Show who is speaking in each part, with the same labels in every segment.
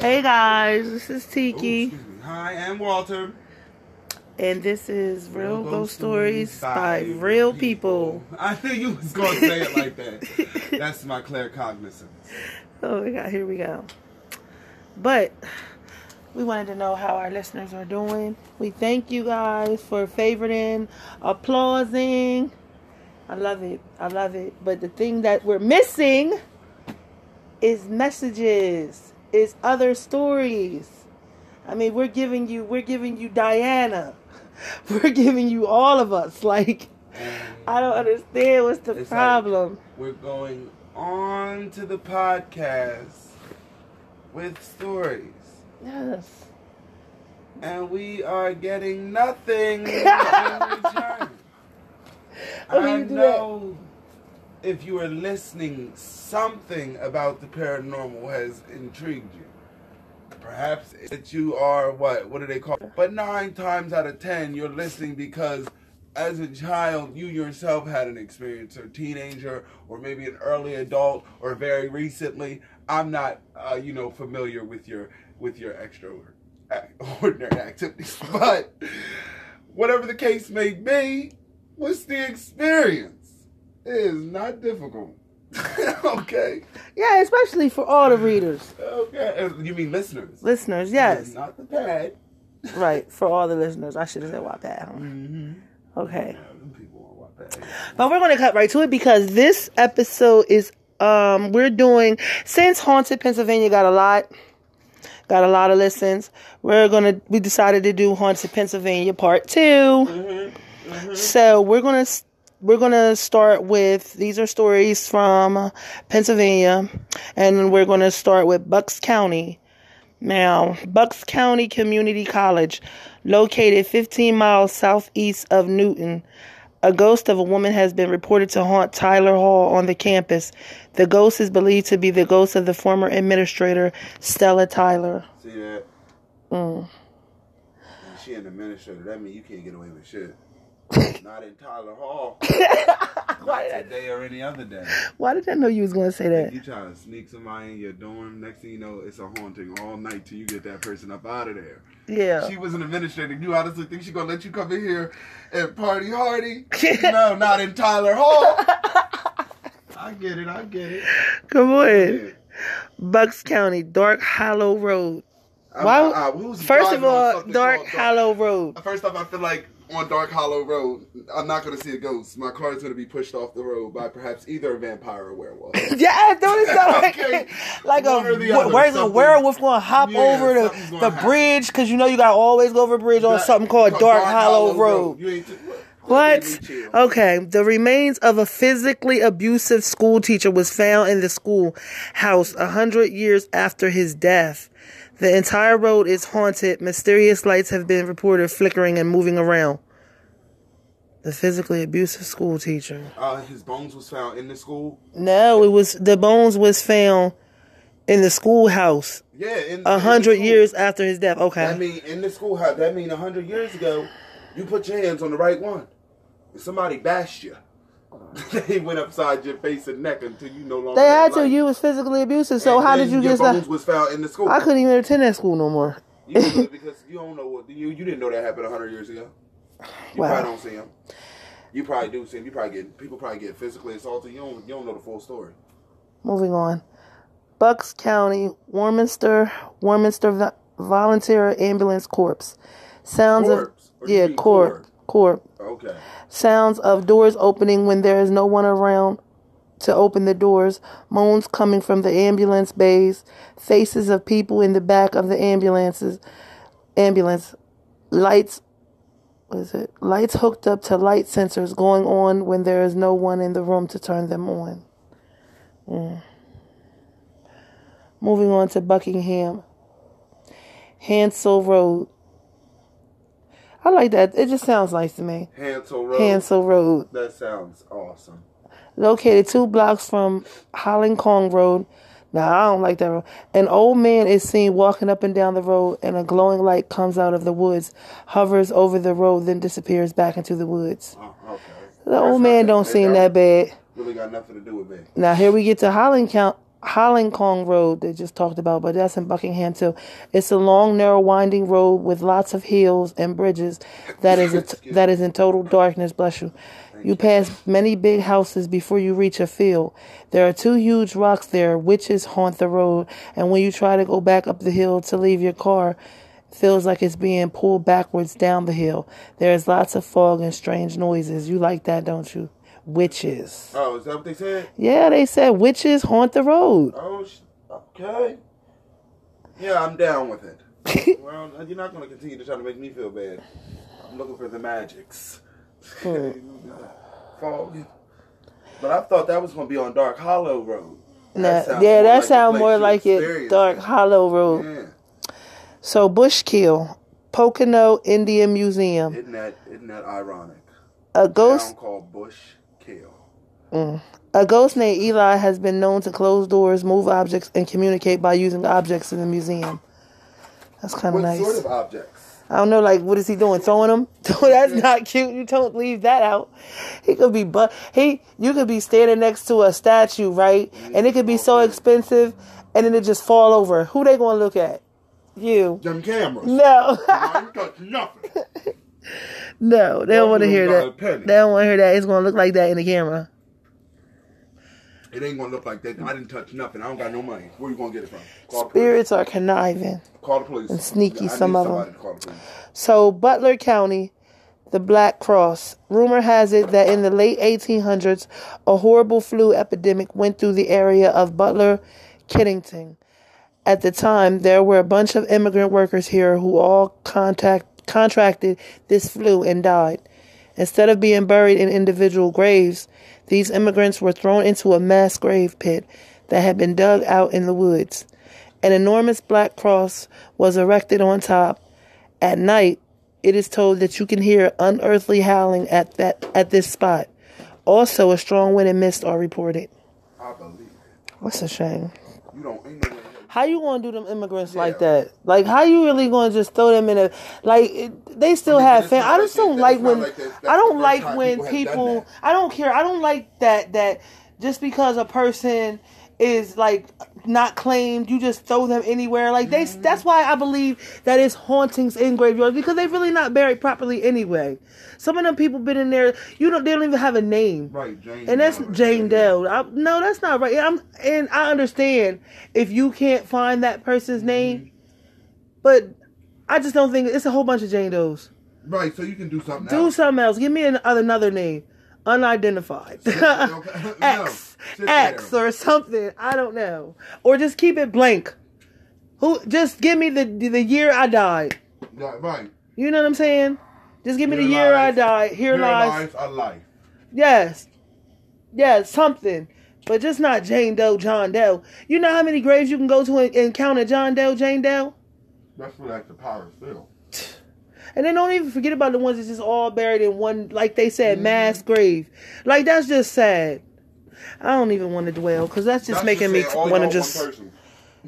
Speaker 1: Hey guys, this is Tiki,
Speaker 2: oh, Excuse. Hi, I'm Walter.
Speaker 1: and this is Real Ghost Stories by Real People.
Speaker 2: I knew you was gonna say it like that. That's my clear cognizance.
Speaker 1: Oh my god, here we go. But we wanted to know how our listeners are doing. We thank you guys for favoriting, applauding. I love it. I love it. But the thing that we're missing is messages, is other stories. I mean, we're giving you we're giving you Diana. We're giving you all of us. Like I don't understand what's the
Speaker 2: It's like-
Speaker 1: problem.
Speaker 2: We're going on to the podcast with stories,
Speaker 1: yes.
Speaker 2: and we are getting nothing in return.
Speaker 1: Oh, do
Speaker 2: I know if you are listening, something about the paranormal has intrigued you. Perhaps that you are what? What do they call? But nine times out of ten, you're listening because, as a child, you yourself had an experience, or teenager, or maybe an early adult, or very recently. I'm not, uh, you know, familiar with your with your extraordinary activities, but whatever the case may be, what's the experience? It is not difficult. okay.
Speaker 1: Yeah, especially for all the readers.
Speaker 2: Okay. You mean listeners?
Speaker 1: Listeners, yes.
Speaker 2: Not the pad.
Speaker 1: Right, for all the listeners. I should have said Wattpad. Huh?
Speaker 2: Mm-hmm.
Speaker 1: Okay.
Speaker 2: Yeah, people on Wattpad.
Speaker 1: But we're gonna cut right to it because this episode is um we're doing since Haunted Pennsylvania got a lot got a lot of listens, we're gonna we decided to do Haunted Pennsylvania part 2
Speaker 2: Mm-hmm.
Speaker 1: So we're gonna s- we're gonna start with these are stories from Pennsylvania, and we're gonna start with Bucks County. Now, Bucks County Community College, located 15 miles southeast of Newtown, a ghost of a woman has been reported to haunt Tyler Hall on the campus. The ghost is believed to be the ghost of the former administrator, Stella Tyler.
Speaker 2: See that?
Speaker 1: Mm.
Speaker 2: She an administrator. That means you can't get away with shit. Not in Tyler Hall.
Speaker 1: Why did, I,
Speaker 2: today or any other day.
Speaker 1: why did I know you was going to say that?
Speaker 2: You trying to sneak somebody in your dorm. Next thing you know, it's a haunting all night till you get that person up out of there.
Speaker 1: Yeah.
Speaker 2: She was an administrator. You honestly think she gonna let you come in here and party hardy? no, not in Tyler Hall. I get it. I get it.
Speaker 1: Come on.
Speaker 2: Yeah.
Speaker 1: Bucks County, Dark Hollow Road.
Speaker 2: I-
Speaker 1: Why-
Speaker 2: I- I uh, was
Speaker 1: First of all, Dark Hollow Road.
Speaker 2: First off, I feel like on Dark Hollow Road, I'm not going to see a ghost. My car is going to be pushed off the road by perhaps either a vampire or a werewolf.
Speaker 1: Yeah, don't it sound like,
Speaker 2: Okay.
Speaker 1: like a,
Speaker 2: One the
Speaker 1: where- where's a werewolf going to hop
Speaker 2: Yeah,
Speaker 1: over the, the bridge? Because you know you got to always go over a bridge on something called Dark, Hollow, Road.
Speaker 2: You ain't t-
Speaker 1: What?
Speaker 2: Let me chill.
Speaker 1: Okay, the remains of a physically abusive school teacher was found in the schoolhouse a hundred years after his death. The entire road is haunted. Mysterious lights have been reported flickering and moving around. The physically abusive school teacher.
Speaker 2: Uh, his bones was found in the school.
Speaker 1: No, it was the bones was found in the schoolhouse
Speaker 2: Yeah, in
Speaker 1: a hundred years after his death. Okay.
Speaker 2: I mean in the schoolhouse. That mean a hundred years ago, you put your hands on the right one. Somebody bashed you. they went upside your face and neck until you no longer.
Speaker 1: They had to.
Speaker 2: life.
Speaker 1: You was physically abusive. So
Speaker 2: And
Speaker 1: how did you
Speaker 2: your
Speaker 1: get
Speaker 2: bones
Speaker 1: that?
Speaker 2: was found in the school.
Speaker 1: I couldn't even attend that school no more.
Speaker 2: You know, because you don't know what you you didn't know that happened hundred years ago. You
Speaker 1: Wow.
Speaker 2: probably don't see him. You probably do see him. You probably get people probably get physically assaulted. You don't you don't know the full story.
Speaker 1: Moving on. Bucks County, Warminster, Warminster Vo- Volunteer Ambulance Corps. Sounds
Speaker 2: Corpse,
Speaker 1: of yeah, corp, corp.
Speaker 2: Okay.
Speaker 1: Sounds of doors opening when there is no one around to open the doors. Moans coming from the ambulance bays. Faces of people in the back of the ambulances. Ambulance. Lights. What is it? Lights hooked up to light sensors going on when there is no one in the room to turn them on. Mm. Moving on to Buckingham. Hansel Road. I like that. It just sounds nice to me.
Speaker 2: Hansel Road.
Speaker 1: Hansel Road.
Speaker 2: That sounds awesome.
Speaker 1: Located two blocks from Holicong Road. Now, I don't like that road. An old man is seen walking up and down the road, and a glowing light comes out of the woods, hovers over the road, then disappears back into the woods.
Speaker 2: Oh, okay.
Speaker 1: The old man don't seem that bad.
Speaker 2: Really got nothing to do with me.
Speaker 1: Now, here we get to Holland Count, Holicong Road they just talked about, but that's in Buckingham too. It's a long, narrow, winding road with lots of hills and bridges that is a t- that is in total darkness. Bless you. You pass many big houses before you reach a field. There are two huge rocks there. Witches haunt the road, and when you try to go back up the hill to leave your car, feels like it's being pulled backwards down the hill. There is lots of fog and strange noises. You like that, don't you? Witches.
Speaker 2: Oh, is that what they said?
Speaker 1: Yeah, they said witches haunt the road.
Speaker 2: Oh, okay. Yeah, I'm down with it. well, you're not going to continue to try to make me feel bad. I'm looking for the magics.
Speaker 1: Hmm.
Speaker 2: Fog. But I thought that was going to be on Dark Hollow Road.
Speaker 1: Nah,
Speaker 2: sounds
Speaker 1: yeah, that sounds more like it. Dark. Hollow Road.
Speaker 2: Yeah.
Speaker 1: So Bushkill, Pocono Indian Museum.
Speaker 2: Isn't that, isn't that ironic?
Speaker 1: A ghost
Speaker 2: called Bush.
Speaker 1: A ghost named Eli has been known to close doors, move objects, and communicate by using objects in the museum. That's kind of nice.
Speaker 2: What sort of objects?
Speaker 1: I don't know, like, what is he doing? Throwing them? That's not cute. You don't leave that out. He could be, but he, you could be standing next to a statue, right? And it could be so expensive, and then it just fall over. Who they gonna look at? You.
Speaker 2: Them cameras.
Speaker 1: No,
Speaker 2: nothing.
Speaker 1: no, they don't want to hear
Speaker 2: them got a
Speaker 1: that. They don't want to hear that. It's gonna look like that in the camera.
Speaker 2: It ain't gonna look like that. I didn't touch nothing. I don't got no money. Where you gonna get it from? Call.
Speaker 1: Spirits are conniving.
Speaker 2: Call the police.
Speaker 1: And sneaky,
Speaker 2: I
Speaker 1: some of
Speaker 2: them. to call the.
Speaker 1: So, Butler County, the Black Cross. Rumor has it that in the late 1800s, a horrible flu epidemic went through the area of Butler, Kiddington. At the time, there were a bunch of immigrant workers here who all contact, contracted this flu and died. Instead of being buried in individual graves, these immigrants were thrown into a mass grave pit that had been dug out in the woods. An enormous black cross was erected on top. At night, it is told that you can hear unearthly howling at that at this spot. Also, a strong wind and mist are reported.
Speaker 2: I believe.
Speaker 1: What's a shame?
Speaker 2: You don't ain't no way.
Speaker 1: How you gonna do them immigrants like that? Like, how you really gonna just throw them in a like? It, they still
Speaker 2: I mean,
Speaker 1: have fam. I just don't like when
Speaker 2: like that-
Speaker 1: I don't like when
Speaker 2: people
Speaker 1: people. I don't care. I don't like that that just because a person is like not claimed, you just throw them anywhere. Like they.
Speaker 2: Mm-hmm.
Speaker 1: That's why I believe that it's hauntings in graveyards because they're really not buried properly anyway. Some of them people been in there. You don't. They don't even have a name.
Speaker 2: Right, Jane.
Speaker 1: And that's
Speaker 2: Doe.
Speaker 1: Jane Doe. I, no, that's not right. I'm and I understand if you can't find that person's name, but I just don't think it's a whole bunch of Jane Does.
Speaker 2: Right, so you can do something
Speaker 1: Do
Speaker 2: else.
Speaker 1: something else. Give me an, another name, unidentified, X
Speaker 2: sit
Speaker 1: X or something. I don't know, or just keep it blank. Who? Just give me the the year I died.
Speaker 2: Right.
Speaker 1: You know what I'm saying? Just give me
Speaker 2: Here
Speaker 1: the year I died. Here,
Speaker 2: Here
Speaker 1: lies.
Speaker 2: lies a life.
Speaker 1: Yes. Yes, something. But just not Jane Doe, John Doe. You know how many graves you can go to and, and count a John Doe, Jane Doe?
Speaker 2: That's what like the power still.
Speaker 1: And then don't even forget about the ones that's just all buried in one, like they
Speaker 2: Mm-hmm.
Speaker 1: said, mass grave. Like that's just sad. I don't even want to dwell because that's just
Speaker 2: That's
Speaker 1: making me want to just.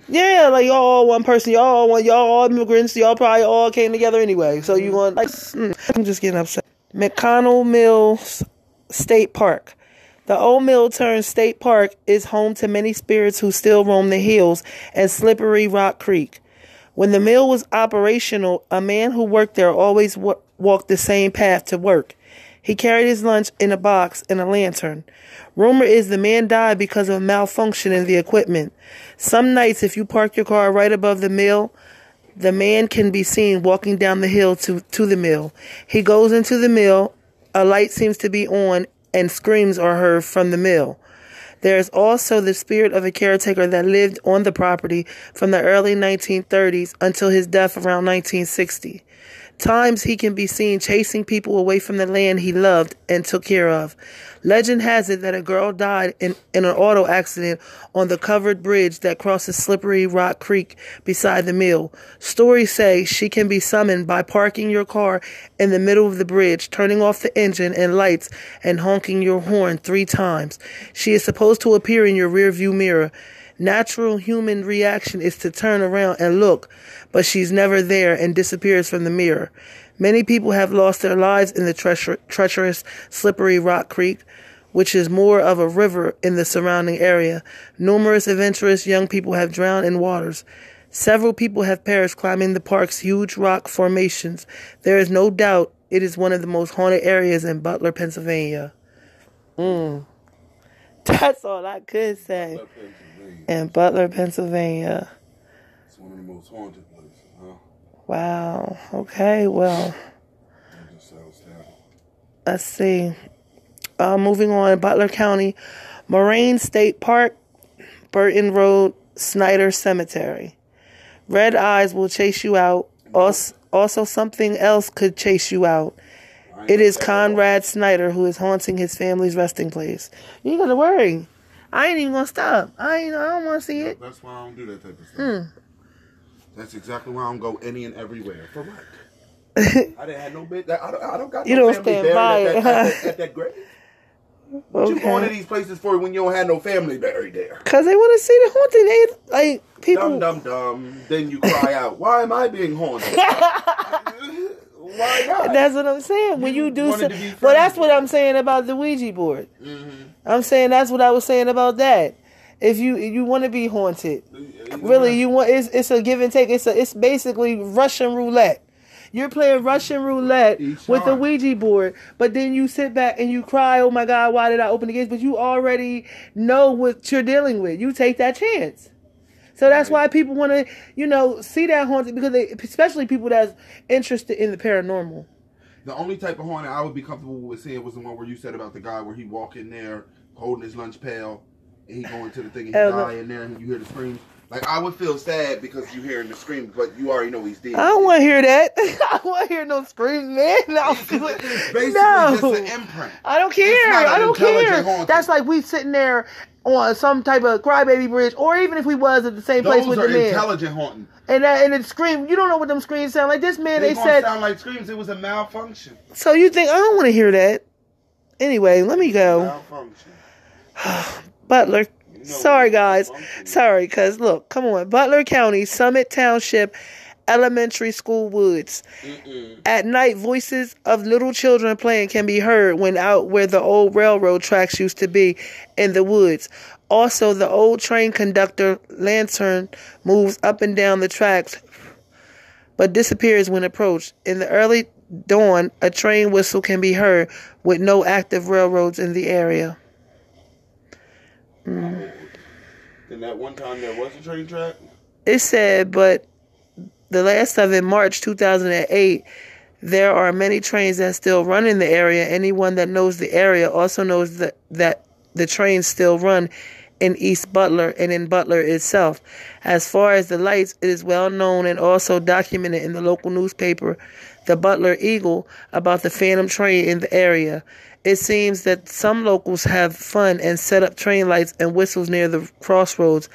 Speaker 1: Yeah, like y'all all one person, y'all all one, y'all all immigrants, y'all probably all came together anyway. So you want like, mm, I'm just getting upset. McConnells Mill State Park. The old mill turned state park is home to many spirits who still roam the hills and slippery Rock Creek. When the mill was operational, a man who worked there always wa- walked the same path to work. He carried his lunch in a box and a lantern. Rumor is the man died because of malfunction in the equipment. Some nights, if you park your car right above the mill, the man can be seen walking down the hill to, to the mill. He goes into the mill. A light seems to be on and screams are heard from the mill. There is also the spirit of a caretaker that lived on the property from the early 1930s until his death around 1960. Times he can be seen chasing people away from the land he loved and took care of. Legend has it that a girl died in, in an auto accident on the covered bridge that crosses Slippery Rock Creek beside the mill. Stories say she can be summoned by parking your car in the middle of the bridge, turning off the engine and lights, and honking your horn three times. She is supposed to appear in your rearview mirror. Natural human reaction is to turn around and look, but she's never there and disappears from the mirror. Many people have lost their lives in the treacher- treacherous, slippery Rock Creek. which is more of a river in the surrounding area. Numerous adventurous young people have drowned in waters. Several people have perished climbing the park's huge rock formations. There is no doubt it is one of the most haunted areas in Butler, Pennsylvania. Mm. That's all I could say. In Butler, Pennsylvania.
Speaker 2: It's one of the most haunted places, huh?
Speaker 1: Wow. Okay, well,
Speaker 2: That just sounds terrible.
Speaker 1: let's see. Uh, moving on, Butler County, Moraine State Park, Burton Road, Snyder Cemetery. Red eyes will chase you out. Also, also something else could chase you out. It is Conrad Snyder who is haunting his family's resting place. You ain't gotta worry. I ain't even gonna stop. I ain't. I don't want to see it.
Speaker 2: That's why I don't do that type of stuff.
Speaker 1: Hmm.
Speaker 2: That's exactly why I don't go any and everywhere. For what? I didn't have no bit. I don't. I don't got.
Speaker 1: You
Speaker 2: no
Speaker 1: don't
Speaker 2: family
Speaker 1: stand
Speaker 2: buried
Speaker 1: by
Speaker 2: at
Speaker 1: it,
Speaker 2: that,
Speaker 1: huh?
Speaker 2: at, that, at that grave. What you going to these places for when you don't have no family buried there?
Speaker 1: Cause they want to see the haunting. They like people.
Speaker 2: Dum dum dum. Then you cry out, "Why am I being haunted? Why not?"
Speaker 1: That's what I'm saying. When
Speaker 2: You
Speaker 1: you do, so, well, that's what I'm saying about the Ouija board.
Speaker 2: Mhm.
Speaker 1: I'm saying that's what I was saying about that. If you you want to be haunted, really, you want it's it's a give and take. It's a it's basically Russian roulette. You're playing Russian roulette with the
Speaker 2: time.
Speaker 1: Ouija board, but then you sit back and you cry, "Oh my God, why did I open the gates?" But you already know what you're dealing with. You take that chance. So that's why people want to, you know, see that haunted because they, especially people that's interested in the paranormal.
Speaker 2: The only type of haunted I would be comfortable with seeing was the one where you said about the guy where he walk in there holding his lunch pail and he go into the thing and he
Speaker 1: Oh,
Speaker 2: die in there and you hear the screams. Like I would feel sad because you hearing the scream, but you already know he's dead.
Speaker 1: I don't want to hear that. I want to hear no screams, man. No,
Speaker 2: it's basically
Speaker 1: no.
Speaker 2: just an imprint.
Speaker 1: I don't care.
Speaker 2: It's not an
Speaker 1: I don't care.
Speaker 2: haunting.
Speaker 1: That's like we sitting there on some type of crybaby bridge, or even if we was at the same place with the man,
Speaker 2: intelligent haunting.
Speaker 1: and that and it scream. You don't know what them screams sound like. This man,
Speaker 2: They,
Speaker 1: they, said.
Speaker 2: sound like screams. It was a malfunction.
Speaker 1: so you think I don't want to hear that? Anyway, let me go.
Speaker 2: Malfunction.
Speaker 1: Butler. Sorry, guys. Sorry, cause look, come on. Butler County, Summit Township, Elementary School Woods.
Speaker 2: Mm-mm.
Speaker 1: At night, voices of little children playing can be heard when out where the old railroad tracks used to be in the woods. Also, the old train conductor lantern moves up and down the tracks but disappears when approached. In the early dawn, a train whistle can be heard with no active railroads in the area. Mm.
Speaker 2: And that one time there was a train track.
Speaker 1: It said, but the last of it, March 2008, there are many trains that still run in the area. Anyone that knows the area also knows that, that the trains still run in East Butler and in Butler itself. As far as the lights, it is well known and also documented in the local newspaper, the Butler Eagle, about the phantom train in the area. It seems that some locals have fun and set up train lights and whistles near the crossroads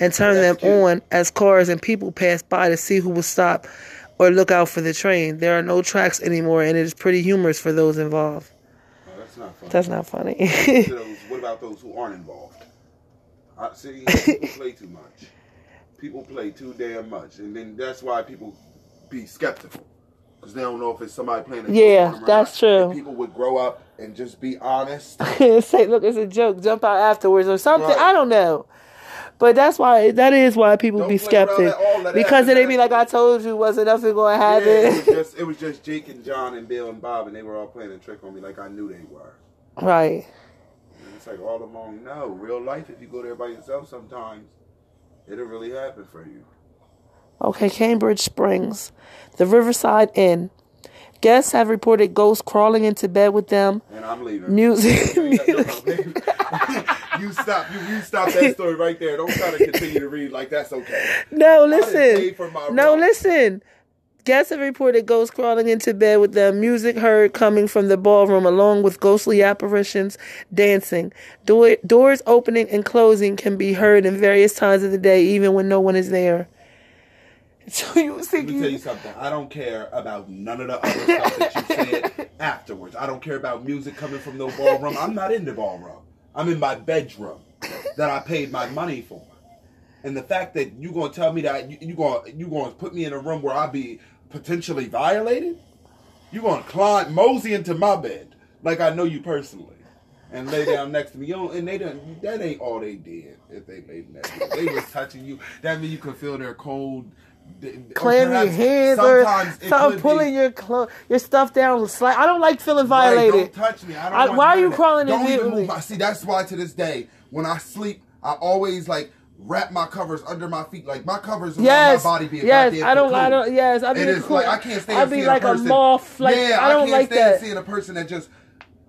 Speaker 1: and turn them
Speaker 2: cute.
Speaker 1: on as cars and people pass by to see who will stop or look out for the train. There are no tracks anymore and it is pretty humorous for those involved.
Speaker 2: Oh, that's not funny.
Speaker 1: That's not funny.
Speaker 2: Those- what about those who aren't involved? I see people play too much. People play too damn much, and then that's why people be skeptical because they don't know if it's somebody playing. a joke
Speaker 1: Yeah,
Speaker 2: on them or
Speaker 1: that's
Speaker 2: not.
Speaker 1: true.
Speaker 2: If people would grow up and just be honest.
Speaker 1: Say, look, it's a joke. Jump out afterwards or something.
Speaker 2: Right.
Speaker 1: I don't know. But that's why that is why people
Speaker 2: Don't
Speaker 1: be
Speaker 2: play around
Speaker 1: skeptic
Speaker 2: at all. Let it
Speaker 1: because
Speaker 2: happen.
Speaker 1: then be like, "I told you, wasn't nothing going to
Speaker 2: Yeah,
Speaker 1: happen."
Speaker 2: it was just it was just Jake and John and Bill and Bob, and they were all playing a trick on me like I knew they were.
Speaker 1: right.
Speaker 2: And it's like all along, no, real life. If you go there by yourself, sometimes it'll really happen for you.
Speaker 1: Okay, Cambridge Springs, the Riverside Inn. Guests have reported ghosts crawling into bed with them.
Speaker 2: And I'm leaving.
Speaker 1: Music.
Speaker 2: you stop. You, you stop that story right there. Don't try to continue to read like that's okay.
Speaker 1: no,
Speaker 2: I done paid
Speaker 1: listen. No,
Speaker 2: rum.
Speaker 1: listen. Guests have reported ghosts crawling into bed with them. Music heard coming from the ballroom, along with ghostly apparitions dancing. Door, doors opening and closing can be heard in various times of the day, even when no one is there. So you
Speaker 2: Let me tell you something. I don't care about none of the other stuff that you said afterwards. I don't care about music coming from no ballroom. I'm not in the ballroom. I'm in my bedroom that I paid my money for. And the fact that you gonna tell me that you, you gonna you gonna put me in a room where I be potentially violated, you gonna climb mosey into my bed like I know you personally. and lay down next to me. You don't, and they don't. That ain't all they did. If they laid next to me, they was touching you. That means you could feel their cold.
Speaker 1: Clamming your hands or something, pulling be, your clo- your stuff down. Slide. I don't like feeling violated.
Speaker 2: Right, don't touch me. I don't
Speaker 1: I, why are you crawling
Speaker 2: Don't even move. See, that's why to this day, when I sleep, I always like wrap my covers under my feet. Like my covers
Speaker 1: yes,
Speaker 2: my body be a
Speaker 1: yes, I don't,
Speaker 2: cocoon.
Speaker 1: I don't, yes, I
Speaker 2: mean,
Speaker 1: cool.
Speaker 2: like I can't stand
Speaker 1: I'd be like
Speaker 2: a person.
Speaker 1: Moth, like,
Speaker 2: yeah,
Speaker 1: I don't
Speaker 2: can't
Speaker 1: like
Speaker 2: stand
Speaker 1: that.
Speaker 2: seeing a person that just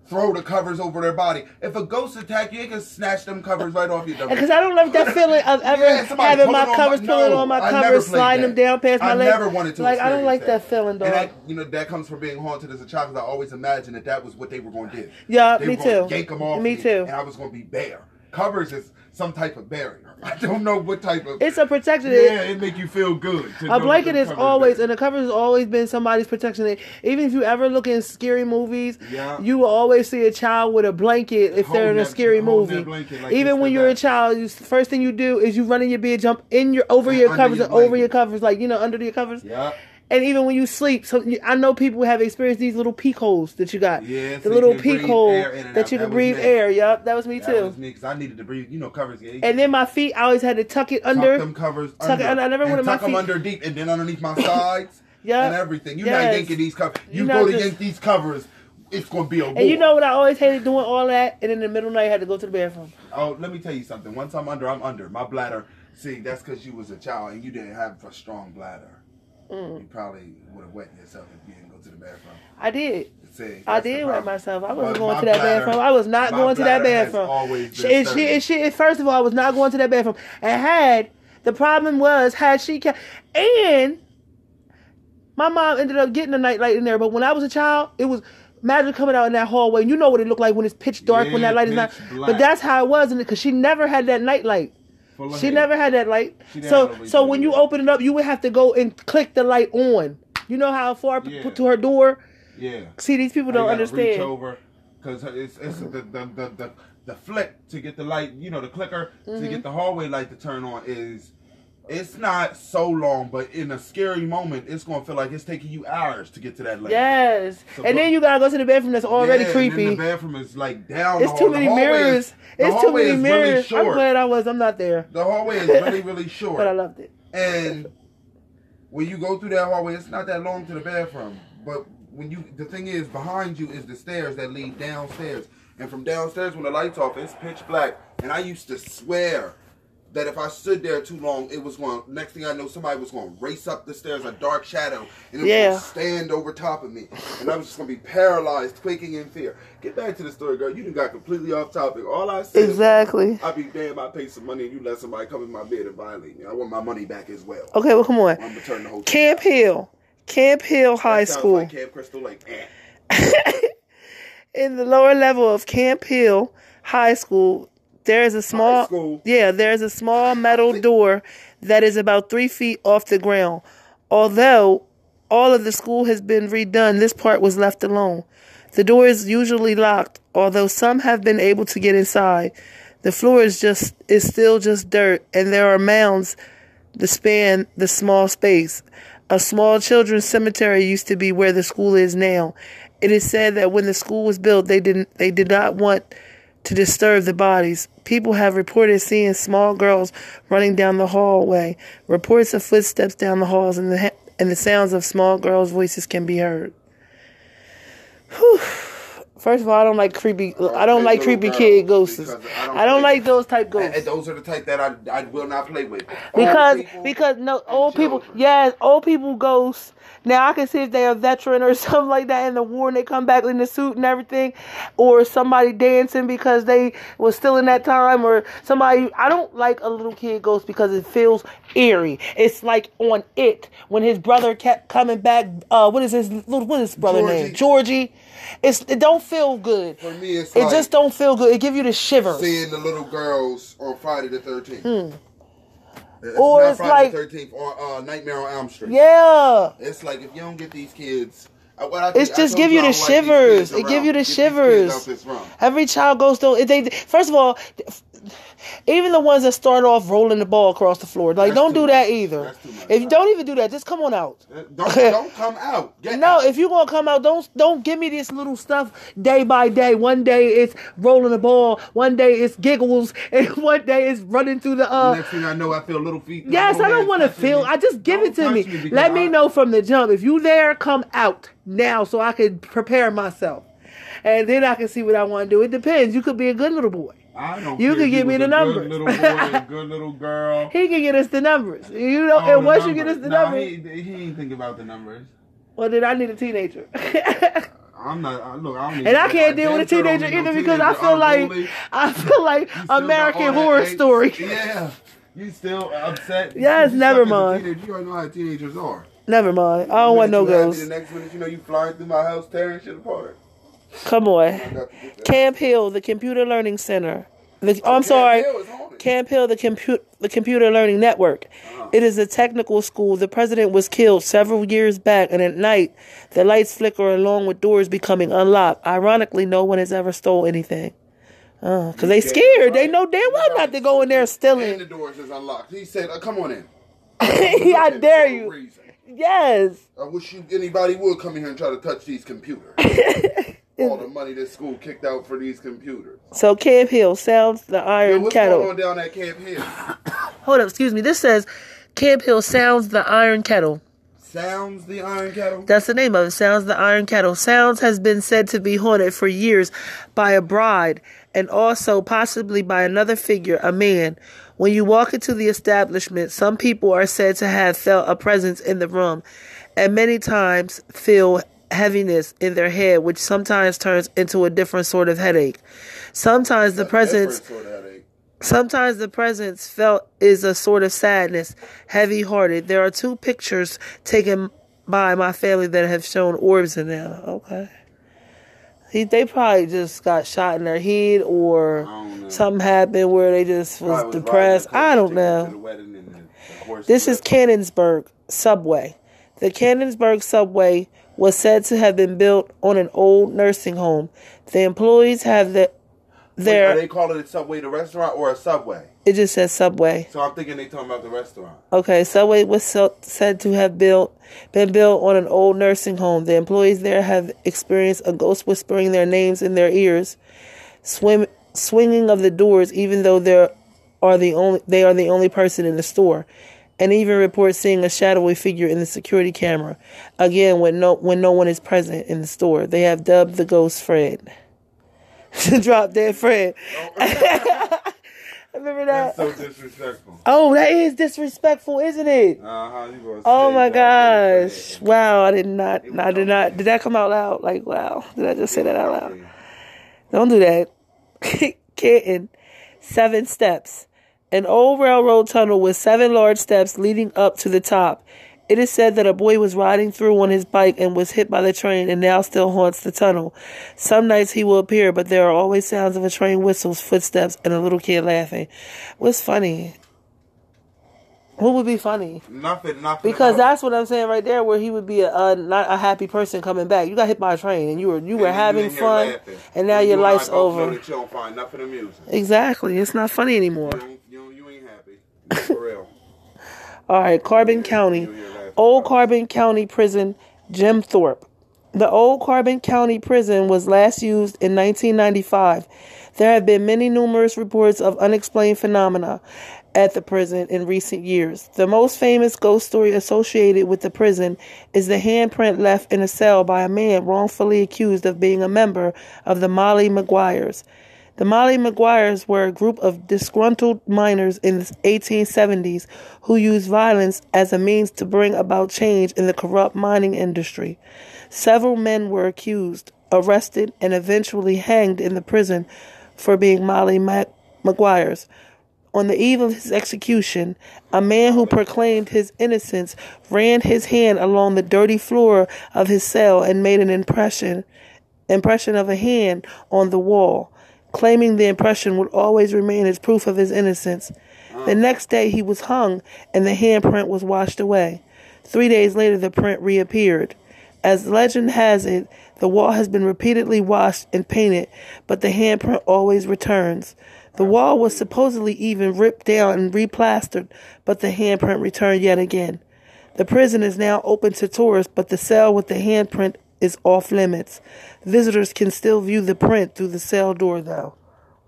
Speaker 2: throw the covers over their body. If a ghost attack you, it can snatch them covers right off your.
Speaker 1: Because I don't like that feeling of ever yeah, having my covers, my, pulling no, on my covers, sliding them down past my legs.
Speaker 2: I never wanted to.
Speaker 1: Like I don't like that, that feeling, dog.
Speaker 2: And that, you know that comes from being haunted as a child. Because I always imagined that that was what they were going to do.
Speaker 1: Yeah,
Speaker 2: they
Speaker 1: me too.
Speaker 2: Yank them off.
Speaker 1: Me, me too.
Speaker 2: And I was going to be bare. Covers is some type of barrier. I don't know what type of.
Speaker 1: It's a protection.
Speaker 2: Yeah, it make you feel good.
Speaker 1: A blanket is always, and the cover has always been somebody's protection. Even if you ever look in scary movies,
Speaker 2: yeah.
Speaker 1: you will always see a child with a blanket if
Speaker 2: Hold
Speaker 1: they're in a
Speaker 2: that,
Speaker 1: scary movie.
Speaker 2: Like
Speaker 1: Even when you're
Speaker 2: that.
Speaker 1: a child, you, first thing you do is you run in your bed, jump in your over your covers
Speaker 2: your
Speaker 1: and over your covers, like you know under your covers.
Speaker 2: Yeah.
Speaker 1: And even when you sleep, so you- I know people have experienced these little peek holes that you got.
Speaker 2: Yeah,
Speaker 1: the
Speaker 2: so
Speaker 1: little
Speaker 2: breathe
Speaker 1: hole
Speaker 2: air in and
Speaker 1: that
Speaker 2: out.
Speaker 1: you can breathe air. Yep, that was me
Speaker 2: That
Speaker 1: too.
Speaker 2: was me because I needed to breathe. You know, covers. Yeah,
Speaker 1: And then my feet, I always had to tuck it under.
Speaker 2: tuck them covers
Speaker 1: tuck
Speaker 2: under.
Speaker 1: it under. I never wanted my
Speaker 2: tuck them under deep, and then underneath my sides.
Speaker 1: Yeah.
Speaker 2: and everything. You're
Speaker 1: Yes.
Speaker 2: not yanking these covers. You go
Speaker 1: not
Speaker 2: to
Speaker 1: just-
Speaker 2: yank these covers, it's gonna be a war.
Speaker 1: And you know what I always hated doing all that, and in the middle of the night I had to go to the bathroom.
Speaker 2: Oh, let me tell you something. Once I'm under, I'm under. My bladder. See, that's because you was a child and you didn't have a strong bladder.
Speaker 1: Mm.
Speaker 2: You probably would have wet yourself if you didn't go to the bathroom.
Speaker 1: I did.
Speaker 2: See,
Speaker 1: I did wet myself. I wasn't going to that
Speaker 2: bladder-
Speaker 1: bathroom. I was not going to that bathroom.
Speaker 2: always
Speaker 1: She,
Speaker 2: been
Speaker 1: and she, and she, first of all, I was not going to that bathroom. And had the problem was had she kept and my mom ended up getting a nightlight in there. But when I was a child, it was imagine coming out in that hallway. And You know what it looked like when it's pitch dark when that light is not.
Speaker 2: pitch
Speaker 1: But that's how it was, because she never had that nightlight. She never had that light. So so when you open it up, you would have to go and click the light on. You know how far
Speaker 2: Yeah.
Speaker 1: put to her door.
Speaker 2: Yeah.
Speaker 1: See, these people don't
Speaker 2: gotta Reach
Speaker 1: understand.
Speaker 2: over because it's it's the, the the the the flick to get the light. You know, the clicker
Speaker 1: Mm-hmm.
Speaker 2: to get the hallway light to turn on is. It's not so long, but in a scary moment, it's gonna feel like it's taking you hours to get to that light.
Speaker 1: Yes,
Speaker 2: So
Speaker 1: and
Speaker 2: look-
Speaker 1: then you gotta go to the bathroom that's already
Speaker 2: Yeah,
Speaker 1: creepy.
Speaker 2: the bathroom is like down.
Speaker 1: It's
Speaker 2: the
Speaker 1: too many mirrors.
Speaker 2: Is,
Speaker 1: it's too many mirrors.
Speaker 2: Really
Speaker 1: I'm glad I was. I'm not there,
Speaker 2: The hallway is really really short.
Speaker 1: but I loved it.
Speaker 2: And when you go through that hallway, it's not that long to the bathroom. But when you, the thing is, behind you is the stairs that lead downstairs. And from downstairs, when the lights off, it's pitch black. And I used to swear that if I stood there too long, it was going. Next thing I know, somebody was going to race up the stairs, a dark shadow, and it was
Speaker 1: Yeah.
Speaker 2: stand over top of me, and I was just going to be paralyzed, quaking in fear. Get back to the story, girl. You done got completely off topic. All I said.
Speaker 1: Exactly.
Speaker 2: I be damn. I pay some money, and you let somebody come in my bed and violate me. I want my money back as well.
Speaker 1: Okay, well, come on.
Speaker 2: I'm gonna turn the whole
Speaker 1: Camp Hill, Camp Hill High School.
Speaker 2: Like Camp Crystal Lake. Eh.
Speaker 1: In the lower level of Camp Hill High School, there is a small yeah, there is a small metal door that is about three feet off the ground. Although all of the school has been redone, this part was left alone. The door is usually locked, although some have been able to get inside. The floor is just is still just dirt, and there are mounds that span the small space. A small children's cemetery used to be where the school is now. It is said that when the school was built, they didn't they did not want to disturb the bodies. People have reported seeing small girls running down the hallway. Reports of footsteps down the halls and the and the sounds of small girls' voices can be heard. Whew. First of all, I don't like creepy. I don't like creepy kid ghosts.
Speaker 2: because
Speaker 1: I don't like those type
Speaker 2: And,
Speaker 1: ghosts.
Speaker 2: and those are the type that I, I will not play with.
Speaker 1: Because
Speaker 2: people
Speaker 1: because no old people
Speaker 2: children.
Speaker 1: yes old people ghosts. Now I can see if they're a veteran or something like that in the war and they come back in the suit and everything, or somebody dancing because they was still in that time, or somebody. I don't like a little kid ghost because it feels eerie. It's like on it when his brother kept coming back. Uh, what is his little what is his brother name? Georgie. It's it don't feel good.
Speaker 2: For me, it's
Speaker 1: It
Speaker 2: like
Speaker 1: just don't feel good. It give you the shivers.
Speaker 2: seeing the little girls on Friday the 13th. It's
Speaker 1: Hmm. Or
Speaker 2: not
Speaker 1: it's
Speaker 2: Friday
Speaker 1: like-
Speaker 2: the 13th on uh, Nightmare on Elm Street.
Speaker 1: Yeah.
Speaker 2: It's like if you don't get these kids. uh, what I
Speaker 1: It's
Speaker 2: think-
Speaker 1: just give you the shivers. It give you the
Speaker 2: Get
Speaker 1: shivers.
Speaker 2: out this room.
Speaker 1: Every child goes through. They first of all, even the ones that start off rolling the ball across the floor. Like,
Speaker 2: That's
Speaker 1: don't do that either.
Speaker 2: Much.
Speaker 1: If you don't even do that, just come on out.
Speaker 2: Uh, Don't don't come out. Get
Speaker 1: No,
Speaker 2: out.
Speaker 1: if you gonna come out, don't don't give me this little stuff day by day. One day it's rolling the ball, one day it's giggles, and one day it's running through the uh
Speaker 2: Next thing I know, I feel little feet.
Speaker 1: Yes, I don't want to feel.
Speaker 2: me.
Speaker 1: I just give
Speaker 2: Don't
Speaker 1: it to me. Let me know from the jump. If you there, come out now so I can prepare myself, and then I can see what I want to do. It depends. You could be a good little boy.
Speaker 2: I don't
Speaker 1: You can give me the numbers.
Speaker 2: Good little boy, good little girl.
Speaker 1: He can get us the numbers. Oh, you know,
Speaker 2: Oh,
Speaker 1: and once you get us the
Speaker 2: Nah,
Speaker 1: numbers,
Speaker 2: he, he ain't think about the numbers.
Speaker 1: well, then I need a teenager.
Speaker 2: I'm not. I- Look, I don't.
Speaker 1: And I can't deal with a teenager either because I feel like I feel like American Horror Story.
Speaker 2: Yeah, you still upset?
Speaker 1: Yes,
Speaker 2: You
Speaker 1: never
Speaker 2: stuck as a
Speaker 1: mind.
Speaker 2: You already know how teenagers are.
Speaker 1: Never mind. I don't want no ghosts.
Speaker 2: The next minute, you know, you flying through my house, tearing shit apart.
Speaker 1: Come on.
Speaker 2: I got to get that.
Speaker 1: Camp Hill, the Computer Learning Center. The,
Speaker 2: Oh,
Speaker 1: I'm
Speaker 2: Camp
Speaker 1: sorry.
Speaker 2: Hill.
Speaker 1: Camp Hill, the, compu- the Computer Learning Network.
Speaker 2: Uh-huh.
Speaker 1: It is a technical school. The president was killed several years back, and at night, the lights flicker along with doors becoming unlocked. Ironically, no one has ever stole anything. Because they
Speaker 2: Yeah,
Speaker 1: scared. They know damn well not to go in there
Speaker 2: And the doors is unlocked. He said, uh, "Come on in."
Speaker 1: I dare you.
Speaker 2: reason.
Speaker 1: Yes.
Speaker 2: I wish you anybody would come in here and try to touch these computers. All the money this school kicked out for these computers.
Speaker 1: So Camp Hill sounds the
Speaker 2: Yo,
Speaker 1: iron
Speaker 2: what's
Speaker 1: kettle.
Speaker 2: going on down at Camp Hill?
Speaker 1: Hold up, excuse me. This says Camp Hill sounds the iron kettle.
Speaker 2: Sounds the Iron Kettle.
Speaker 1: That's the name of it. Sounds the Iron Kettle. Sounds has been said to be haunted for years by a bride and also possibly by another figure, a man. When you walk into the establishment, some people are said to have felt a presence in the room and many times feel heaviness in their head, which sometimes turns into a different sort of headache. Sometimes the presence
Speaker 2: Different sort of headache.
Speaker 1: Sometimes the presence felt is a sort of sadness, heavy hearted. There are two pictures taken by my family that have shown orbs in them. Okay. He, they probably just got shot in their head or something happened where they just was
Speaker 2: Probably
Speaker 1: depressed. I don't know.
Speaker 2: the the- the
Speaker 1: This is. Canonsburg subway. The Canonsburg subway was said to have been built on an old nursing home. The employees have the
Speaker 2: Wait, are they calling it a Subway the restaurant or a Subway?
Speaker 1: it just says subway.
Speaker 2: So I'm thinking they're talking about the restaurant.
Speaker 1: Okay, Subway was so, said to have built been built on an old nursing home. The employees there have experienced a ghost whispering their names in their ears, swim, swinging of the doors, even though they are the only they are the only person in the store, and even report seeing a shadowy figure in the security camera. Again, when no when no one is present in the store, they have dubbed the ghost Fred. Drop dead Fred. Remember that?
Speaker 2: That's so disrespectful.
Speaker 1: Oh, that is disrespectful, isn't it?
Speaker 2: Uh huh. You
Speaker 1: Oh my gosh! Wow, I did not. I did not. Did that come out loud? Like, wow! Did I just say that out loud? Don't do that. Kitten. Seven steps. An old railroad tunnel with seven large steps leading up to the top. It is said that a boy was riding through on his bike and was hit by the train and now still haunts the tunnel. Some nights he will appear, but there are always sounds of a train whistles, footsteps, and a little kid laughing. What's funny? What would be funny?
Speaker 2: Nothing. Nothing.
Speaker 1: Because
Speaker 2: at
Speaker 1: that's what I'm saying right there, where he would be a, a not a happy person coming back. You got hit by a train, and you were you were
Speaker 2: And you
Speaker 1: having
Speaker 2: in
Speaker 1: fun,
Speaker 2: laughing.
Speaker 1: and now
Speaker 2: You
Speaker 1: your
Speaker 2: and
Speaker 1: life's over.
Speaker 2: that you don't find nothing amusing.
Speaker 1: Exactly, it's not funny anymore.
Speaker 2: You, don't, you, don't, you ain't happy. For real.
Speaker 1: All right, Carbon County,
Speaker 2: You hear that?
Speaker 1: Old Carbon County Prison, Jim Thorpe. The Old Carbon County Prison was last used in 1995. There have been many numerous reports of unexplained phenomena at the prison in recent years. The most famous ghost story associated with the prison is the handprint left in a cell by a man wrongfully accused of being a member of the Molly Maguires. The Molly Maguires were a group of disgruntled miners in the 1870s who used violence as a means to bring about change in the corrupt mining industry. Several men were accused, arrested, and eventually hanged in the prison for being Molly Ma- Maguires. On the eve of his execution, a man who proclaimed his innocence ran his hand along the dirty floor of his cell and made an impression impression of a hand on the wall, claiming the impression would always remain as proof of his innocence. The mm. next day he was hung and the handprint was washed away. Three days later the print reappeared. As legend has it, the wall has been repeatedly washed and painted, but the handprint always returns. The mm. wall was supposedly even ripped down and replastered, but the handprint returned yet again. The prison is now open to tourists, but the cell with the handprint is off limits. Visitors can still view the print through the cell door, though.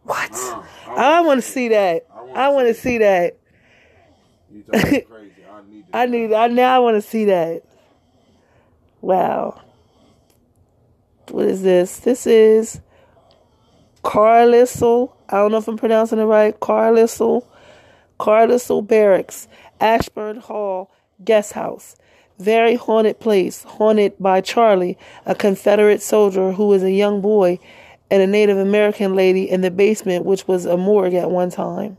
Speaker 1: What?
Speaker 2: Uh,
Speaker 1: I want to see that. I want to see that.
Speaker 2: You crazy. I need
Speaker 1: I need. I now I want to see that. Wow. What is this? This is Carlisle. I don't know if I'm pronouncing it right. Carlisle. Carlisle Barracks, Ashburn Hall Guest House. Very haunted place, haunted by Charlie, a Confederate soldier who was a young boy, and a Native American lady in the basement, which was a morgue at one time.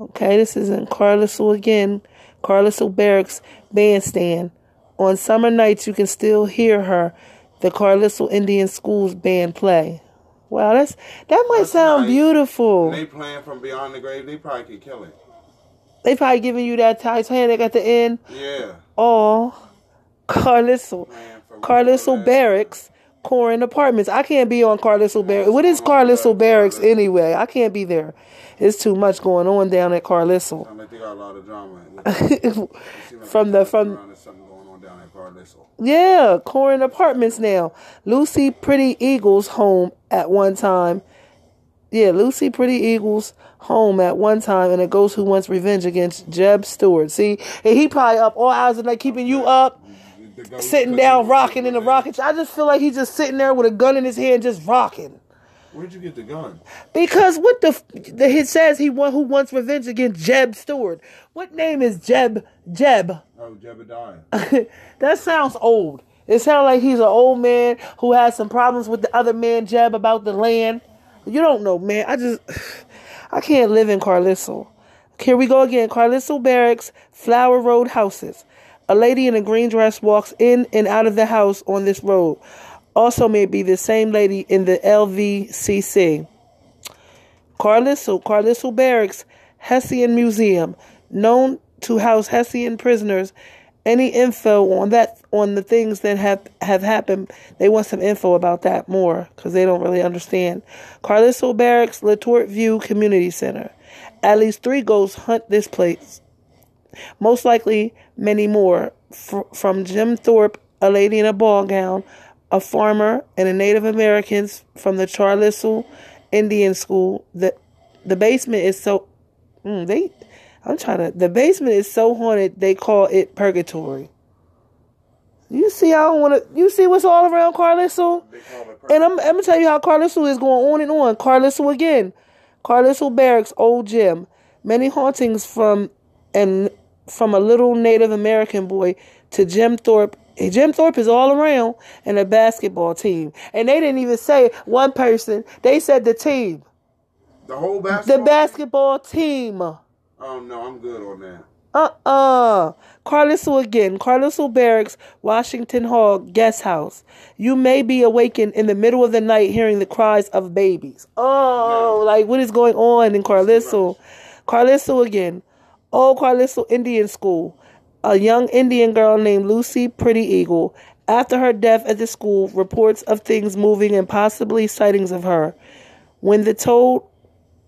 Speaker 1: Okay, this is in Carlisle again. Carlisle Barracks Bandstand. On summer nights, you can still hear her, the Carlisle Indian Schools band play. Wow, that's that might
Speaker 2: That's
Speaker 1: sound
Speaker 2: nice.
Speaker 1: beautiful.
Speaker 2: They playing from beyond the grave. They probably could kill it.
Speaker 1: They probably giving you that Titanic at the end.
Speaker 2: Yeah.
Speaker 1: Oh, Carlisle. Carlisle Barracks, Corin Apartments. I can't be on Carlisle Barracks. What is Carlisle Barracks anyway? I can't be there. It's too much going on down at Carlisle.
Speaker 2: I mean, they got a lot of drama. Like
Speaker 1: From the- from-
Speaker 2: something going on down at Carlisle.
Speaker 1: Yeah, Corin Apartments now. Lucy Pretty Eagles home at one time. Yeah, Lucy Pretty Eagles home at one time, and a ghost who wants revenge against Jeb Stuart. See, and he probably up all hours of the night, keeping you up, sitting down, rocking in the rocket. I just feel like he's just sitting there with a gun in his hand, just rocking.
Speaker 2: Where'd you get the gun?
Speaker 1: Because what the, the it says he want who wants revenge against Jeb Stuart. What name is Jeb? Jeb.
Speaker 2: Oh, Jebediah.
Speaker 1: that sounds old. It sounds like he's an old man who has some problems with the other man Jeb about the land. You don't know, man. I just I can't live in Carlisle. Here we go again. Carlisle Barracks, Flower Road houses. A lady in a green dress walks in and out of the house on this road. Also may be the same lady in the LVCC. Carlisle, Carlisle Barracks, Hessian Museum, known to house Hessian prisoners. Any info on that, on the things that have have happened, they want some info about that more because they don't really understand. Carlisle Barracks, Letort View Community Center. At least three ghosts hunt this place. Most likely, many more. Fr- from Jim Thorpe, a lady in a ball gown, a farmer, and a Native Americans from the Carlisle Indian School. The the basement is so mm, they. I'm trying to. The basement is so haunted. They call it purgatory. You see, I don't want to. You see what's all around Carlisle.
Speaker 2: They call it
Speaker 1: And I'm, I'm gonna tell you how Carlisle is going on and on. Carlisle again, Carlisle Barracks, old gym. Many hauntings from and from a little Native American boy to Jim Thorpe. Jim Thorpe is all around and a basketball team. And they didn't even say one person. They said the team,
Speaker 2: the whole basketball.
Speaker 1: the basketball team.
Speaker 2: Oh no, I'm good on that.
Speaker 1: Uh-uh. Carlisle again. Carlisle Barracks, Washington Hall, guest house. You may be awakened in the middle of the night hearing the cries of babies. Oh,
Speaker 2: No.
Speaker 1: like what is going on in Carlisle? Carlisle again. Old Carlisle Indian School. A young Indian girl named Lucy Pretty Eagle. After her death at the school, reports of things moving and possibly sightings of her. When the told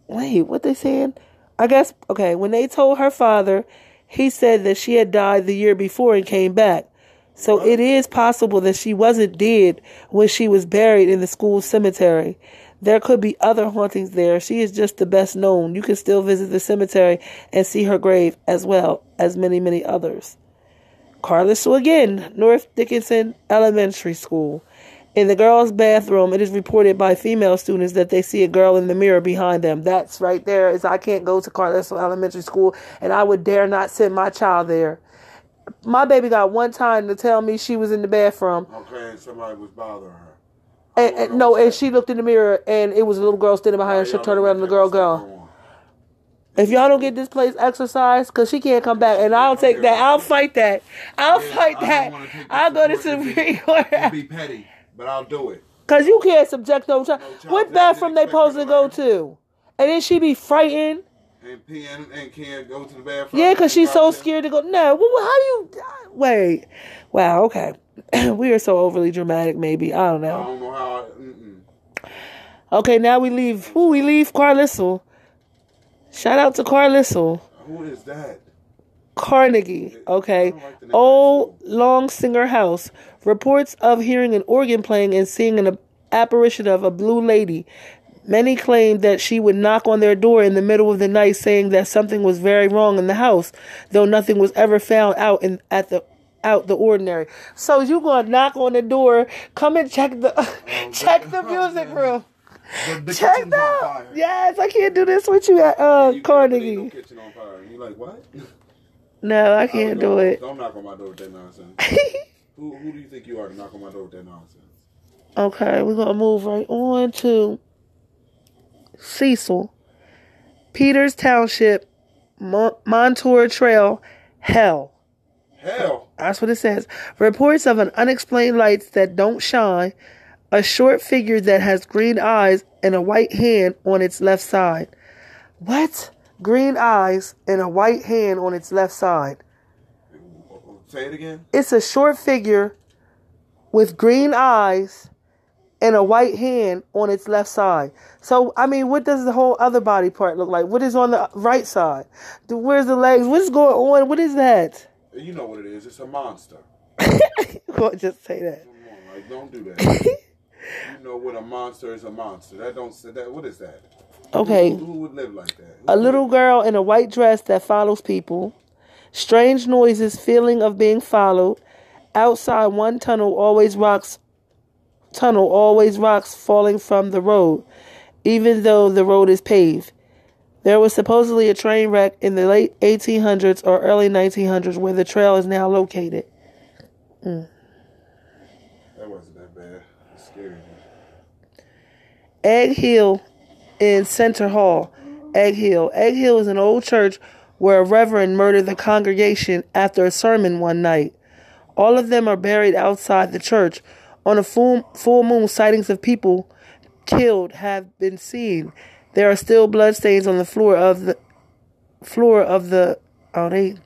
Speaker 1: wait, what they saying? I guess okay, when they told her father, he said that she had died the year before and came back. So it is possible that she wasn't dead when she was buried in the school cemetery. There could be other hauntings there. She is just the best known. You can still visit the cemetery and see her grave as well as many, many others. Carlisle again, North Dickinson Elementary School. In the girls' bathroom, it is reported by female students that they see a girl in the mirror behind them. That's right there. Is I can't go to Carlisle Elementary School, and I would dare not send my child there. My baby got one time to tell me she was in the bathroom,
Speaker 2: Okay, and somebody was bothering her.
Speaker 1: and, and no, and she looked in the mirror, and it was a little girl standing behind her. She turned around, and the girl gone. If y'all don't get this place exercised, cause she can't come back, and I'll take that. I'll fight that. I'll
Speaker 2: Yeah,
Speaker 1: fight that.
Speaker 2: wanna take this
Speaker 1: I'll go to Supreme Court.
Speaker 2: Be petty, but I'll do it.
Speaker 1: Cause you can't subject no child.
Speaker 2: No child
Speaker 1: What bathroom they supposed to go
Speaker 2: to?
Speaker 1: And then she be frightened.
Speaker 2: And P and, can't go to the bathroom.
Speaker 1: Yeah, cause she's so scared to go. No, well, how do you? Wait, wow, okay. we are so overly dramatic. Maybe I don't
Speaker 2: I
Speaker 1: know.
Speaker 2: don't know how. I.
Speaker 1: Okay, now we leave. Who we leave? Carlisle. Shout out to Carlisle.
Speaker 2: Who is that?
Speaker 1: Carnegie. Okay. Old Long Singer House. Reports of hearing an organ playing and seeing an apparition of a blue lady. Many claimed that she would knock on their door in the middle of the night saying that something was very wrong in the house, though nothing was ever found out in at the out the ordinary. So you gonna knock on the door, come and check the check the music room.
Speaker 2: The, the
Speaker 1: Check that. Yes, I can't do this with you at uh
Speaker 2: You can't
Speaker 1: Carnegie.
Speaker 2: No kitchen on fire. And you like what?
Speaker 1: No, I can't do it.
Speaker 2: Don't knock on my door with that nonsense. who who do you think you are to knock on my door with that nonsense?
Speaker 1: Okay, we're gonna move right on to Cecil, Peters Township, Mon- Montour Trail, Hell.
Speaker 2: Hell.
Speaker 1: That's what it says. Reports of an unexplained lights that don't shine, a short figure that has green eyes and a white hand on its left side. What? Green eyes and a white hand on its left side.
Speaker 2: Say it again.
Speaker 1: It's a short figure with green eyes and a white hand on its left side. So, I mean, what does the whole other body part look like? What is on the right side? Where's the legs? What's going on? What is that?
Speaker 2: You know what it is. It's a monster.
Speaker 1: Well, just say that.
Speaker 2: Come on, like don't do that. you know what a monster is a monster. That don't say that. What is that?
Speaker 1: Okay.
Speaker 2: Who, who would live like that?
Speaker 1: A little girl in a white dress that follows people. Strange noises, feeling of being followed. Outside one tunnel always rocks tunnel always rocks falling from the road, even though the road is paved. There was supposedly a train wreck in the late 1800s or early 1900s where the trail is now located. Mm.
Speaker 2: That wasn't that bad. It's scary.
Speaker 1: Egg Hill in Centre Hall. Egg Hill. Egg Hill is an old church where a reverend murdered the congregation after a sermon one night. All of them are buried outside the church. On a full, full moon, sightings of people killed have been seen. There are still bloodstains on the floor of the floor of the oh they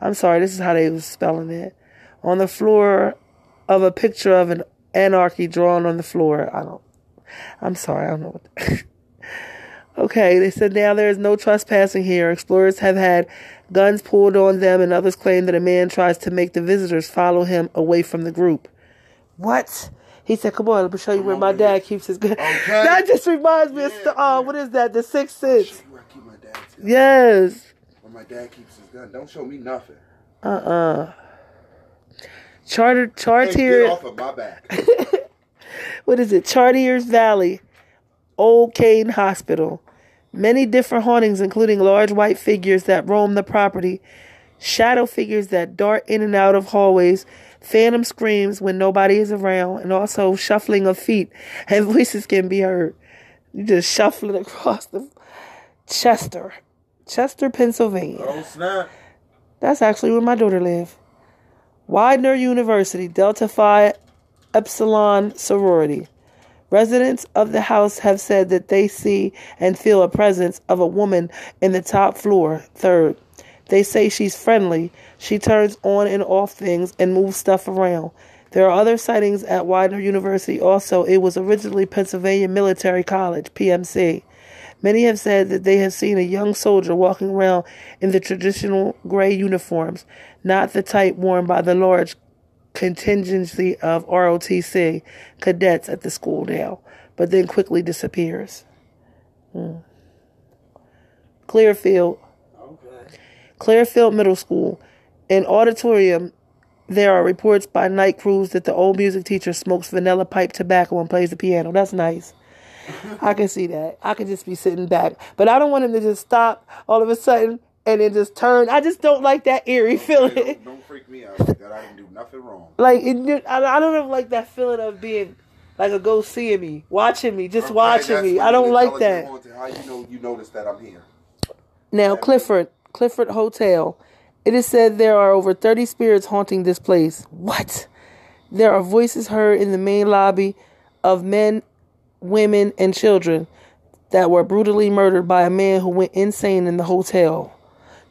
Speaker 1: I'm sorry, this is how they was spelling it. On the floor of a picture of an anarchy drawn on the floor. I don't I'm sorry, I don't know what. okay, they said now there is no trespassing here. Explorers have had guns pulled on them, and others claim that a man tries to make the visitors follow him away from the group. What? He said, "Come on, let me show you where my dad keeps his gun."
Speaker 2: Okay.
Speaker 1: That just reminds me of
Speaker 2: Yeah,
Speaker 1: st- uh, what is that? The Sixth Sense.
Speaker 2: Where I keep my dad's.
Speaker 1: Yes.
Speaker 2: Where my dad keeps his gun. Don't show me nothing.
Speaker 1: Uh uh Charter
Speaker 2: Hey, get off of my back.
Speaker 1: what is it? Chartiers Valley, Old Kane Hospital. Many different hauntings, including large white figures that roam the property, shadow figures that dart in and out of hallways, phantom screams when nobody is around, and also shuffling of feet and voices can be heard. You just shuffling across the Chester, Chester, Pennsylvania.
Speaker 2: oh snap!
Speaker 1: That's actually where my daughter lives. Widener University, Delta Phi Epsilon sorority. Residents of the house have said that they see and feel a presence of a woman in the top floor, third. They say she's friendly. She turns on and off things and moves stuff around. There are other sightings at Widener University also. It was originally Pennsylvania Military College, PMC. Many have said that they have seen a young soldier walking around in the traditional gray uniforms, not the type worn by the large contingency of ROTC cadets at the school now, but then quickly disappears. Hmm. Clearfield,
Speaker 2: Okay.
Speaker 1: Clearfield Middle School. In auditorium, there are reports by night crews that the old music teacher smokes vanilla pipe tobacco and plays the piano. That's nice. I can see that. I could just be sitting back. But I don't want him to just stop all of a sudden and it just turned. I just don't like that eerie feeling.
Speaker 2: Don't, don't freak me out like that. I didn't do nothing wrong.
Speaker 1: like it, I I don't even like that feeling of being like a ghost seeing me, watching me, just
Speaker 2: Okay,
Speaker 1: watching me. I don't like that.
Speaker 2: How you know you noticed that I'm here?
Speaker 1: Now, Clifford, Clifford Hotel. It is said there are over 30 spirits haunting this place. What? There are voices heard in the main lobby of men, women, and children that were brutally murdered by a man who went insane in the hotel.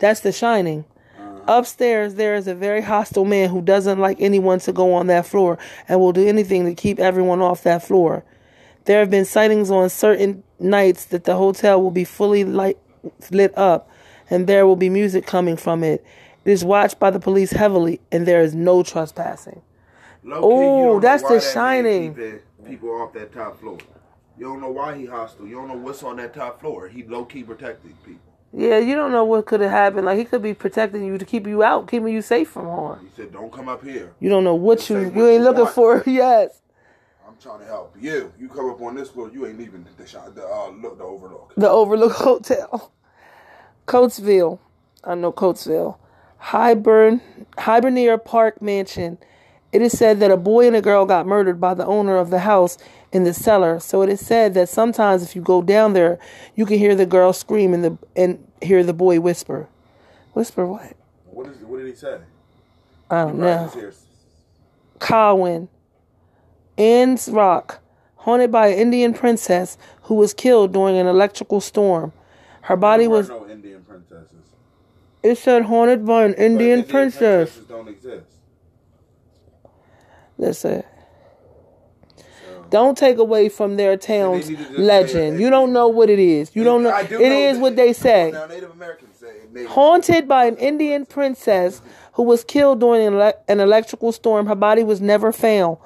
Speaker 1: That's the shining. Uh-huh. Upstairs, there is a very hostile man who doesn't like anyone to go on that floor and will do anything to keep everyone off that floor. There have been sightings on certain nights that the hotel will be fully light, lit up and there will be music coming from it. It is watched by the police heavily and there is no trespassing.
Speaker 2: Low-key, you
Speaker 1: Ooh,
Speaker 2: don't know
Speaker 1: that's The
Speaker 2: that
Speaker 1: Shining.
Speaker 2: People off that top floor. You don't know why he hostile. You don't know what's on that top floor. He low key protecting people.
Speaker 1: Yeah, you don't know what could have happened. Like he could be protecting you to keep you out, keeping you safe from harm.
Speaker 2: He said, "Don't come up here.
Speaker 1: You don't know what you you ain't looking
Speaker 2: want."
Speaker 1: for. Yes,
Speaker 2: I'm trying to help you. You come up on this floor, you ain't leaving the shot. The uh, look, the overlook.
Speaker 1: the Overlook Hotel, Coatesville. I know Coatesville. Hibern Hibernia Park Mansion. It is said that a boy and a girl got murdered by the owner of the house in the cellar. So it is said that sometimes if you go down there, you can hear the girl scream and the and hear the boy whisper. Whisper what?
Speaker 2: What is? What did he say?
Speaker 1: I don't know.
Speaker 2: Practice here.
Speaker 1: Rock, haunted by an Indian princess who was killed during an electrical storm. Her body
Speaker 2: There
Speaker 1: was.
Speaker 2: no Indian princesses.
Speaker 1: It said haunted by an
Speaker 2: But
Speaker 1: Indian princess.
Speaker 2: princesses don't exist.
Speaker 1: Listen. Don't take away from their town's
Speaker 2: need to just say
Speaker 1: legend. You don't know what it is. You don't know.
Speaker 2: I
Speaker 1: It
Speaker 2: know
Speaker 1: is what they say.
Speaker 2: Now Native Americans say.
Speaker 1: Haunted by an Indian princess who was killed during an, ele- an electrical storm. Her body was never found,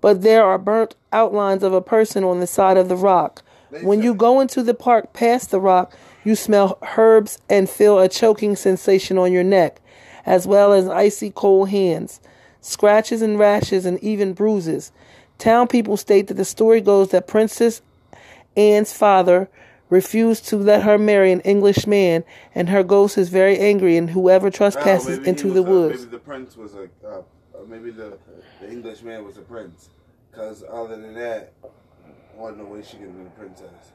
Speaker 1: but there are burnt outlines of a person on the side of the rock. When you go into the park past the rock, you smell herbs and feel a choking sensation on your neck, as well as icy cold hands, scratches and rashes, and even bruises. Town people state that the story goes that Princess Anne's father refused to let her marry an English man, and her ghost is very angry, and whoever
Speaker 2: Oh,
Speaker 1: trespasses
Speaker 2: maybe
Speaker 1: into the
Speaker 2: a-
Speaker 1: woods.
Speaker 2: maybe the prince was a. Uh, uh, maybe the the English man was a prince. Because other than that, wasn't no way she could have been a princess.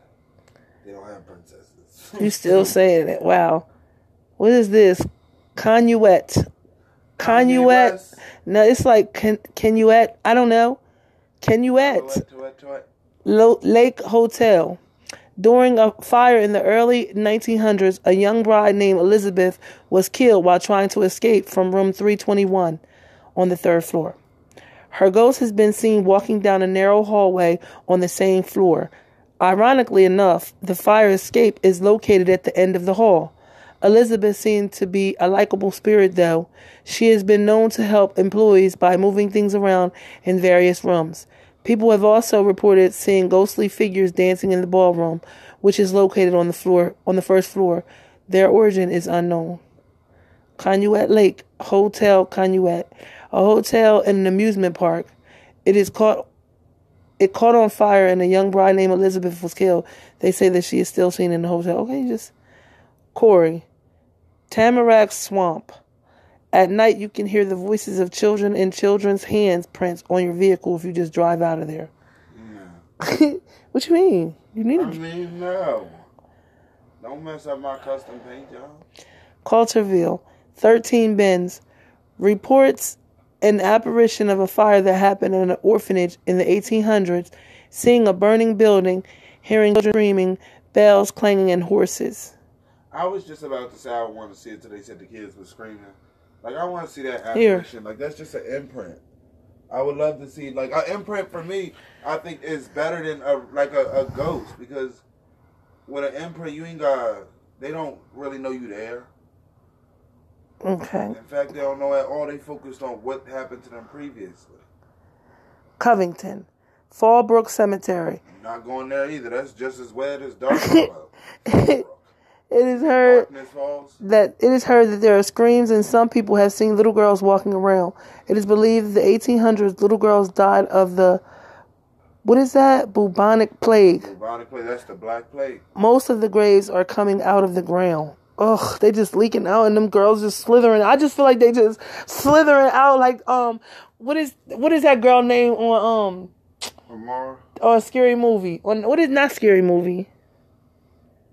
Speaker 2: They don't have princesses.
Speaker 1: You still saying it? Wow. What is this? Canuet.
Speaker 2: West.
Speaker 1: No, it's like can Canuet. I don't know. Canuet.
Speaker 2: Tuet, tuet, tuet.
Speaker 1: Lake Hotel. During a fire in the early 1900s, a young bride named Elizabeth was killed while trying to escape from room 321 on the third floor. Her ghost has been seen walking down a narrow hallway on the same floor. Ironically enough, the fire escape is located at the end of the hall. Elizabeth seemed to be a likable spirit, though. She has been known to help employees by moving things around in various rooms. People have also reported seeing ghostly figures dancing in the ballroom, which is located on the floor on the first floor. Their origin is unknown. Canuet Lake Hotel Canuet, a hotel and an amusement park. It is caught it caught on fire and a young bride named Elizabeth was killed. They say that she is still seen in the hotel. Okay, just Corry. Tamarack Swamp. At night you can hear the voices of children and children's hands prints on your vehicle if you just drive out of there. What you mean? You need
Speaker 2: I mean, no. Don't mess up my custom paint, y'all.
Speaker 1: Coulterville, 13 Bends, reports an apparition of a fire that happened in an orphanage in the 1800s, seeing a burning building, hearing children screaming, bells clanging, and horses.
Speaker 2: I was just about to say I wanted to see it till they said the kids were screaming. Like I want to see that
Speaker 1: Here.
Speaker 2: apparition. Like that's just an imprint. I would love to see like an imprint for me. I think is better than a like a, a ghost because with an imprint you ain't got. They don't really know you there.
Speaker 1: Okay.
Speaker 2: In fact, they don't know at all. They focused on what happened to them previously.
Speaker 1: Covington, Fallbrook Cemetery.
Speaker 2: Not going there either. That's just as wet as Dark.
Speaker 1: It is heard that it is heard that there are screams and some people have seen little girls walking around. It is believed that the 1800s little girls died of the what is that bubonic plague.
Speaker 2: Bubonic plague. That's the Black Plague.
Speaker 1: Most of the graves are coming out of the ground. Ugh, they just leaking out and them girls just slithering. I just feel like they just slithering out like um what is what is that girl name on um
Speaker 2: Amar,
Speaker 1: on scary movie? On what is not scary movie?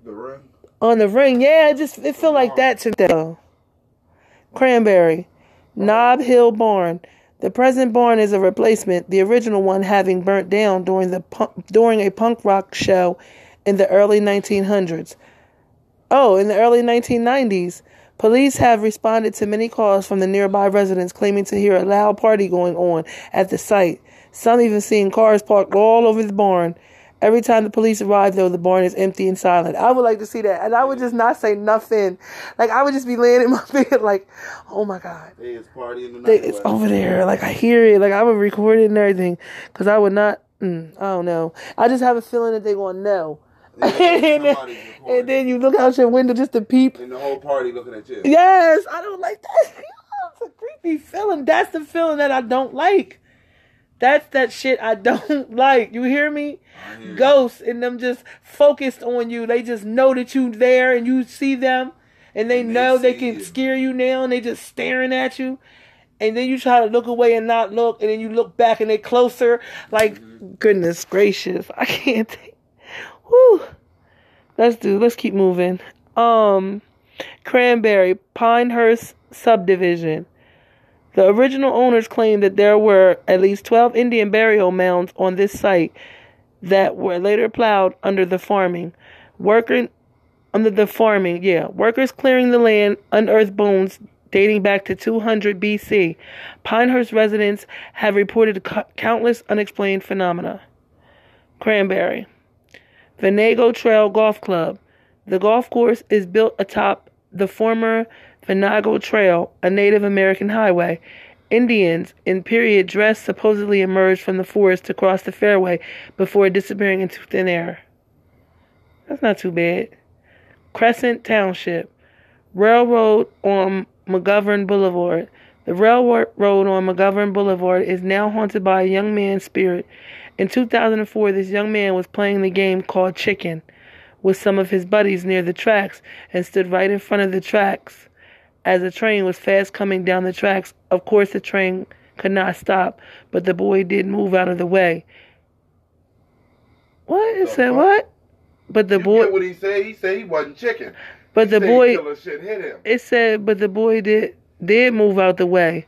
Speaker 2: the ring.
Speaker 1: On the ring, yeah, it just it feel like that to them. Cranberry, Knob Hill Barn. The present barn is a replacement, the original one having burnt down during the during a punk rock show in the early 1900s. Oh, in the early 1990s, police have responded to many calls from the nearby residents claiming to hear a loud party going on at the site. Some even seen cars parked all over the barn. Every time the police arrive, though, the barn is empty and silent. I would like to see that. And I would just not say nothing. Like, I would just be laying in my bed, like, oh my God.
Speaker 2: They is partying tonight.
Speaker 1: They, it's over there. Like, I hear it. Like, I would record it and everything. Because I would not, mm, I don't know. I just have a feeling that they're going to know. And, then, and then you look out your window just to peep.
Speaker 2: And the whole party looking at you.
Speaker 1: Yes, I don't like that. It's a creepy feeling. That's the feeling that I don't like. That's that shit I don't like. You hear me?
Speaker 2: Hear.
Speaker 1: Ghosts and them just focused on you. They just know that you there and you see them and they
Speaker 2: And they
Speaker 1: know they can
Speaker 2: you.
Speaker 1: scare you now and they just staring at you. And then you try to look away and not look and then you look back and they closer. Like
Speaker 2: Mm-hmm.
Speaker 1: goodness gracious. I can't take Whew. Let's do let's keep moving. Um Cranberry, Pinehurst subdivision. The original owners claimed that there were at least 12 Indian burial mounds on this site that were later plowed under the farming. Worker under the farming, yeah. Workers clearing the land unearthed bones dating back to 200 BC. Pinehurst residents have reported co- countless unexplained phenomena. Cranberry. Venango Trail Golf Club. The golf course is built atop the former Venango Trail, a Native American highway. Indians in period dress supposedly emerged from the forest to cross the fairway before disappearing into thin air. That's not too bad. Crescent Township. Railroad on McGovern Boulevard. The railroad on McGovern Boulevard is now haunted by a young man's spirit. In 2004, this young man was playing the game called Chicken with some of his buddies near the tracks and stood right in front of the tracks as the train was fast coming down the tracks. Of course, the train could not stop, but the boy did move out of the way. What? It
Speaker 2: The
Speaker 1: said what? But the
Speaker 2: you
Speaker 1: boy,
Speaker 2: get what he said? He said he wasn't chicken.
Speaker 1: but the
Speaker 2: He said
Speaker 1: boy,
Speaker 2: shit hit him.
Speaker 1: it said, but the boy did did move out the way.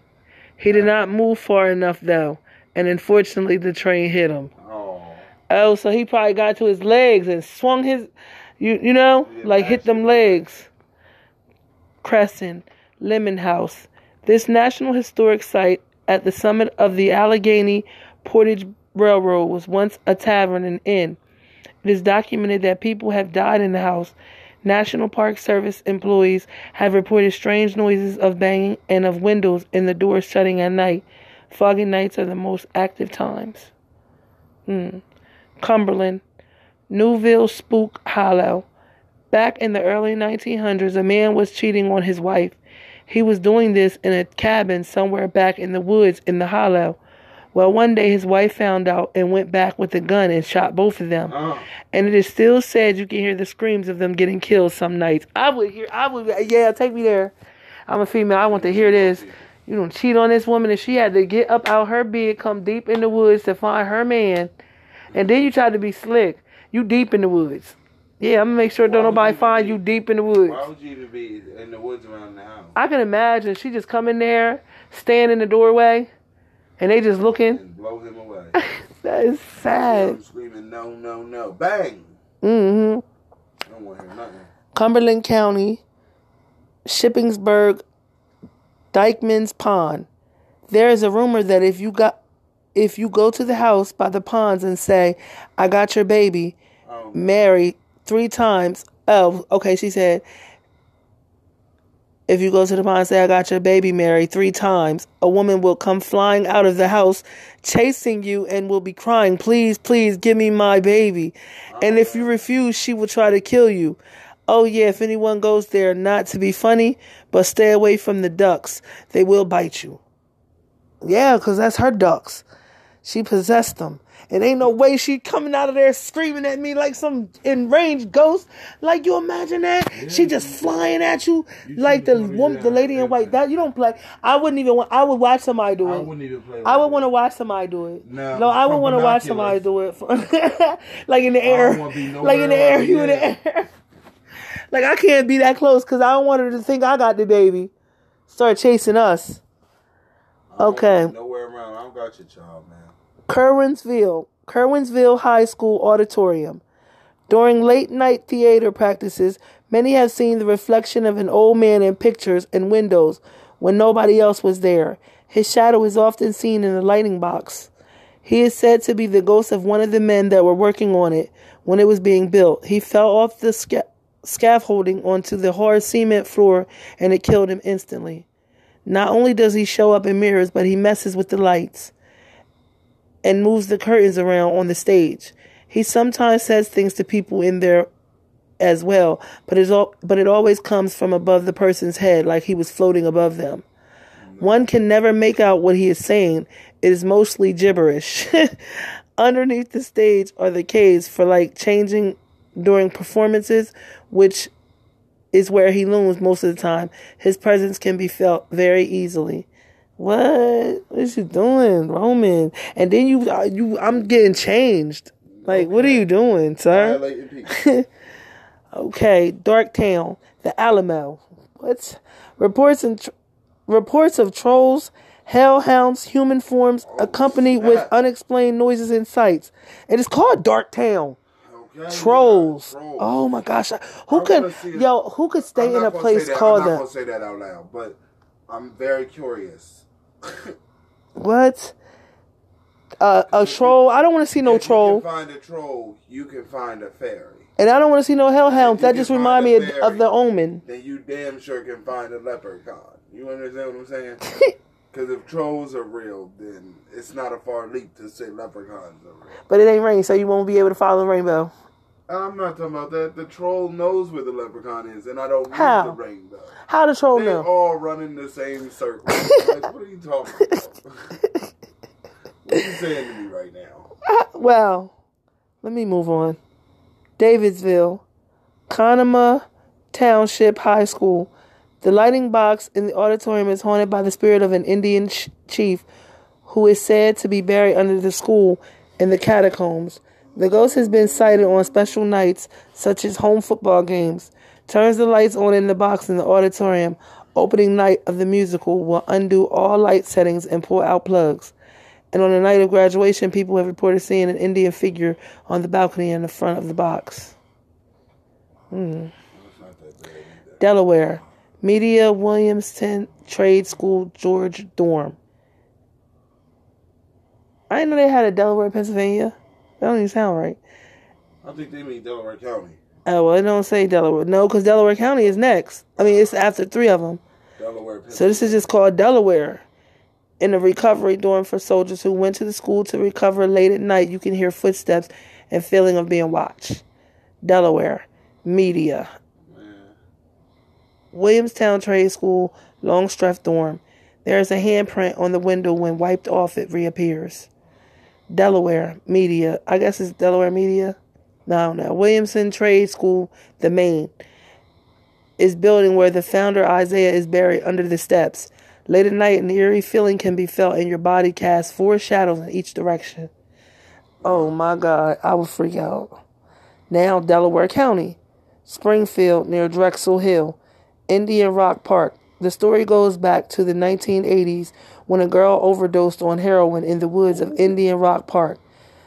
Speaker 1: He did not move far enough though, and unfortunately, the train hit him.
Speaker 2: Oh.
Speaker 1: Oh, so he probably got to his legs and swung his, you you know,
Speaker 2: Yeah,
Speaker 1: like hit them legs. Cresson, Lemon House. This National Historic Site at the summit of the Allegheny Portage Railroad was once a tavern and inn. It is documented that people have died in the house. National Park Service employees have reported strange noises of banging and of windows and the doors shutting at night. Foggy nights are the most active times. Hmm. Cumberland, Newville Spook Hollow. Back in the early 1900s, a man was cheating on his wife. He was doing this in a cabin somewhere back in the woods in the hollow. Well, one day his wife found out and went back with a gun and shot both of them.
Speaker 2: Oh.
Speaker 1: And it is still said you can hear the screams of them getting killed some nights. I would hear, I would, yeah, take me there. I'm a female. I want to hear this. You don't cheat on this woman, and she had to get up out her bed, come deep in the woods to find her man, and then you try to be slick. You deep in the woods. Yeah, I'm gonna make sure don't nobody find you deep in the woods.
Speaker 2: Why would you even be in the woods around the house?
Speaker 1: I can imagine she just come in there, stand in the doorway, and they just looking.
Speaker 2: And blow him away.
Speaker 1: That is sad.
Speaker 2: I'm screaming, no, no, no. Bang!
Speaker 1: hmm
Speaker 2: I don't want to hear nothing.
Speaker 1: Cumberland County, Shippensburg, Dykeman's Pond. There is a rumor that if you got if you go to the house by the ponds and say, I got your baby,
Speaker 2: Oh,
Speaker 1: Mary, three times. Oh, okay, she said, if you go to the pond and say, I got your baby, Mary, three times, a woman will come flying out of the house, chasing you, and will be crying, Please, please, give me my baby. And if you refuse, she will try to kill you. Oh, yeah, if anyone goes there, not to be funny, but stay away from the ducks. They will bite you. Yeah, because that's her ducks. She possessed them. It ain't no way she coming out of there screaming at me like some enraged ghost. Like you imagine that? She just flying at you like the woman, the lady in white. That you don't play. I wouldn't even want. I would watch somebody do it.
Speaker 2: I wouldn't even play.
Speaker 1: I would want to watch somebody do it.
Speaker 2: No,
Speaker 1: no, I would want to watch somebody do it, like in the air, like in the air, you in the air. like I can't be that close because I don't want her to think I got the baby. Start chasing us. Okay.
Speaker 2: Nowhere around. I don't got your child, man.
Speaker 1: Curwensville, Curwensville High School auditorium. During late night theater practices, many have seen the reflection of an old man in pictures and windows when nobody else was there. His shadow is often seen in the lighting box. He is said to be the ghost of one of the men that were working on it when it was being built. He fell off the sca- scaffolding onto the hard cement floor and it killed him instantly. Not only does he show up in mirrors, but he messes with the lights and moves the curtains around on the stage. He sometimes says things to people in there as well, but all, but it always comes from above the person's head like he was floating above them. One can never make out what he is saying. It is mostly gibberish. Underneath the stage are the caves for like changing during performances, which is where he looms most of the time. His presence can be felt very easily. What? What is you doing, Roman? And then you, uh, you, I'm getting changed. Like, what are you doing, sir? Okay, Dark Town, the Alamo. What? Reports and tr- reports of trolls, hellhounds, human forms, accompanied with unexplained noises and sights. It is called Dark Town.
Speaker 2: Okay,
Speaker 1: Trolls.
Speaker 2: Trolls.
Speaker 1: Oh my gosh. Who could
Speaker 2: wanna see it.
Speaker 1: yo, who could stay in a place
Speaker 2: say that-
Speaker 1: called
Speaker 2: I'm not
Speaker 1: that?
Speaker 2: gonna say that out loud, but I'm very curious.
Speaker 1: What? Uh, a troll. I don't want to see no
Speaker 2: if
Speaker 1: troll.
Speaker 2: you can find a troll, you can find a fairy.
Speaker 1: And I don't want to see no hellhounds. That just remind me of,
Speaker 2: fairy.
Speaker 1: of the omen.
Speaker 2: Then you damn sure can find a leprechaun. You understand what I'm saying? Because if trolls are real, then it's not a far leap to say leprechauns are real.
Speaker 1: But it ain't rain, so you won't be able to follow the rainbow.
Speaker 2: I'm not talking about that. The troll knows where the leprechaun is, and I don't
Speaker 1: How?
Speaker 2: need the rainbow.
Speaker 1: How the troll
Speaker 2: They
Speaker 1: know?
Speaker 2: all run in the same circle. like, what are you talking about? what are you saying to me right now?
Speaker 1: Uh, well, let me move on. Davidsville, Conemaugh Township High School. The lighting box in the auditorium is haunted by the spirit of an Indian ch- chief who is said to be buried under the school in the catacombs. The ghost has been sighted on special nights, such as home football games. Turns the lights on in the box in the auditorium. Opening night of the musical will undo all light settings and pull out plugs. And on the night of graduation, people have reported seeing an Indian figure on the balcony in the front of the box.
Speaker 2: Either.
Speaker 1: Delaware, Media Williamson Trade School George Dorm. I didn't know they had a Delaware, Pennsylvania. That don't even sound right.
Speaker 2: I think they mean Delaware County.
Speaker 1: Oh, well, it don't say Delaware. No, because Delaware County is next. I mean, it's after three of them.
Speaker 2: Delaware,
Speaker 1: So this is just called Delaware. In the recovery dorm for soldiers who went to the school to recover late at night, you can hear footsteps and feeling of being watched. Delaware, media. Williamson Trade School, Longstreth dorm. There is a handprint on the window when wiped off it reappears. Delaware, media. I guess it's Delaware media. No, no. Williamson Trade School, the main is building where the founder Isaiah is buried under the steps. Late at night, an eerie feeling can be felt, and your body casts four shadows in each direction. Oh my God, I would freak out. Now, Delaware County, Springfield near Drexel Hill, Indian Rock Park. The story goes back to the 1980s when a girl overdosed on heroin in the woods of Indian Rock Park.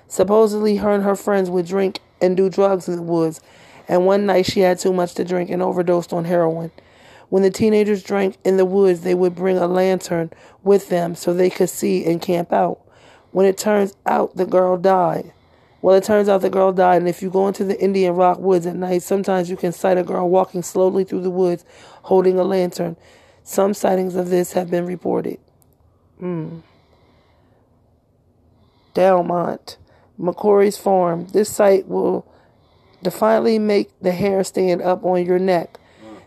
Speaker 1: Supposedly, her and her friends would drink and do drugs in the woods, and one night she had too much to drink and overdosed on heroin. When the teenagers drank in the woods, they would bring a lantern with them so they could see and camp out. When it turns out the girl died. Well, it turns out the girl died, and if you go into the Indian Rock woods at night, sometimes you can sight a girl walking slowly through the woods holding a lantern. Some sightings of this have been reported. Mm. Delmont, McCory's Farm. This site will defiantly make the hair stand up on your neck.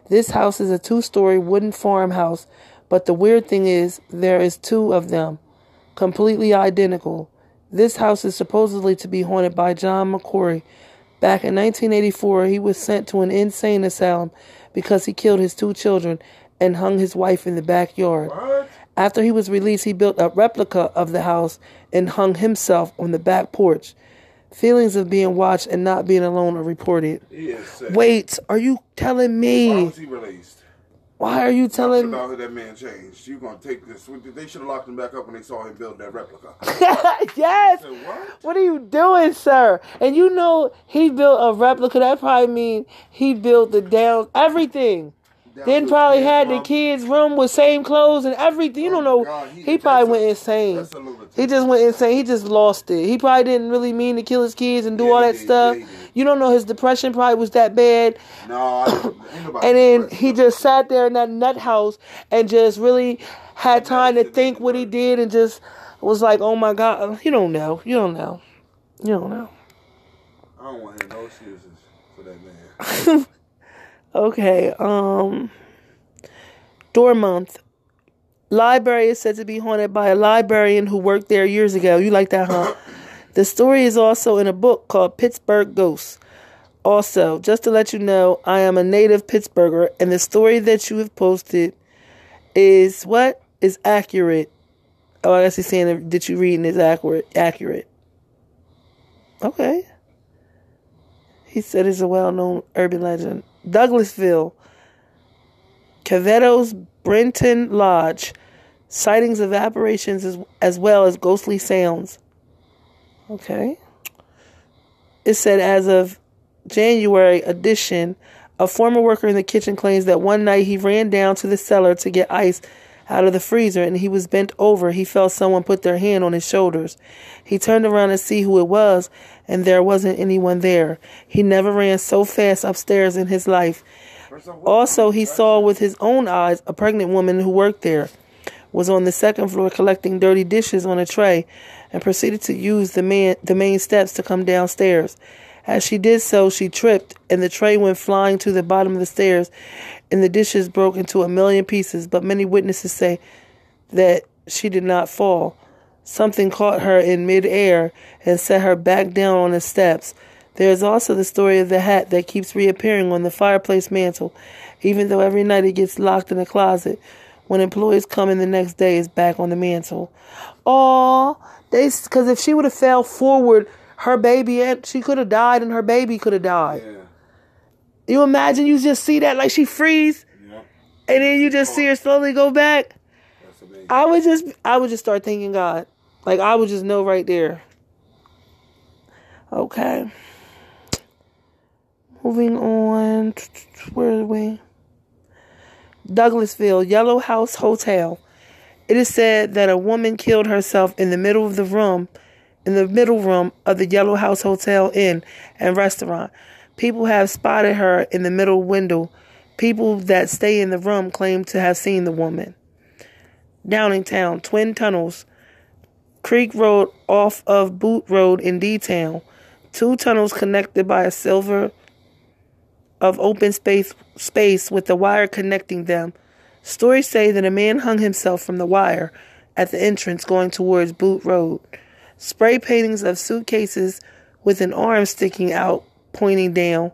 Speaker 1: This house is a two story wooden farmhouse, but the weird thing is there is two of them, completely identical. This house is supposedly to be haunted by John McCory. Back in 1984, he was sent to an insane asylum because he killed his two children and hung his wife in the backyard.
Speaker 2: What?
Speaker 1: After he was released, he built a replica of the house and hung himself on the back porch. Feelings of being watched and not being alone are reported. Wait, are you telling me?
Speaker 2: Why was he released?
Speaker 1: Why are you telling
Speaker 2: about how that man changed. You gonna take this? They should have locked him back up when they saw him build that replica.
Speaker 1: yes.
Speaker 2: Said, what?
Speaker 1: What are you doing, sir? And you know he built a replica. That probably mean he built the down everything. Then probably had the kids' room with same clothes and everything. You oh don't know.
Speaker 2: Oh God,
Speaker 1: He,
Speaker 2: he-
Speaker 1: probably went insane.
Speaker 2: That's a lunatic.
Speaker 1: He just went insane. He just lost it. He probably didn't really mean to kill his kids and do
Speaker 2: Yeah,
Speaker 1: all that
Speaker 2: did.
Speaker 1: stuff.
Speaker 2: Yeah.
Speaker 1: You don't know his depression probably was that bad.
Speaker 2: No, I don't- ain't nobody
Speaker 1: And then he just sat there in that nut house and just really had time to think what he did and just was like, oh my God. You don't know. You don't know. You don't know.
Speaker 2: I don't want to hear no excuses for that man.
Speaker 1: Okay, um Dormont. Library is said to be haunted by a librarian who worked there years ago. You like that, huh? the story is also in a book called Pittsburgh Ghosts. Also, just to let you know, I am a native Pittsburgher and the story that you have posted is what? Is accurate. Oh, I guess he's saying that- you reading is accurate accurate. Okay. He said it's a well known urban legend. Douglassville, Cavetto's Brinton Lodge, sightings of apparitions as, as well as ghostly sounds. Okay. It said as of January edition, a former worker in the kitchen claims that one night he ran down to the cellar to get ice out of the freezer and he was bent over. He felt someone put their hand on his shoulders. He turned around to see who it was and there wasn't anyone there. He never ran so fast upstairs in his life. Also, he saw with his own eyes a pregnant woman who worked there was on the second floor collecting dirty dishes on a tray and proceeded to use the man the main steps to come downstairs. As she did so, she tripped and the tray went flying to the bottom of the stairs and the dishes broke into a million pieces, but many witnesses say that she did not fall. Something caught her in midair and set her back down on the steps. There is also the story of the hat that keeps reappearing on the fireplace mantel, even though every night it gets locked in a closet. When employees come in the next day, it's back on the mantle. Oh, they because if she would have fell forward, her baby and she could have died, and her baby could have died.
Speaker 2: Yeah.
Speaker 1: You imagine you just see that like she freeze,
Speaker 2: Yeah.
Speaker 1: and then you just see her slowly go back. I would just I would just start thanking God. Like I would just know right there. Okay. Moving on. Where are we? Douglassville Yellow House Hotel. It is said that a woman killed herself in the middle of the room, in the middle room of the Yellow House Hotel Inn and Restaurant. People have spotted her in the middle window. People that stay in the room claim to have seen the woman. Downingtown, Twin Tunnels, Creek Road off of Boot Road in D Town. Two tunnels connected by a silver of open space space with the wire connecting them. Stories say that a man hung himself from the wire at the entrance going towards Boot Road. Spray paintings of suitcases with an arm sticking out, pointing down.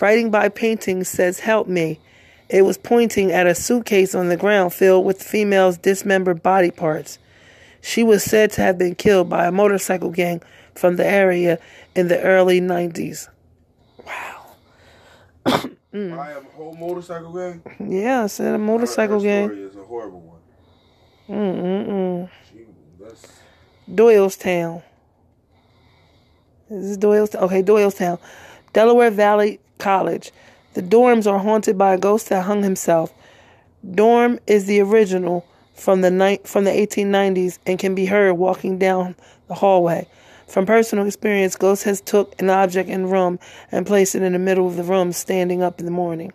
Speaker 1: Writing by painting says, Help me. It was pointing at a suitcase on the ground filled with female's dismembered body parts. She was said to have been killed by a motorcycle gang from the area in the early 90s. Mm.
Speaker 2: I have a whole motorcycle gang.
Speaker 1: Yeah, I said a motorcycle
Speaker 2: Her
Speaker 1: gang.
Speaker 2: story is a horrible one.
Speaker 1: Mm-mm-mm.
Speaker 2: She, that's,
Speaker 1: Doylestown. This is Doylestown. Okay, Doylestown. Delaware Valley College. The dorms are haunted by a ghost that hung himself. Dorm is the original from the night from the 1890s and can be heard walking down the hallway. From personal experience, Ghost has took an object in room and placed it in the middle of the room, standing up in the morning.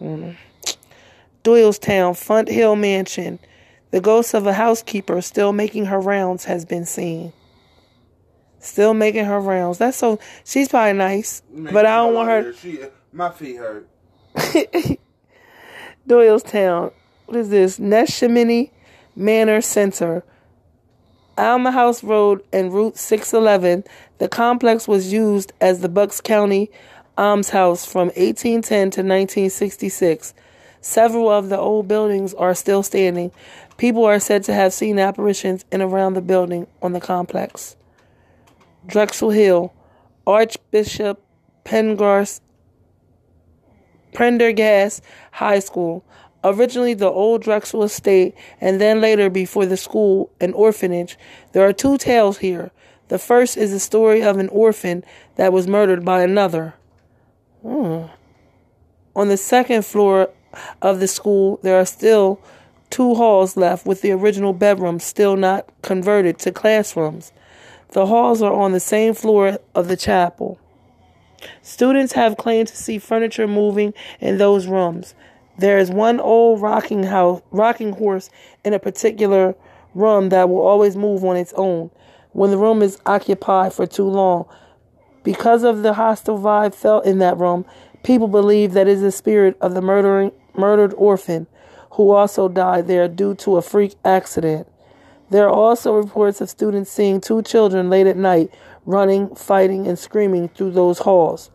Speaker 1: Mm. Doylestown, Fonthill Mansion. The ghost of a housekeeper still making her rounds has been seen. Still making her rounds. That's so. She's probably nice,
Speaker 2: man,
Speaker 1: but I don't want her.
Speaker 2: She, my feet hurt.
Speaker 1: Doylestown. What is this? Neshaminy Manor Center. Almshouse Road and Route 611. The complex was used as the Bucks County almshouse from 1810 to 1966. Several of the old buildings are still standing. People are said to have seen apparitions in around the building on the complex. Drexel Hill, Archbishop Pengarce Prendergast High School, originally the old Drexel Estate, and then later before the school, an orphanage. There are two tales here. The first is the story of an orphan that was murdered by another. Hmm. On the second floor of the school, there are still two halls left with the original bedrooms still not converted to classrooms. The halls are on the same floor of the chapel. Students have claimed to see furniture moving in those rooms. There is one old rocking house, rocking horse in a particular room that will always move on its own when the room is occupied for too long. Because of the hostile vibe felt in that room, people believe that it is the spirit of the murdering, murdered orphan who also died there due to a freak accident. There are also reports of students seeing two children late at night running, fighting, and screaming through those halls.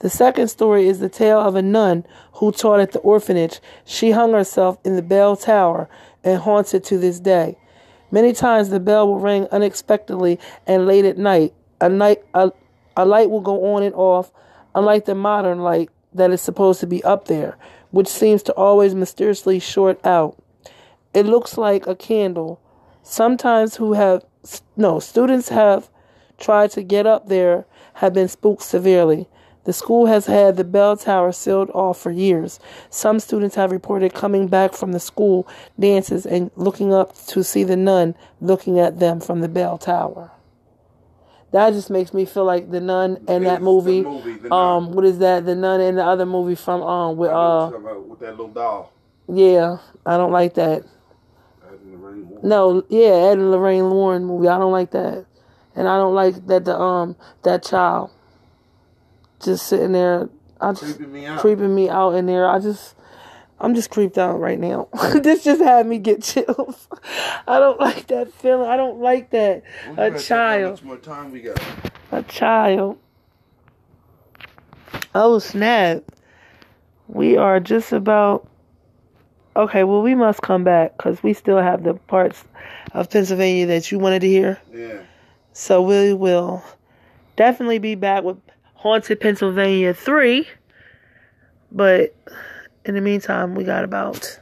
Speaker 1: The second story is the tale of a nun who taught at the orphanage. She hung herself in the bell tower and haunts it to this day. Many times the bell will ring unexpectedly and late at night. A night a, a light will go on and off, unlike the modern light that is supposed to be up there, which seems to always mysteriously short out. It looks like a candle. Sometimes who have no students have tried to get up there have been spooked severely. The school has had the bell tower sealed off for years. Some students have reported coming back from the school dances and looking up to see the nun looking at them from the bell tower. That just makes me feel like the nun and that movie.
Speaker 2: the movie,
Speaker 1: um,
Speaker 2: Nun.
Speaker 1: what is that? The nun and the other movie from um with uh
Speaker 2: what you're talking about, with that little doll.
Speaker 1: yeah. I don't like that. No, yeah, Ed and Lorraine Lauren movie. I don't like that, and I don't like that the um that child just sitting there. I just
Speaker 2: Creeping me out.
Speaker 1: creeping me out in there. I just, I'm just creeped out right now. this just had me get chills. I don't like that feeling. I don't like that. A
Speaker 2: How
Speaker 1: child.
Speaker 2: much more time we got?
Speaker 1: A child. Oh snap! We are just about. Okay, well we must come back because we still have the parts of Pennsylvania that you wanted to hear.
Speaker 2: Yeah.
Speaker 1: So we will definitely be back with Haunted Pennsylvania 3. But in the meantime, we got about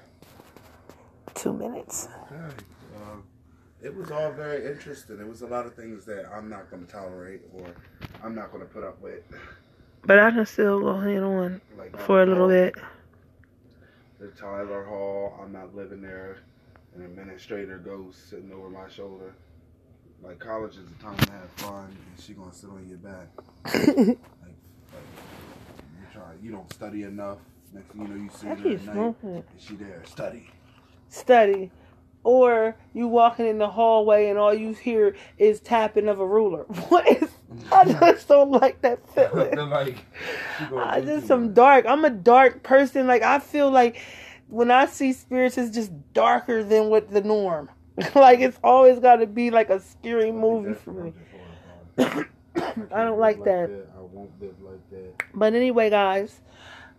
Speaker 1: two minutes.
Speaker 2: Okay. Uh, it was all very interesting. It was a lot of things that I'm not going to tolerate or I'm not going to put up with.
Speaker 1: But I can still go on
Speaker 2: Like
Speaker 1: for a little bit.
Speaker 2: The Tyler Hall, I'm not living there. An administrator goes sitting over my shoulder. Like college is a time to have fun, and she gonna sit on your back. Like, like you try, you don't study enough. Next thing you know, you see her at night, and she there study.
Speaker 1: Study. Or you walking in the hallway and all you hear is tapping of a ruler. What is I just don't like that feeling.
Speaker 2: Like,
Speaker 1: I just some dark. I'm a dark person. Like I feel like when I see spirits, it's just darker than what the norm. like it's always got to be like a scary movie for me. I don't like that.
Speaker 2: I won't live like that.
Speaker 1: But anyway, guys,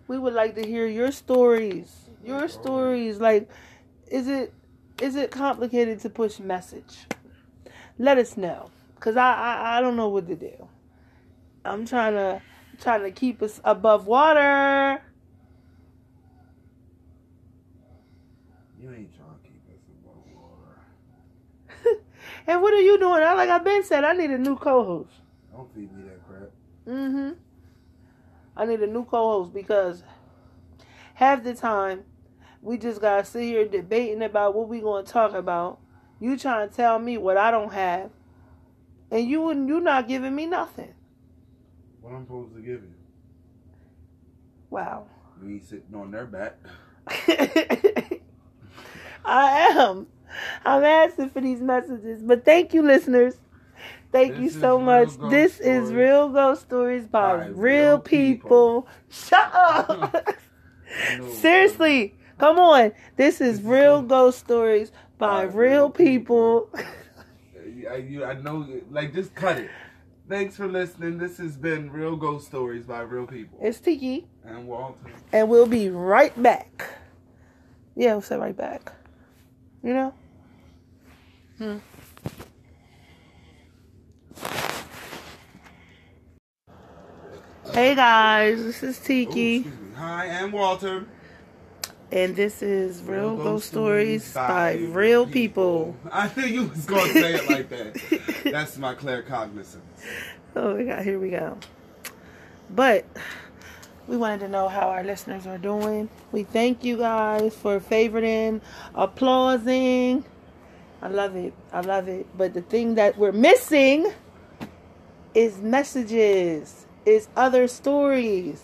Speaker 1: we would like to hear your stories. Your stories. Like, is it is it complicated to push message? Let us know, cause I I, I don't know what to do. I'm trying to trying to keep us above water.
Speaker 2: You ain't trying to keep us above water.
Speaker 1: And what are you doing? I like I've been said, I need a new co-host.
Speaker 2: Don't feed me that crap.
Speaker 1: Mm-hmm. I need a new co-host because half the time we just gotta sit here debating about what we gonna talk about. You trying to tell me what I don't have, and you and you not giving me nothing.
Speaker 2: What I'm supposed to give you?
Speaker 1: Wow.
Speaker 2: You ain't sitting on their back.
Speaker 1: I am. I'm asking for these messages, but thank you, listeners. Thank
Speaker 2: This
Speaker 1: you so much. This is real ghost stories by,
Speaker 2: by
Speaker 1: real,
Speaker 2: real
Speaker 1: people.
Speaker 2: people.
Speaker 1: Shut up. Seriously, come on. This is real ghost stories by
Speaker 2: real
Speaker 1: people.
Speaker 2: I, you, I know, like, just cut it. Thanks for listening. This has been Real Ghost Stories by Real People.
Speaker 1: it's Tiki,
Speaker 2: And Walter.
Speaker 1: and we'll be right back. Yeah, we'll say right back. You know? Hmm. Hey guys, this is
Speaker 2: Oh,
Speaker 1: Tiki,
Speaker 2: excuse me. Hi, I'm Walter.
Speaker 1: And this is Real Ghost Stories by Real People.
Speaker 2: I knew you was going to say it like that. That's my clear cognizance.
Speaker 1: Oh my god, here we go. But we wanted to know how our listeners are doing. We thank you guys for favoriting, applauding. I love it. I love it. But the thing that we're missing is messages, is other stories.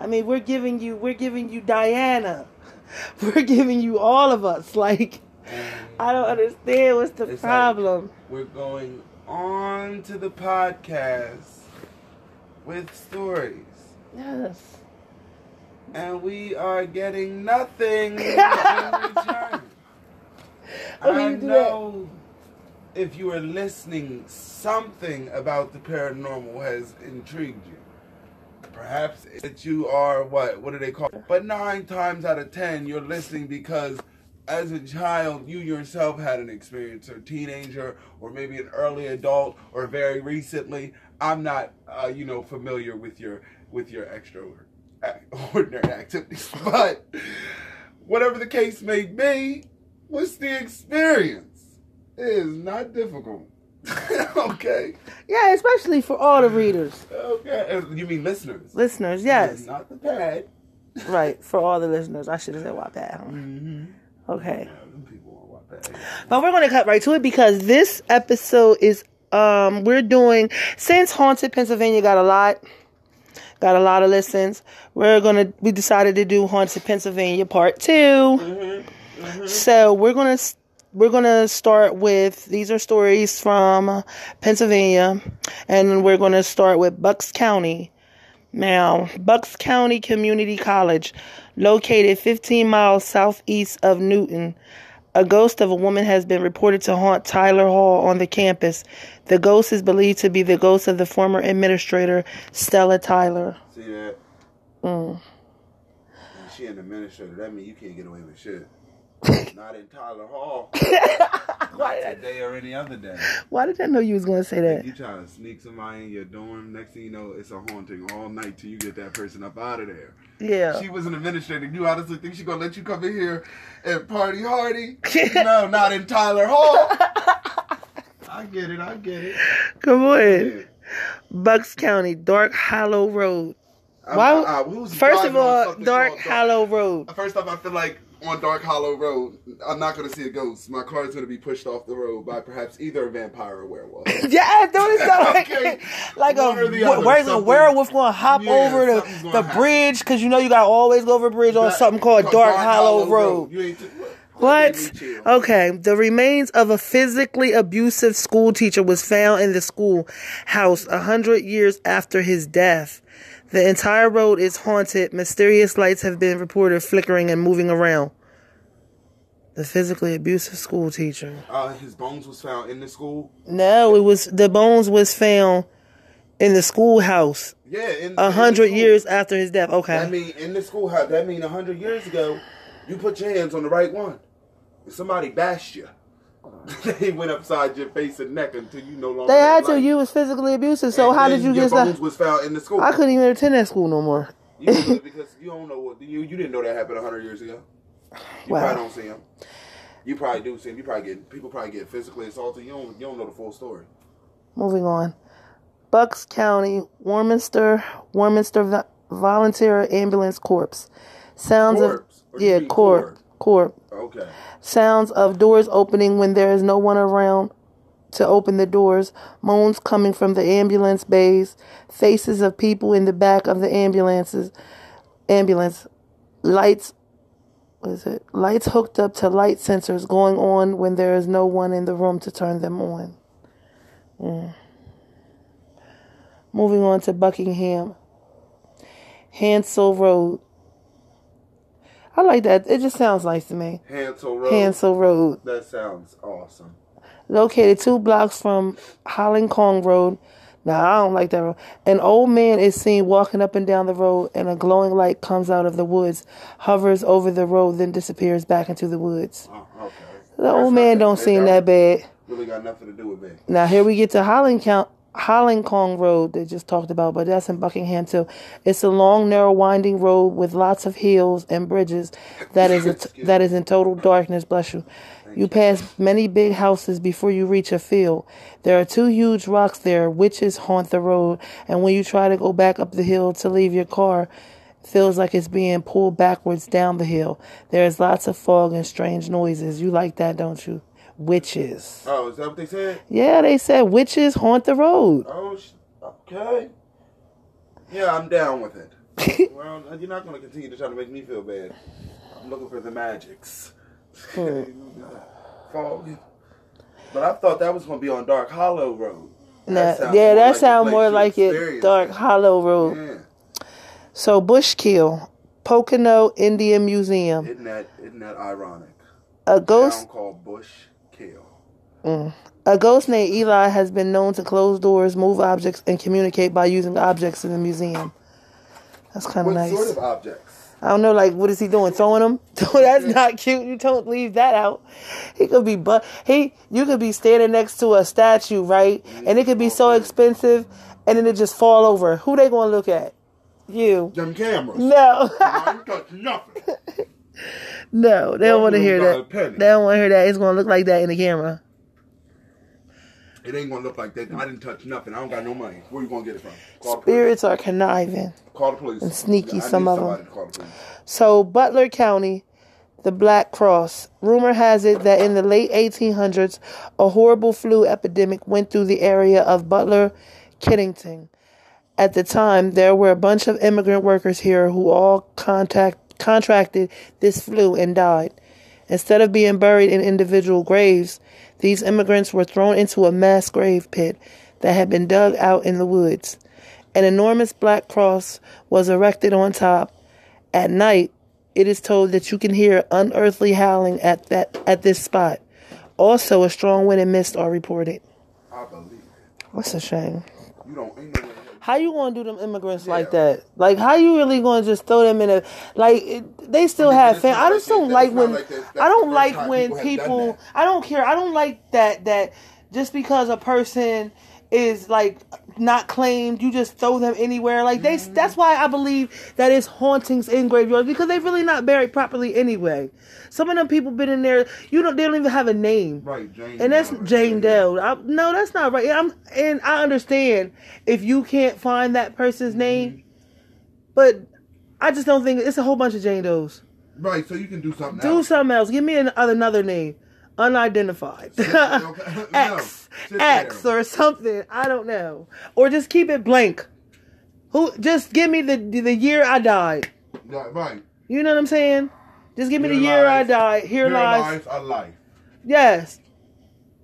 Speaker 1: I mean, we're giving you we're giving you Diana. We're giving you all of us. Like I don't understand what's the
Speaker 2: It's
Speaker 1: problem.
Speaker 2: like we're going on to the podcast with stories.
Speaker 1: yes.
Speaker 2: And we are getting nothing in return. I
Speaker 1: that.
Speaker 2: know if you are listening, something about the paranormal has intrigued you. Perhaps that you are what? What do they call? It? But nine times out of ten, you're listening because, as a child, you yourself had an experience, or teenager, or maybe an early adult, or very recently. I'm not, uh, you know, familiar with your with your extraordinary activities, but whatever the case may be, what's the experience? It is not difficult. okay.
Speaker 1: Yeah, especially for all the readers.
Speaker 2: Okay. Uh, You mean listeners?
Speaker 1: Listeners, yes.
Speaker 2: Not the pad.
Speaker 1: Right, for all the listeners. I should have said Wattpad. Huh?
Speaker 2: Mm-hmm.
Speaker 1: Okay.
Speaker 2: Yeah, them people want Wattpad.
Speaker 1: But we're gonna cut right to it because this episode is um we're doing since Haunted Pennsylvania got a lot got a lot of listens. We're gonna we decided to do Haunted Pennsylvania part 2
Speaker 2: Mm-hmm.
Speaker 1: So we're gonna we're gonna start with these are stories from Pennsylvania, and we're gonna start with Bucks County. Now, Bucks County Community College, located 15 miles southeast of Newtown, a ghost of a woman has been reported to haunt Tyler Hall on the campus. The ghost is believed to be the ghost of the former administrator, Stella Tyler.
Speaker 2: See that?
Speaker 1: Mm.
Speaker 2: She an administrator. That means you can't get away with shit. Not in Tyler Hall.
Speaker 1: Why did
Speaker 2: today or any other day.
Speaker 1: Why did I know you was going to say that?
Speaker 2: You trying to sneak somebody in your dorm. Next thing you know, it's a haunting all night till you get that person up out of there.
Speaker 1: Yeah.
Speaker 2: She was an administrator. You honestly think she gonna let you come in here and party hardy? no, not in Tyler Hall. I get it. I get it.
Speaker 1: Come on.
Speaker 2: Yeah.
Speaker 1: Bucks County, Dark Hollow Road. Why?
Speaker 2: I- I- who's
Speaker 1: first of all, Dark Hollow Road.
Speaker 2: First off, I feel like on Dark Hollow Road, I'm not going to see a ghost. My car is going to be pushed off the road by perhaps either a vampire or werewolf.
Speaker 1: Yeah, don't it sound like
Speaker 2: Okay.
Speaker 1: like a
Speaker 2: One the other,
Speaker 1: where's a werewolf going to hop
Speaker 2: Yeah,
Speaker 1: over the the
Speaker 2: happen.
Speaker 1: bridge because you know you got to always go over a bridge on
Speaker 2: That-
Speaker 1: something called Dark, Hollow, Road.
Speaker 2: You ain't t-
Speaker 1: What?
Speaker 2: Let me chill.
Speaker 1: Okay, the remains of a physically abusive school teacher was found in the school house a hundred years after his death. The entire road is haunted. Mysterious lights have been reported flickering and moving around. The physically abusive school teacher.
Speaker 2: Uh, his bones was found in the school.
Speaker 1: No, it was the bones was found in the schoolhouse
Speaker 2: Yeah,
Speaker 1: a hundred years after his death. Okay.
Speaker 2: I mean in the schoolhouse. That mean a hundred years ago, you put your hands on the right one. Somebody bashed you. they went upside your face and neck until you no longer.
Speaker 1: They had to. You was physically abusive. So
Speaker 2: And
Speaker 1: how did you
Speaker 2: your
Speaker 1: get
Speaker 2: bones
Speaker 1: that?
Speaker 2: was found in the school.
Speaker 1: I couldn't even attend that school no more.
Speaker 2: You know, because you don't know what you you didn't know that happened hundred years ago. You
Speaker 1: Wow.
Speaker 2: probably don't see him. You probably do see him. You probably get people probably get physically assaulted. You don't you don't know the full story.
Speaker 1: Moving on. Bucks County, Warminster, Warminster Volunteer Ambulance Corps. Sounds
Speaker 2: Corpse,
Speaker 1: of yeah, corp,
Speaker 2: Okay.
Speaker 1: Sounds of doors opening when there is no one around to open the doors. Moans coming from the ambulance bays. Faces of people in the back of the ambulances. Ambulance. Lights. What is it? Lights hooked up to light sensors going on when there is no one in the room to turn them on. Mm. Moving on to Buckingham. Hansel Road. I like that. It just sounds nice to me.
Speaker 2: Hansel Road.
Speaker 1: Hansel Road.
Speaker 2: That sounds awesome.
Speaker 1: Located two blocks from Holicong Road. Now, I don't like that road. An old man is seen walking up and down the road, and a glowing light comes out of the woods, hovers over the road, then disappears back into the woods.
Speaker 2: Oh, okay.
Speaker 1: The
Speaker 2: That's
Speaker 1: old man don't seem that bad.
Speaker 2: Really got nothing to do with me.
Speaker 1: Now here we get to Holland Count Holicong Road they just talked about, but that's in Buckingham too. It's a long, narrow, winding road with lots of hills and bridges that is that is in total darkness. Bless you. You pass many big houses before you reach a field. There are two huge rocks there. Witches haunt the road, and when you try to go back up the hill to leave your car, feels like it's being pulled backwards down the hill. There is lots of fog and strange noises. You like that, don't you? Witches.
Speaker 2: Oh, is that what they said?
Speaker 1: Yeah, they said witches haunt the road.
Speaker 2: Oh, okay. Yeah, I'm down with it. well, you're not going to continue to try to make me feel bad. I'm looking for the magics. Hmm. Fog. But I thought that was going to be on Dark Hollow Road.
Speaker 1: Nah,
Speaker 2: sounds
Speaker 1: yeah, that sounds more like it. Dark. Hollow Road.
Speaker 2: Yeah.
Speaker 1: So Bushkill, Pocono Indian Museum.
Speaker 2: Isn't that, isn't that ironic?
Speaker 1: A ghost
Speaker 2: called Bush. Mm.
Speaker 1: A ghost named Eli has been known to close doors, move objects, and communicate by using objects in the museum. That's kind of nice.
Speaker 2: What sort of objects?
Speaker 1: I don't know, like, what is he doing? Throwing them? That's not cute. You don't leave that out. He could be, but he, you could be standing next to a statue, right? And it could be so expensive, and then it just fall over. Who they gonna look at? You.
Speaker 2: Them cameras.
Speaker 1: No,
Speaker 2: I ain't touch nothing.
Speaker 1: no, they don't want to hear that. They don't want to hear that. It's gonna look like that in the camera.
Speaker 2: It ain't gonna look like that. I didn't touch nothing. I don't got no money. Where you gonna get it from? Call.
Speaker 1: Spirits are conniving.
Speaker 2: Call the police.
Speaker 1: And sneaky,
Speaker 2: I
Speaker 1: some
Speaker 2: of
Speaker 1: of 'em.
Speaker 2: somebody to call the.
Speaker 1: So, Butler County, the Black Cross. Rumor has it that in the late 1800s, a horrible flu epidemic went through the area of Butler, Kiddington. At the time, there were a bunch of immigrant workers here who all contact, contracted this flu and died. Instead of being buried in individual graves, these immigrants were thrown into a mass grave pit that had been dug out in the woods. An enormous black cross was erected on top. At night, it is told that you can hear unearthly howling at that at this spot. Also, a strong wind and mist are reported.
Speaker 2: I believe.
Speaker 1: What's a shame?
Speaker 2: You don't ain't no.
Speaker 1: How you gonna do them immigrants like that? Like, how you really gonna just throw them in a like? It, they still
Speaker 2: I mean,
Speaker 1: have fam. I just don't like when
Speaker 2: like
Speaker 1: I don't like when
Speaker 2: people
Speaker 1: people. I don't care. I don't like that. That just because a person is like not claimed, you just throw them anywhere. Like they.
Speaker 2: Mm-hmm.
Speaker 1: That's why I believe that it's hauntings in graveyards because they're really not buried properly anyway. Some of them people been in there. You don't. They don't even have a name.
Speaker 2: Right, Jane.
Speaker 1: And that's
Speaker 2: Doe.
Speaker 1: Jane Doe. I, no, that's not right. I'm and I understand if you can't find that person's name, but I just don't think it's a whole bunch of Jane Does.
Speaker 2: Right, so you can do something
Speaker 1: Do
Speaker 2: else.
Speaker 1: something else. Give me an, another name, unidentified,
Speaker 2: okay. No,
Speaker 1: X, X, or something. I don't know, or just keep it blank. Who? Just give me the the year I died.
Speaker 2: Right.
Speaker 1: You know what I'm saying? Just give me
Speaker 2: Here
Speaker 1: the year I died. Here,
Speaker 2: Here
Speaker 1: lies
Speaker 2: lies a life.
Speaker 1: Yes.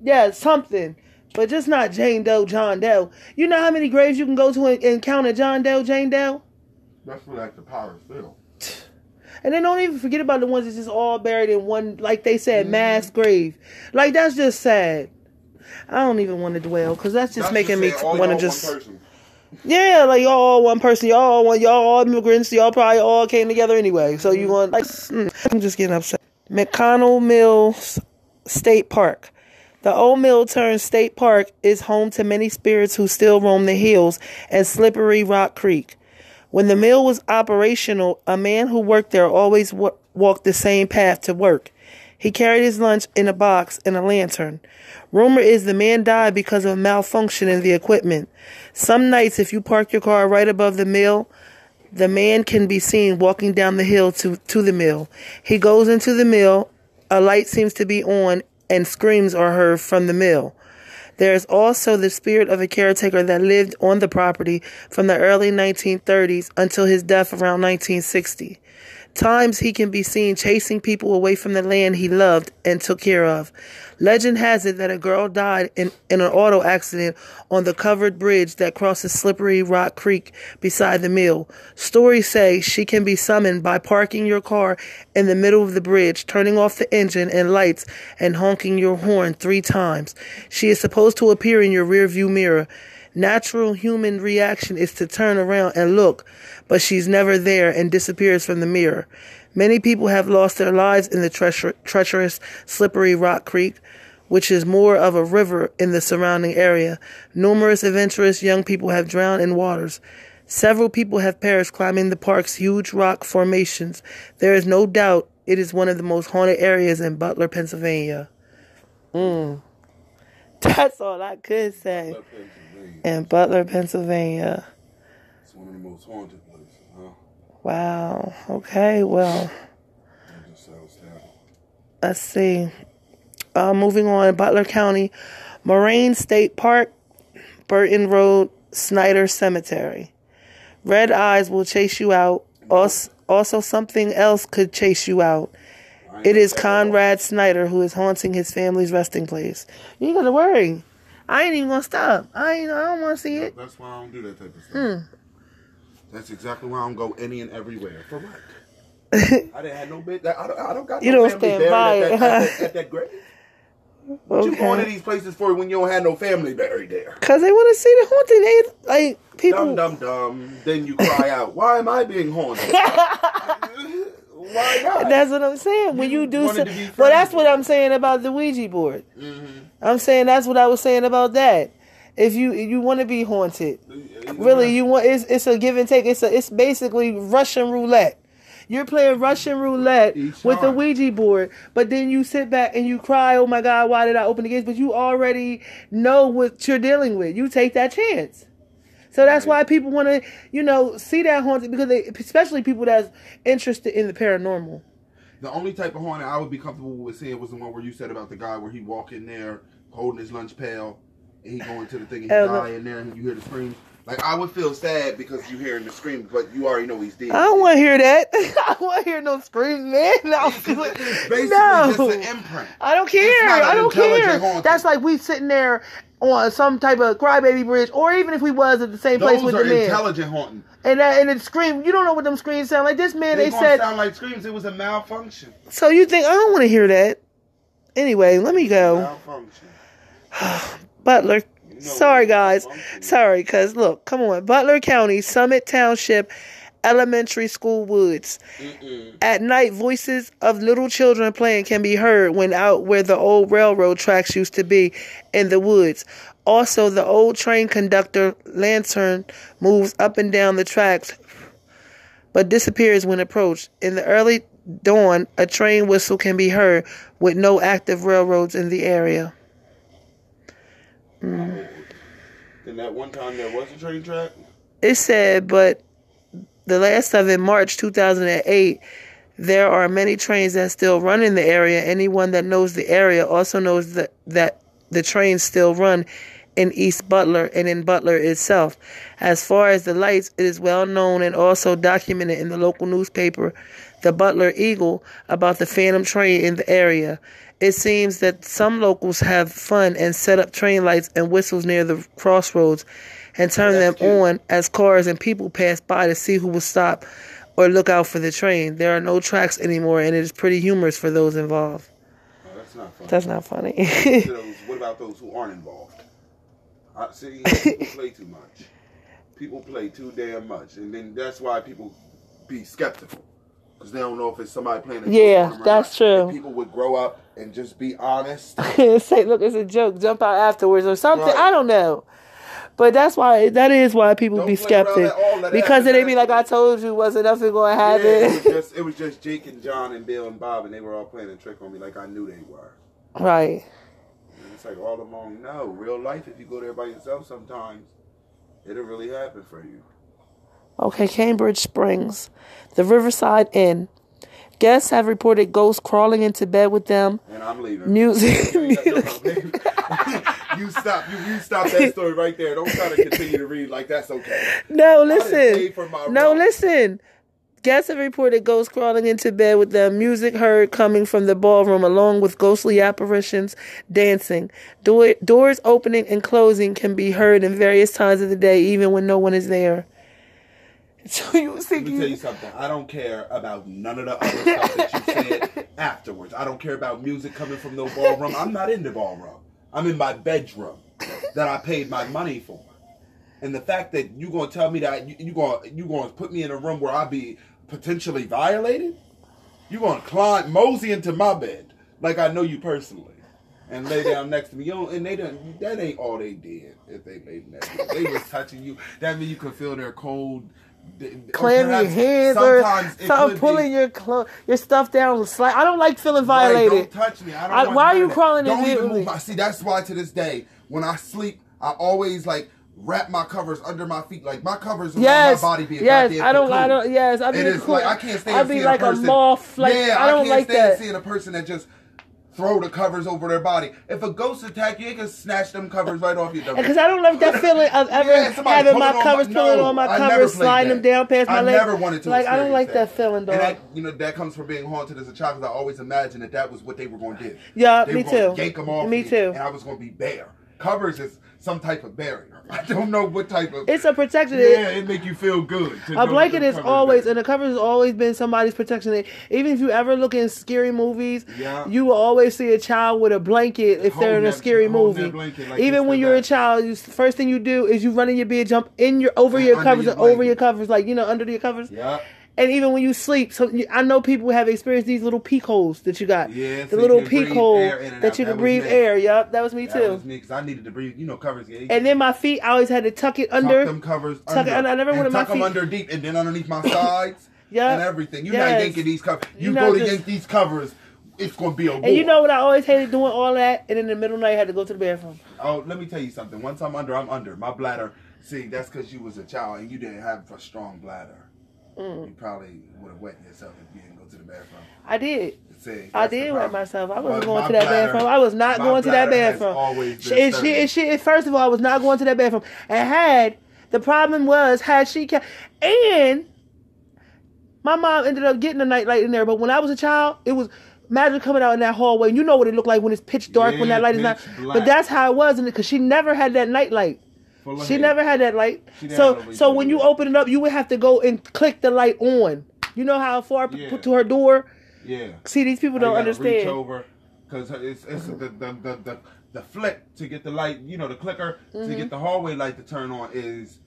Speaker 1: Yes, something. But just not Jane Doe, John Doe. You know how many graves you can go to and, and count a John Doe, Jane Doe?
Speaker 2: That's what like the power still.
Speaker 1: And then don't even forget about the ones that's just all buried in one, like they said,
Speaker 2: Mm-hmm.
Speaker 1: mass grave. Like that's just sad. I don't even want to dwell because that's just
Speaker 2: That's
Speaker 1: making me want to just.
Speaker 2: One person.
Speaker 1: Yeah, like y'all all one person, y'all all one, y'all all immigrants, y'all probably all came together anyway. So you want like, mm, I'm just getting upset. McConnells Mill State Park. The Old Mill turned State Park is home to many spirits who still roam the hills and slippery Rock Creek. When the mill was operational, a man who worked there always wa- walked the same path to work. He carried his lunch in a box and a lantern. Rumor is the man died because of malfunction in the equipment. Some nights, if you park your car right above the mill, the man can be seen walking down the hill to, to the mill. He goes into the mill, a light seems to be on, and screams are heard from the mill. There is also the spirit of a caretaker that lived on the property from the early 1930s until his death around 1960. Times he can be seen chasing people away from the land he loved and took care of. Legend has it that a girl died in, in an auto accident on the covered bridge that crosses Slippery Rock Creek beside the mill. Stories say she can be summoned by parking your car in the middle of the bridge, turning off the engine and lights, and honking your horn three times. She is supposed to appear in your rearview mirror. Natural human reaction is to turn around and look, but she's never there and disappears from the mirror. Many people have lost their lives in the treacher- treacherous, slippery Rock Creek, which is more of a river in the surrounding area. Numerous adventurous young people have drowned in waters. Several people have perished climbing the park's huge rock formations. There is no doubt it is one of the most haunted areas in Butler, Pennsylvania. Mm. That's all I could say. In Butler, Pennsylvania.
Speaker 2: It's one of the most haunted places, huh?
Speaker 1: Wow. Okay. Well,
Speaker 2: That just sounds terrible.
Speaker 1: let's see. Uh, moving on, Butler County, Moraine State Park, Burton Road, Snyder Cemetery. Red eyes will chase you out. Also, also something else could chase you out. It is
Speaker 2: gonna say that.
Speaker 1: Conrad Snyder who is haunting his family's resting place. You ain't gotta worry. I ain't even gonna stop. I ain't. I don't want to see it.
Speaker 2: That's why I don't do that type of stuff.
Speaker 1: Hmm.
Speaker 2: That's exactly why I don't go any and everywhere. For what? I didn't have no bit. I don't, I don't got
Speaker 1: You
Speaker 2: no
Speaker 1: don't stand by
Speaker 2: at,
Speaker 1: it,
Speaker 2: that, at, that, at that grave. What you going to these places for when you don't have no family buried there?
Speaker 1: Cause they want to see the haunting. They like people.
Speaker 2: Dum dum dum. Then you cry out, "Why am I being haunted? Why not?"
Speaker 1: That's what I'm saying. When you,
Speaker 2: You
Speaker 1: do, so, well, that's what I'm saying about the Ouija board.
Speaker 2: Mhm.
Speaker 1: I'm saying that's what I was saying about that. If you you want to be haunted, really, you want it's it's a give and take. It's a it's basically Russian roulette. You're playing Russian roulette with the. Ouija board, but then you sit back and you cry, "Oh my God, why did I open the gates?" But you already know what you're dealing with. You take that chance. So that's why people want to, you know, see that haunted because they, especially people that's interested in the paranormal.
Speaker 2: The only type of haunted I would be comfortable with seeing was the one where you said about the guy where he walk in there holding his lunch pail and he go into the thing and he
Speaker 1: Oh,
Speaker 2: die in there and you hear the screams. Like I would feel sad because you hearing the scream, but you already know he's dead.
Speaker 1: I don't want to hear that. I don't want to hear no screams, man. No,
Speaker 2: It's basically
Speaker 1: no.
Speaker 2: just an imprint.
Speaker 1: I don't care. I don't care.
Speaker 2: haunting.
Speaker 1: That's like we sitting there on some type of crybaby bridge, or even if we was at the same place with the man,
Speaker 2: intelligent haunting.
Speaker 1: and that, and it scream. You don't know what them screams sound like. This man,
Speaker 2: They,
Speaker 1: they, said.
Speaker 2: sound like screams. It was a malfunction.
Speaker 1: so you think I don't want to hear that? Anyway, let me go.
Speaker 2: Malfunction.
Speaker 1: Butler.
Speaker 2: You know
Speaker 1: Sorry, guys. Sorry, cause look, come on. Butler County, Summit Township, Elementary School Woods.
Speaker 2: Mm-mm.
Speaker 1: At night, voices of little children playing can be heard when out where the old railroad tracks used to be in the woods. Also, the old train conductor lantern moves up and down the tracks but disappears when approached. In the early dawn, a train whistle can be heard with no active railroads in the area. Mm.
Speaker 2: Then that one time there was a train track.
Speaker 1: It said, but the last of it, March 2008, there are many trains that still run in the area. Anyone that knows the area also knows that, that the trains still run in East Butler and in Butler itself. As far as the lights, it is well known and also documented in the local newspaper, the Butler Eagle, about the phantom train in the area. It seems that some locals have fun and set up train lights and whistles near the crossroads and turn them
Speaker 2: cute.
Speaker 1: on as cars and people pass by to see who will stop or look out for the train. There are no tracks anymore and it is pretty humorous for those involved.
Speaker 2: Oh, that's not funny.
Speaker 1: That's not funny.
Speaker 2: Those- what about those who aren't involved? I see people play too much. People play too damn much, and then that's why people be skeptical because they don't know if it's somebody playing.
Speaker 1: Yeah, that's true.
Speaker 2: If people would grow up and just be honest.
Speaker 1: Say, look, it's a joke. Jump out afterwards or something.
Speaker 2: Right.
Speaker 1: I don't know. But that's why that is why people
Speaker 2: Don't
Speaker 1: be
Speaker 2: play around
Speaker 1: skeptic
Speaker 2: at it ain't
Speaker 1: be like, "I told you, wasn't nothing going to
Speaker 2: Yeah, it was
Speaker 1: happen."
Speaker 2: just it was just Jake and John and Bill and Bob, and they were all playing a trick on me like I knew they were.
Speaker 1: right.
Speaker 2: And it's like all along, no, real life. If you go there by yourself, sometimes it'll really happen for you.
Speaker 1: Okay, Cambridge Springs, the Riverside Inn. Guests have reported ghosts crawling into bed with them.
Speaker 2: And I'm leaving.
Speaker 1: Music.
Speaker 2: No, no, baby. you stop. You, you stop that story right there. Don't try to continue to read like that's okay.
Speaker 1: no, listen.
Speaker 2: paid for my
Speaker 1: No,
Speaker 2: rum.
Speaker 1: listen. Guests have reported ghosts crawling into bed with them. Music heard coming from the ballroom, along with ghostly apparitions dancing. Door, doors opening and closing can be heard in various times of the day, even when no one is there. So you
Speaker 2: Let me tell you something. I don't care about none of the other stuff that you said afterwards. I don't care about music coming from the ballroom. I'm not in the ballroom. I'm in my bedroom that I paid my money for. And the fact that you gonna tell me that you, you gonna you gonna put me in a room where I be potentially violated, you gonna climb mosey into my bed like I know you personally, and lay down next to me. You know, and they done that ain't all they did. If they laid next to you, they was touching you. That mean you could feel their cold. Or
Speaker 1: Clam your hands or
Speaker 2: it
Speaker 1: something, pulling
Speaker 2: be-
Speaker 1: your clo- your stuff down. Slight. I don't like feeling
Speaker 2: Right,
Speaker 1: violated.
Speaker 2: don't touch me. I don't
Speaker 1: I-
Speaker 2: want
Speaker 1: why are you
Speaker 2: that.
Speaker 1: crawling
Speaker 2: Don't even
Speaker 1: immediately?
Speaker 2: move. my- See, that's why to this day, when I sleep, I always like wrap my covers under my feet. Like my covers around
Speaker 1: Yes,
Speaker 2: my body be
Speaker 1: yes, I don't, I don't, yes, I be
Speaker 2: And
Speaker 1: a
Speaker 2: it's
Speaker 1: cocoon.
Speaker 2: like I can't stand
Speaker 1: I'd be like
Speaker 2: a person.
Speaker 1: moth, like
Speaker 2: yeah,
Speaker 1: I don't
Speaker 2: can't
Speaker 1: like
Speaker 2: stand
Speaker 1: that.
Speaker 2: seeing a person that just throw the covers over their body. If a ghost attack you, it can snatch them covers right off your. dumb-
Speaker 1: Because I don't love that feeling of ever
Speaker 2: Yeah,
Speaker 1: having my covers,
Speaker 2: my-
Speaker 1: pulling
Speaker 2: no,
Speaker 1: on my covers, sliding
Speaker 2: that.
Speaker 1: them down past my
Speaker 2: I
Speaker 1: legs.
Speaker 2: never wanted to.
Speaker 1: Like I don't like that, feeling, dog.
Speaker 2: And that, you know, that comes from being haunted as a child. Because I always imagined that that was what they were going to do.
Speaker 1: Yeah,
Speaker 2: they
Speaker 1: me too.
Speaker 2: Yank them off.
Speaker 1: Me too.
Speaker 2: And I was going to be bare. Covers is some type of barrier. I don't know what type of.
Speaker 1: it's a protection.
Speaker 2: yeah, it make you feel good.
Speaker 1: A blanket is always, and the cover has always been somebody's protection. Even if you ever look in scary movies,
Speaker 2: Yeah.
Speaker 1: you will always see a child with a blanket if they're in a scary movie.
Speaker 2: blanket like
Speaker 1: Even when you're a child, you first thing you do is you run in your bed, jump in your over your covers
Speaker 2: your
Speaker 1: and over your covers, like you know under your covers.
Speaker 2: Yeah.
Speaker 1: And even when you sleep, so you- I know people have experienced these little peek holes that you got.
Speaker 2: Yeah,
Speaker 1: the
Speaker 2: so
Speaker 1: little peek hole
Speaker 2: air in and
Speaker 1: that
Speaker 2: out.
Speaker 1: you can
Speaker 2: was
Speaker 1: breathe air. Yup, that was me
Speaker 2: That
Speaker 1: too.
Speaker 2: was me because I needed to breathe. You know, covers. Yeah,
Speaker 1: And then my feet, I always had to tuck it under.
Speaker 2: tuck them covers
Speaker 1: tuck
Speaker 2: under.
Speaker 1: it- I never wanted my
Speaker 2: tuck them
Speaker 1: feet-
Speaker 2: under deep, and then underneath my sides.
Speaker 1: Yeah.
Speaker 2: and everything. You're
Speaker 1: Yes.
Speaker 2: not yanking these covers. You
Speaker 1: You're
Speaker 2: go to yank these covers, it's gonna be a war.
Speaker 1: And you know what I always hated doing all that, and in the middle of the night I had to go to the bathroom.
Speaker 2: Oh, let me tell you something. Once I'm under, I'm under. My bladder. See, that's because you was a child and you didn't have a strong bladder.
Speaker 1: Mm.
Speaker 2: You probably would have wet yourself if you didn't go to the bathroom.
Speaker 1: I did.
Speaker 2: See,
Speaker 1: I did wet myself. I wasn't going to that
Speaker 2: bladder-
Speaker 1: bathroom. I was not going to that bathroom.
Speaker 2: always been
Speaker 1: and she, and she, first of all, I was not going to that bathroom. And had the problem was had she kept and my mom ended up getting a nightlight in there. But when I was a child, it was imagine coming out in that hallway. and You know what it looked like when it's pitch dark when that light is not.
Speaker 2: pitch
Speaker 1: But that's how it was, and because she never had that nightlight. She
Speaker 2: hate.
Speaker 1: never had that light. So so when you open it up, you would have to go and click the light on. You know how far
Speaker 2: Yeah.
Speaker 1: put to her door.
Speaker 2: Yeah.
Speaker 1: See, these people don't
Speaker 2: gotta Reach
Speaker 1: understand.
Speaker 2: over because it's, it's the, the, the, the, the flick to get the light, you know, the clicker
Speaker 1: Mm-hmm.
Speaker 2: to get the hallway light to turn on is.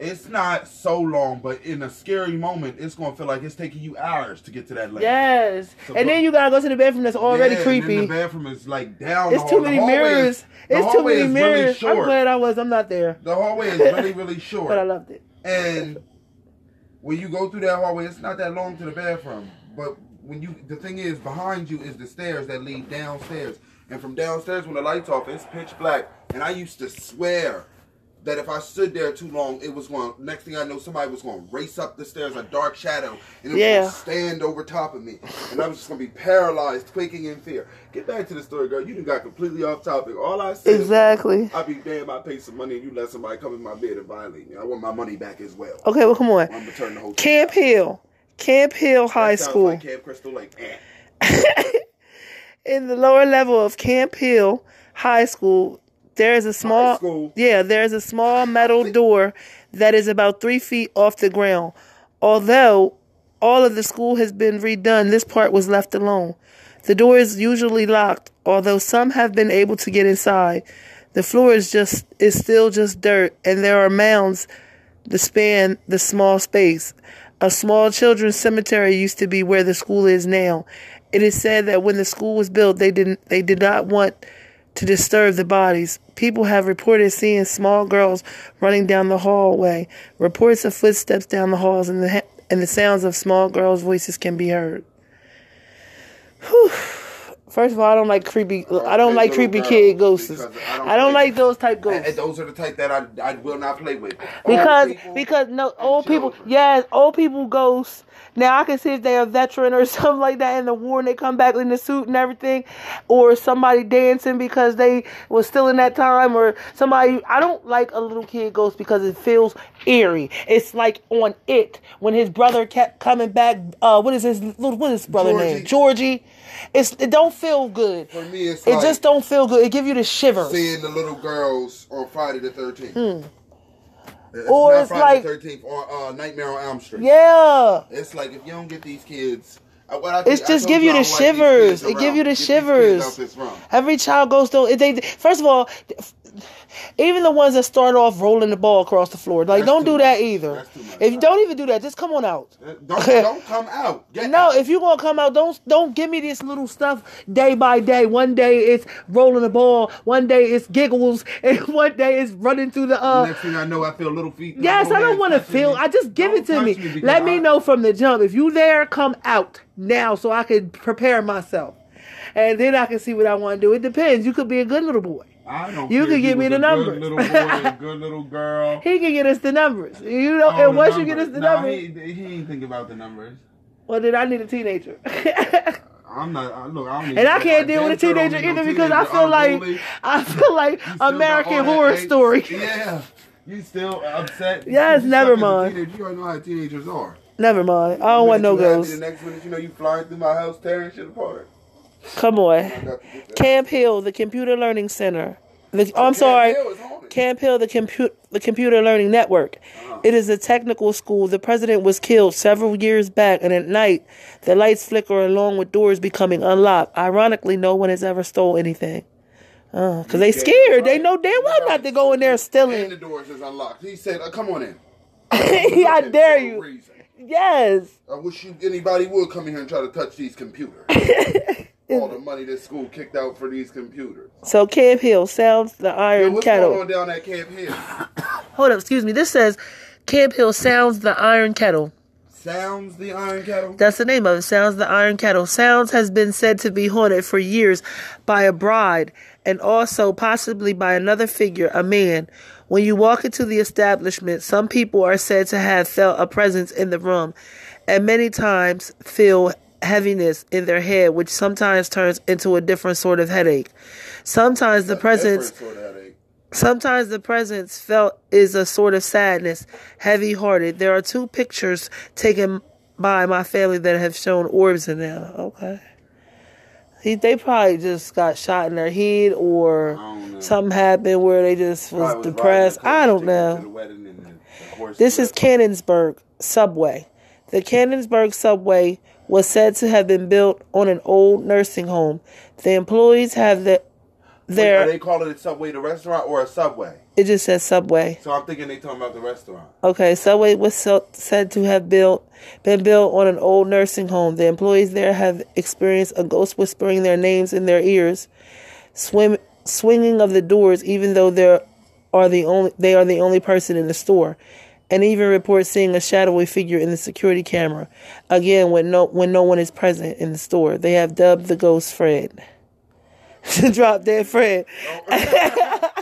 Speaker 2: It's not so long, but in a scary moment, it's gonna feel like it's taking you hours to get to that light.
Speaker 1: Yes,
Speaker 2: So
Speaker 1: and
Speaker 2: go-
Speaker 1: then you gotta go to the bathroom that's already
Speaker 2: Yeah,
Speaker 1: creepy.
Speaker 2: the bathroom is like down.
Speaker 1: It's too many mirrors.
Speaker 2: Is,
Speaker 1: it's too many
Speaker 2: really
Speaker 1: mirrors. I'm glad I was. I'm not there,
Speaker 2: The hallway is really, really short.
Speaker 1: but I loved it.
Speaker 2: And when you go through that hallway, it's not that long to the bathroom. But when you, the thing is, behind you is the stairs that lead downstairs. And from downstairs, when the lights off, it's pitch black. And I used to swear that if I stood there too long, it was going. Next thing I know, somebody was going to race up the stairs, a dark shadow, and it was going to stand over top of me, and I was just going to be paralyzed, quaking in fear. Get back to the story, girl. You done got completely off topic. All I said.
Speaker 1: Exactly.
Speaker 2: I'd be damn. I paid some money, and you let somebody come in my bed and violate me. I want my money back as well.
Speaker 1: Okay, well, come on.
Speaker 2: I'm returning the whole.
Speaker 1: Camp Hill, Camp Hill High School.
Speaker 2: Like Camp Crystal, like eh.
Speaker 1: In the lower level of Camp Hill High School, there is a small yeah, there is a small metal door that is about three feet off the ground. Although all of the school has been redone, this part was left alone. The door is usually locked, although some have been able to get inside. The floor is just is still just dirt, and there are mounds to span the small space. A small children's cemetery used to be where the school is now. It is said that when the school was built, they didn't they did not want to disturb the bodies. People have reported seeing small girls running down the hallway. Reports of footsteps down the halls and the ha- and the sounds of small girls' voices can be heard. Whew. First of all, I don't like creepy. I don't like creepy kid ghosts.
Speaker 2: I don't
Speaker 1: I don't like those type
Speaker 2: And,
Speaker 1: ghosts.
Speaker 2: and those are the type that I, I will not play with.
Speaker 1: Because
Speaker 2: Old people,
Speaker 1: because no old people
Speaker 2: children.
Speaker 1: yes old people ghosts now I can see if they're a veteran or something like that in the war and they come back in the suit and everything or somebody dancing because they was still in that time or somebody I don't like a little kid ghost because it feels eerie. It's like on it when his brother kept coming back uh what is his little what is his brother
Speaker 2: Georgie.
Speaker 1: name? Georgie. It's it don't feel good.
Speaker 2: For me, it's
Speaker 1: it
Speaker 2: like
Speaker 1: just don't feel good. It give you the shivers.
Speaker 2: seeing the little girls on Friday the 13th. It's.
Speaker 1: Or it's
Speaker 2: Friday
Speaker 1: like-
Speaker 2: the 13th on uh, Nightmare on Elm Street.
Speaker 1: yeah
Speaker 2: It's like if you don't get these kids. uh, I
Speaker 1: It's
Speaker 2: I
Speaker 1: just give you
Speaker 2: I
Speaker 1: the
Speaker 2: don't
Speaker 1: shivers. It give you the
Speaker 2: Get these kids
Speaker 1: shivers.
Speaker 2: out this room.
Speaker 1: Every child goes through. They first of all, even the ones that start off rolling the ball across the floor, like
Speaker 2: That's
Speaker 1: don't do that either.
Speaker 2: Much.
Speaker 1: If you don't even do that, just come on out.
Speaker 2: Uh, Don't, don't come out. Get
Speaker 1: No,
Speaker 2: out.
Speaker 1: if you gonna come out, don't don't give me this little stuff day by day. One day it's rolling the ball, one day it's giggles, and one day it's running through the uh.
Speaker 2: Next thing I know, I feel little feet.
Speaker 1: Yes, I don't want to feel. I just give it to me. Let me know from the jump. If you there, come out now so I can prepare myself. and then I can see what I want to do. It depends. You could be a good little boy.
Speaker 2: I don't.
Speaker 1: You can give me the numbers.
Speaker 2: Good little boy, good little girl.
Speaker 1: He can get us the numbers. You know,
Speaker 2: Oh,
Speaker 1: and once you get us the
Speaker 2: Nah,
Speaker 1: numbers,
Speaker 2: he, he ain't think about the numbers.
Speaker 1: well, then I need a teenager.
Speaker 2: I'm not. I- Look, I don't.
Speaker 1: And I can't deal with a teenager either because I feel like I feel like American Horror Story.
Speaker 2: Yeah. You still upset?
Speaker 1: Yes,
Speaker 2: You
Speaker 1: never
Speaker 2: suck as a
Speaker 1: mind.
Speaker 2: teenager. You already know how teenagers are.
Speaker 1: Never mind. I don't want no girls.
Speaker 2: The next minute, you know, you flying through my house, tearing shit apart.
Speaker 1: Come on.
Speaker 2: I got to get that.
Speaker 1: Camp Hill, the Computer Learning Center. The,
Speaker 2: Oh,
Speaker 1: I'm
Speaker 2: Camp
Speaker 1: sorry.
Speaker 2: Hill is.
Speaker 1: Camp Hill, the, compu- the Computer Learning Network.
Speaker 2: Uh-huh.
Speaker 1: It is a technical school. The president was killed several years back, and at night, the lights flicker along with doors becoming unlocked. Ironically, no one has ever stole anything. Because they
Speaker 2: Yeah,
Speaker 1: scared. They know damn well not to go in there
Speaker 2: And
Speaker 1: stealing.
Speaker 2: the doors is unlocked. He said, uh, "Come on in."
Speaker 1: I dare you.
Speaker 2: reason.
Speaker 1: Yes.
Speaker 2: I wish you anybody would come in here and try to touch these computers. All the money this school kicked out for these computers.
Speaker 1: So Camp Hill sounds the
Speaker 2: Yo,
Speaker 1: iron
Speaker 2: what's
Speaker 1: kettle.
Speaker 2: going on down at Camp Hill?
Speaker 1: Hold up, excuse me. This says Camp Hill sounds the iron kettle.
Speaker 2: Sounds the Iron Kettle.
Speaker 1: That's the name of it. Sounds the Iron Kettle. Sounds has been said to be haunted for years by a bride and also possibly by another figure, a man. When you walk into the establishment, some people are said to have felt a presence in the room and many times feel heaviness in their head, which sometimes turns into a different sort of headache. Sometimes the presence
Speaker 2: Different sort of headache.
Speaker 1: Sometimes the presence felt is a sort of sadness, heavy hearted. There are two pictures taken by my family that have shown orbs in them. Okay. He, they probably just got shot in their head or
Speaker 2: I don't know.
Speaker 1: something happened where they just was
Speaker 2: was
Speaker 1: depressed. I don't know.
Speaker 2: the the- the
Speaker 1: This is. Canonsburg subway. The Canonsburg subway was said to have been built on an old nursing home. The employees have the
Speaker 2: Wait, Are they calling it Subway the restaurant or a Subway?
Speaker 1: it just says subway.
Speaker 2: So I'm thinking they're talking about the restaurant.
Speaker 1: Okay, Subway was so, said to have built been built on an old nursing home. The employees there have experienced a ghost whispering their names in their ears, swim, swinging of the doors, even though they are the only they are the only person in the store, and even report seeing a shadowy figure in the security camera. Again, when no when no one is present in the store, they have dubbed the ghost Fred. Drop dead Fred.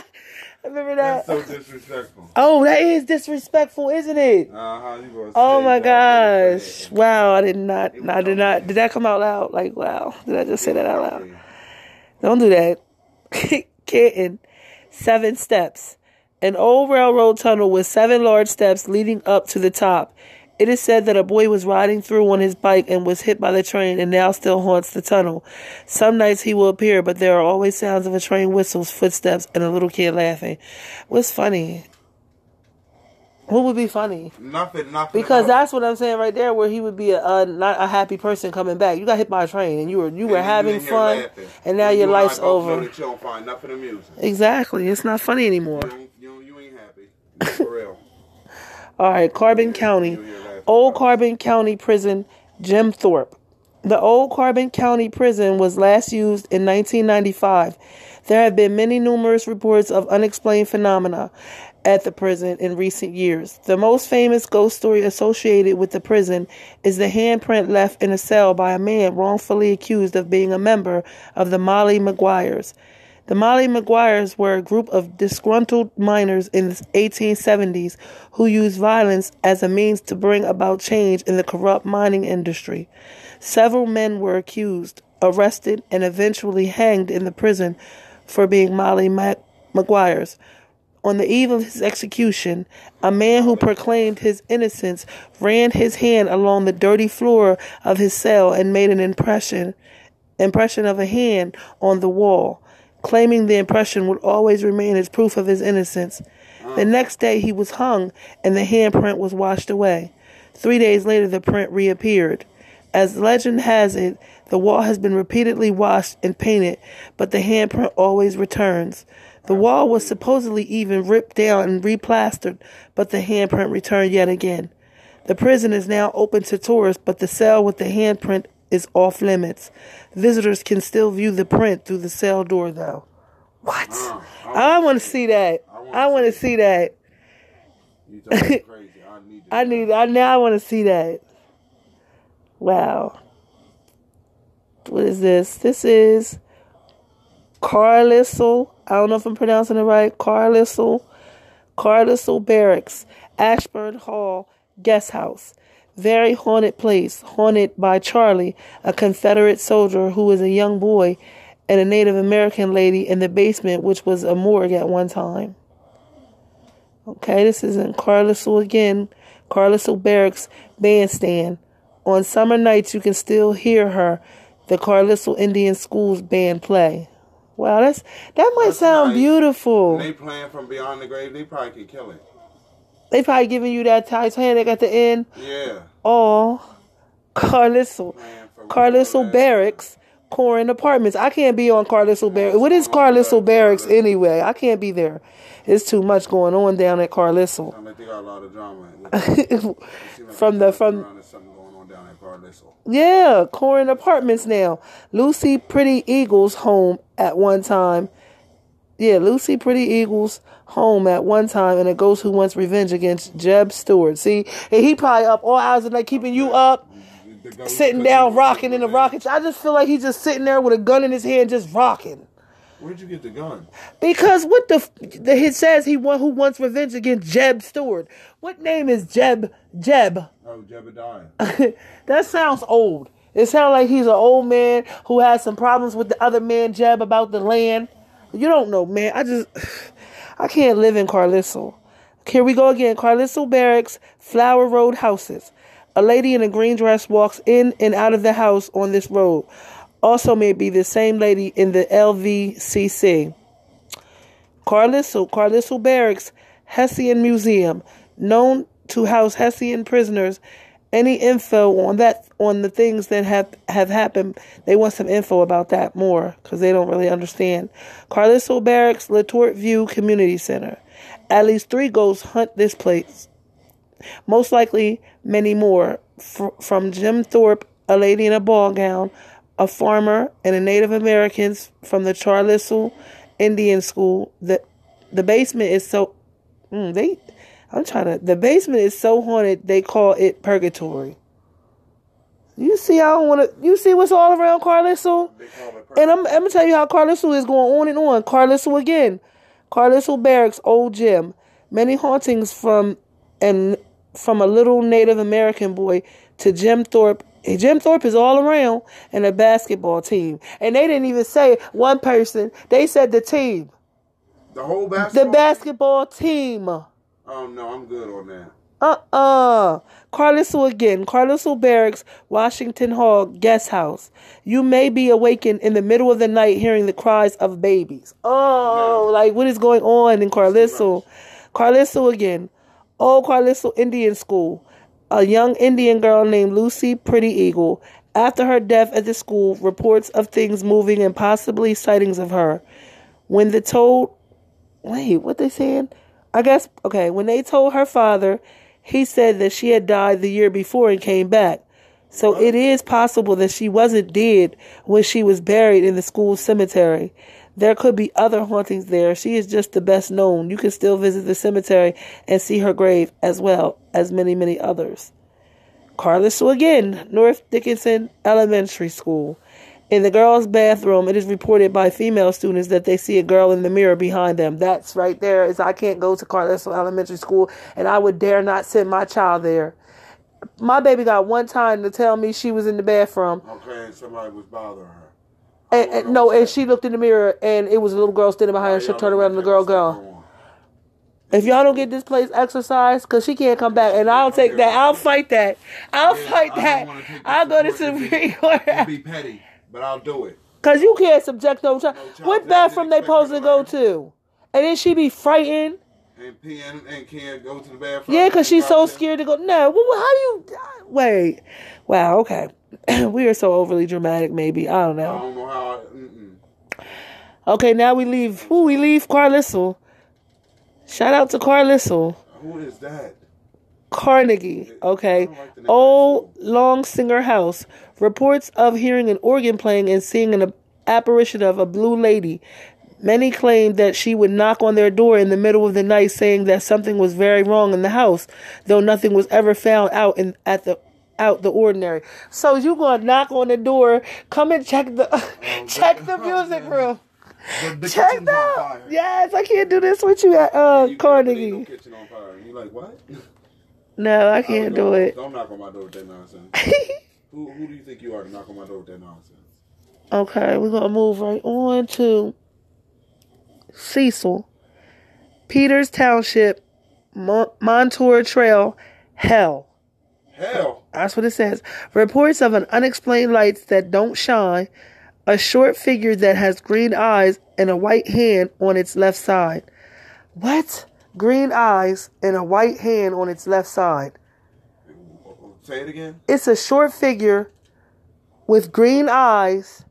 Speaker 1: Remember that?
Speaker 2: That's so disrespectful.
Speaker 1: Oh, that is disrespectful, isn't it?
Speaker 2: Uh huh. You
Speaker 1: Oh my gosh! Wow, I did not. I did not. Did that come out loud? Like, wow! Did I just say that out loud? Don't do that. Kitten. Seven steps. An old railroad tunnel with seven large steps leading up to the top. It is said that a boy was riding through on his bike and was hit by the train and now still haunts the tunnel. Some nights he will appear, but there are always sounds of a train whistles, footsteps, and a little kid laughing. What's funny? What would be funny?
Speaker 2: Nothing. Nothing.
Speaker 1: Because that's what I'm saying right there, where he would be a, a not a happy person coming back. You got hit by a train, and you were you were
Speaker 2: And
Speaker 1: having fun,
Speaker 2: laughing.
Speaker 1: and now
Speaker 2: You
Speaker 1: your
Speaker 2: and
Speaker 1: life's over.
Speaker 2: that you nothing amusing.
Speaker 1: Exactly, it's not funny anymore.
Speaker 2: You, don't, you, don't, you ain't happy. For real.
Speaker 1: All right, Carbon County,
Speaker 2: You hear that?
Speaker 1: Old Carbon County Prison, Jim Thorpe. The Old Carbon County Prison was last used in 1995. There have been many numerous reports of unexplained phenomena at the prison in recent years. The most famous ghost story associated with the prison is the handprint left in a cell by a man wrongfully accused of being a member of the Molly Maguires. The Molly Maguires were a group of disgruntled miners in the 1870s who used violence as a means to bring about change in the corrupt mining industry. Several men were accused, arrested, and eventually hanged in the prison for being Molly Ma- Maguires. On the eve of his execution, a man who proclaimed his innocence ran his hand along the dirty floor of his cell and made an impression impression of a hand on the wall, claiming the impression would always remain as proof of his innocence. The next day he was hung and the handprint was washed away. Three days later the print reappeared. As legend has it, the wall has been repeatedly washed and painted, but the handprint always returns. The wall was supposedly even ripped down and replastered, but the handprint returned yet again. The prison is now open to tourists, but the cell with the handprint is off limits. Visitors can still view the print through the cell door, though. What? Ah, I want to see that. I want to see that.
Speaker 2: Crazy. I need to
Speaker 1: I need. I now. I want to see that. Wow. what is this? This is Carlisle. I don't know if I'm pronouncing it right. Carlisle. Carlisle Barracks, Ashburn Hall, Guest House. Very haunted place, haunted by Charlie, a Confederate soldier who was a young boy, and a Native American lady in the basement, which was a morgue at one time. Okay, this is in Carlisle again, Carlisle Barracks Bandstand. On summer nights, you can still hear her, the Carlisle Indian Schools band play. Wow, that's that might
Speaker 2: That's
Speaker 1: sound
Speaker 2: nice.
Speaker 1: beautiful.
Speaker 2: They playing from beyond the grave. They probably could kill it.
Speaker 1: They probably giving you that Titanic at the end.
Speaker 2: Yeah.
Speaker 1: Oh, Carlisle, Carlisle Barracks, Corin Apartments. I can't be on Carlisle Barracks. What is Carlisle Barracks anyway? I can't be there. It's too much going on down at Carlisle.
Speaker 2: Sound like they got a lot of drama.
Speaker 1: From the- from-
Speaker 2: around there's something going on down at Carlisle.
Speaker 1: Yeah, Corin Apartments now. Lucy Pretty Eagles home at one time. Yeah, Lucy Pretty Eagles home at one time, and a ghost who wants revenge against Jeb Stuart. See, and he probably up all hours of the night keeping you up, sitting down, rocking in the rocket. chair. I just feel like he's just sitting there with a gun in his hand, just rocking.
Speaker 2: Where'd you get the gun?
Speaker 1: Because what the, the it says he want who wants revenge against Jeb Stuart. What name is Jeb? Jeb.
Speaker 2: Oh, Jebediah.
Speaker 1: that sounds old. It sounds like he's an old man who has some problems with the other man, Jeb, about the land. You don't know, man. I just, I can't live in Carlisle. Here we go again. Carlisle Barracks, Flower Road houses. A lady in a green dress walks in and out of the house on this road. Also, may be the same lady in the LVCC. Carlisle, Carlisle Barracks, Hessian Museum, known to house Hessian prisoners. Any info on that, on the things that have have happened, they want some info about that more because they don't really understand. Carlisle Barracks, Letort View Community Center. At least three ghosts hunt this place. Most likely, many more. Fr- from Jim Thorpe, a lady in a ball gown, a farmer, and a Native Americans from the Carlisle Indian School. The the basement is so mm, they. I'm trying to. The basement is so haunted. They call it purgatory. You see, I don't want to. You see what's all around Carlisle.
Speaker 2: They call it
Speaker 1: And I'm, I'm gonna tell you how Carlisle is going on and on. Carlisle again, Carlisle Barracks, Old Gym, many hauntings from and from a little Native American boy to Jim Thorpe. And Jim Thorpe is all around and a basketball team. And they didn't even say one person. They said the team,
Speaker 2: the whole basketball,
Speaker 1: the
Speaker 2: basketball
Speaker 1: team.
Speaker 2: Oh no, I'm good on that.
Speaker 1: Uh-uh. Carlisle again. Carlisle Barracks, Washington Hall, guest house. You may be awakened in the middle of the night hearing the cries of babies. Oh, like what is going on in Carlisle? Carlisle again. Old Carlisle Indian School. A young Indian girl named Lucy Pretty Eagle. After her death at the school, reports of things moving and possibly sightings of her. When the told wait, what they saying? I guess okay, when they told her father, he said that she had died the year before and came back. So it is possible that she wasn't dead when she was buried in the school cemetery. There could be other hauntings there. She is just the best known. You can still visit the cemetery and see her grave as well as many, many others. Carlisle again, North Dickinson Elementary School. In the girls' bathroom, it is reported by female students that they see a girl in the mirror behind them. That's right there. Is I can't go to Carlisle Elementary School, and I would dare not send my child there. My baby got one time to tell me she was in the bathroom,
Speaker 2: Okay, and somebody was bothering her.
Speaker 1: and, and no, and she looked in the mirror, and it was a little girl standing behind her. Oh, she
Speaker 2: Y'all
Speaker 1: turned around, and the girl
Speaker 2: take a step
Speaker 1: gone. If y'all don't get this place exercised, cause she can't come back, and I'll take that. I'll fight that. I'll
Speaker 2: Yeah,
Speaker 1: fight that.
Speaker 2: wanna take the
Speaker 1: I'll go to Supreme Court.
Speaker 2: Be petty, but I'll do it.
Speaker 1: Cause you can't subject no child.
Speaker 2: child
Speaker 1: What bathroom they supposed to go to? And then she be frightened.
Speaker 2: And peeing and can't go to the bathroom.
Speaker 1: Yeah, cause she's so scared to go. No, well, how do you? Wait, wow, okay. we are so overly dramatic. Maybe I don't
Speaker 2: I
Speaker 1: know.
Speaker 2: don't know how. I.
Speaker 1: Okay, now we leave. Who we leave? Carlisle. Shout out to Carlisle.
Speaker 2: Who is that?
Speaker 1: Carnegie. Okay. Old Long Singer House. Reports of hearing an organ playing and seeing an apparition of a blue lady. Many claimed that she would knock on their door in the middle of the night saying that something was very wrong in the house, though nothing was ever found out in at the out the ordinary. So you gonna knock on the door, come and check the check the music room.
Speaker 2: The, the
Speaker 1: Check that. Yes, I can't do this with you at uh
Speaker 2: You
Speaker 1: Carnegie.
Speaker 2: No kitchen on fire. You like what?
Speaker 1: No, I can't do it.
Speaker 2: Don't knock on my door with that nonsense. who who do you think you are to knock on my door with that nonsense?
Speaker 1: Okay, we're gonna move right on to Cecil, Peters Township, Mon- Montour Trail, Hell.
Speaker 2: Hell.
Speaker 1: That's what it says. Reports of an unexplained lights that don't shine, a short figure that has green eyes and a white hand on its left side. What? Green eyes and a white hand on its left side.
Speaker 2: Say it again.
Speaker 1: It's a short figure with green eyes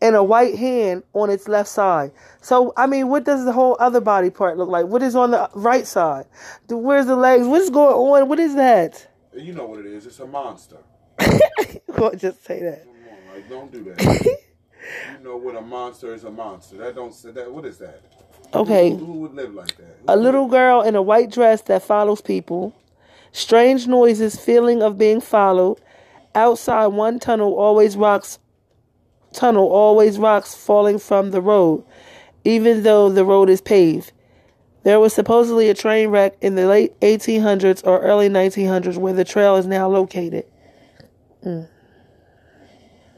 Speaker 1: and a white hand on its left side. So, I mean, what does the whole other body part look like? What is on the right side? Where's the legs? What's going on? What is that?
Speaker 2: You know what it is. It's a monster.
Speaker 1: Well, just say that.
Speaker 2: Come on, like don't do that. you know what a monster is a monster. That don't say that. What is that?
Speaker 1: Okay.
Speaker 2: Who, who would live like that? Who
Speaker 1: A little girl in a white dress that follows people. Strange noises, feeling of being followed. Outside one tunnel always rocks tunnel always rocks falling from the road, even though the road is paved. There was supposedly a train wreck in the late 1800s or early 1900s where the trail is now located. Mm.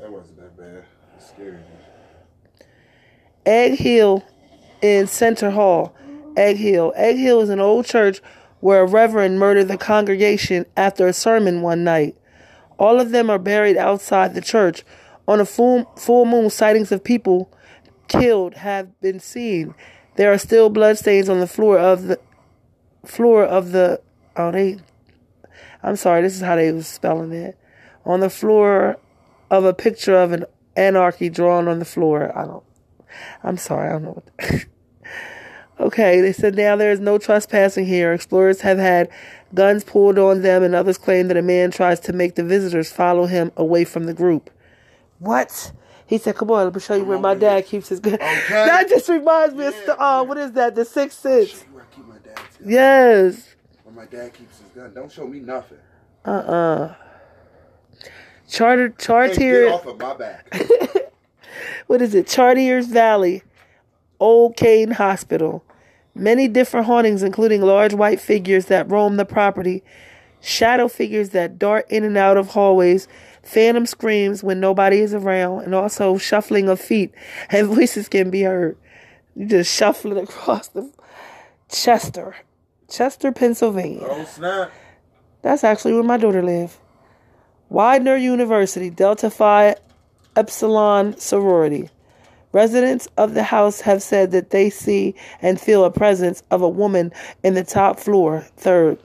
Speaker 2: That wasn't that bad. It scared me.
Speaker 1: Egg Hill in Centre Hall. Egg Hill. Egg Hill is an old church where a reverend murdered the congregation after a sermon one night. All of them are buried outside the church. On a full, full moon, sightings of people killed have been seen. There are still bloodstains on the floor of the floor of the oh they I'm sorry, this is how they was spelling it. On the floor of a picture of an anarchy drawn on the floor. I don't I'm sorry, I don't know what. okay, they said now there is no trespassing here. Explorers have had guns pulled on them, and others claim that a man tries to make the visitors follow him away from the group. What? He said, "Come on, let me show you where my dad keeps his gun."
Speaker 2: Okay.
Speaker 1: That just reminds me of
Speaker 2: Yeah,
Speaker 1: st- uh,
Speaker 2: yeah.
Speaker 1: what is that? The Sixth Sense.
Speaker 2: Show you where I keep my dad's gun.
Speaker 1: Yes.
Speaker 2: Where my dad keeps his gun. Don't show me nothing.
Speaker 1: Uh uh Charter
Speaker 2: Hey, get off of my back.
Speaker 1: what is it? Chartiers Valley, Old Kane Hospital. Many different hauntings, including large white figures that roam the property, shadow figures that dart in and out of hallways, phantom screams when nobody is around, and also shuffling of feet and voices can be heard. You just shuffling across the Chester, Chester, Pennsylvania.
Speaker 2: oh snap!
Speaker 1: That's actually where my daughter lives. Widener University, Delta Phi Epsilon sorority. Residents of the house have said that they see and feel a presence of a woman in the top floor, third.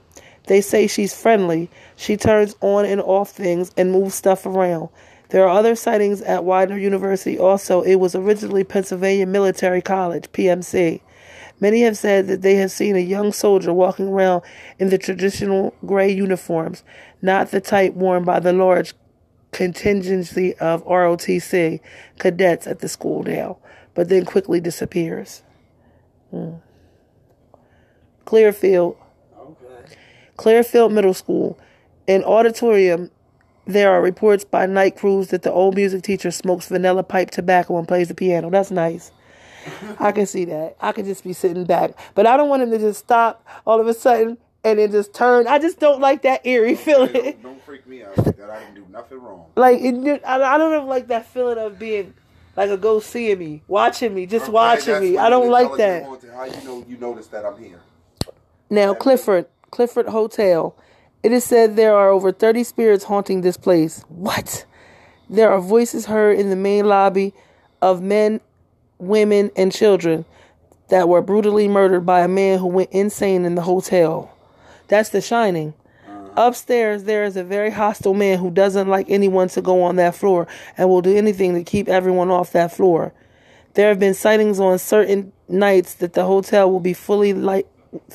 Speaker 1: They say she's friendly. She turns on and off things and moves stuff around. There are other sightings at Widener University also. It was originally Pennsylvania Military College, PMC. Many have said that they have seen a young soldier walking around in the traditional gray uniforms, not the type worn by the large contingency of ROTC cadets at the school now, but then quickly disappears. Hmm. Clearfield,
Speaker 2: Okay.
Speaker 1: Clearfield Middle School. In auditorium, there are reports by night crews that the old music teacher smokes vanilla pipe tobacco and plays the piano. That's nice. I can see that. I could just be sitting back. But I don't want him to just stop all of a sudden and it just turned. I just don't like that eerie
Speaker 2: Hey,
Speaker 1: feeling.
Speaker 2: don't, don't freak me out like that. I didn't do nothing wrong.
Speaker 1: Like it, I I don't like that feeling of being like a ghost seeing me, watching me, just
Speaker 2: Okay,
Speaker 1: watching me. I don't like that.
Speaker 2: How you know you noticed that I'm here?
Speaker 1: Now, Clifford, Clifford Hotel. It is said there are over 30 spirits haunting this place. What? There are voices heard in the main lobby of men, women, and children that were brutally murdered by a man who went insane in the hotel. That's The Shining. Uh-huh. Upstairs, there is a very hostile man who doesn't like anyone to go on that floor and will do anything to keep everyone off that floor. There have been sightings on certain nights that the hotel will be fully light,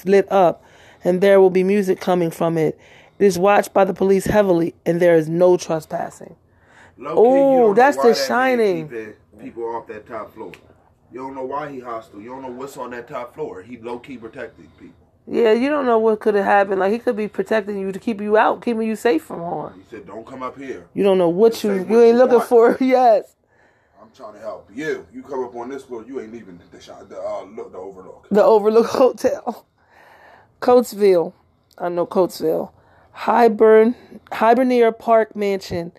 Speaker 1: lit up and there will be music coming from it. It is watched by the police heavily and there is no trespassing.
Speaker 2: Low
Speaker 1: Ooh,
Speaker 2: key, you don't know
Speaker 1: that's The
Speaker 2: that
Speaker 1: Shining.
Speaker 2: People off that top floor. You don't know why he hostile. You don't know what's on that top floor. He low key protecting people.
Speaker 1: Yeah, you don't know what could have happened. Like he could be protecting you to keep you out, keeping you safe from harm.
Speaker 2: He said, "Don't come up here.
Speaker 1: You don't know what you
Speaker 2: what
Speaker 1: you ain't looking
Speaker 2: want.
Speaker 1: for. yes,
Speaker 2: I'm trying to help you. You come up on this floor, you ain't leaving the shot, the uh, look, the overlook.
Speaker 1: the Overlook Hotel, Coatesville. I know Coatesville. Hibern Hibernia Park Mansion.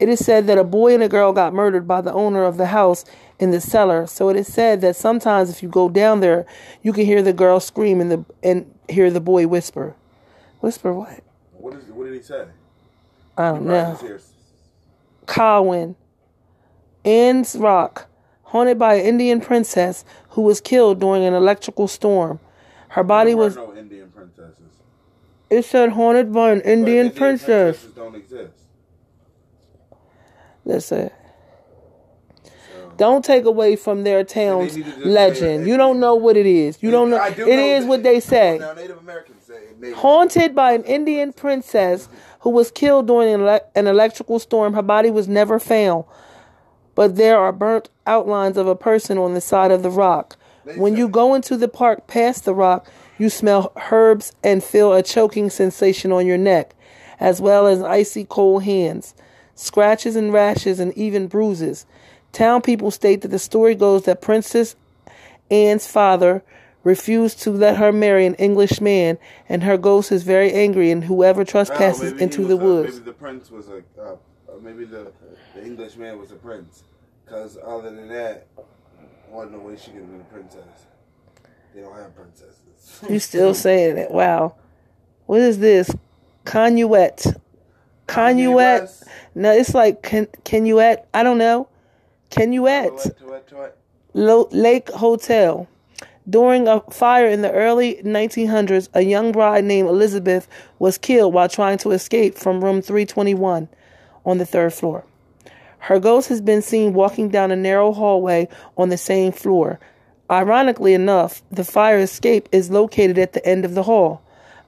Speaker 1: It is said that a boy and a girl got murdered by the owner of the house in the cellar. So it is said that sometimes if you go down there, you can hear the girl scream and the and hear the boy whisper. Whisper what?
Speaker 2: What is? What did he say?
Speaker 1: I don't know.
Speaker 2: Here.
Speaker 1: Ann's Rock, haunted by an Indian princess who was killed during an electrical storm. Her body
Speaker 2: There
Speaker 1: was.
Speaker 2: no Indian princesses.
Speaker 1: It said haunted by an
Speaker 2: But
Speaker 1: Indian princess.
Speaker 2: don't exist.
Speaker 1: Listen. Don't take away from their town's
Speaker 2: need to just say
Speaker 1: legend. You don't know what it is. You don't know.
Speaker 2: Do
Speaker 1: It
Speaker 2: know
Speaker 1: is what they say.
Speaker 2: Now Native Americans say
Speaker 1: Haunted by an Indian princess who was killed during an, ele- an electrical storm. Her body was never found, but there are burnt outlines of a person on the side of the rock. When you go into the park past the rock, you smell herbs and feel a choking sensation on your neck, as well as icy cold hands, scratches and rashes, and even bruises. Town people state that the story goes that Princess Anne's father refused to let her marry an English man, and her ghost is very angry, and whoever trespasses
Speaker 2: he
Speaker 1: into the
Speaker 2: a-
Speaker 1: woods.
Speaker 2: maybe the prince was a, uh, uh, maybe the, the English man was a prince. Because other than that, wasn't no way she could have been a princess. They don't have princesses.
Speaker 1: You still saying it? Wow. What is this? Canuet.
Speaker 2: West,
Speaker 1: No, it's like can Canuet. I don't know. Canuet.
Speaker 2: Tuet, tuet, tuet.
Speaker 1: Lake Hotel. During a fire in the early 1900s, a young bride named Elizabeth was killed while trying to escape from room 321 on the third floor. Her ghost has been seen walking down a narrow hallway on the same floor. Ironically enough, the fire escape is located at the end of the hall.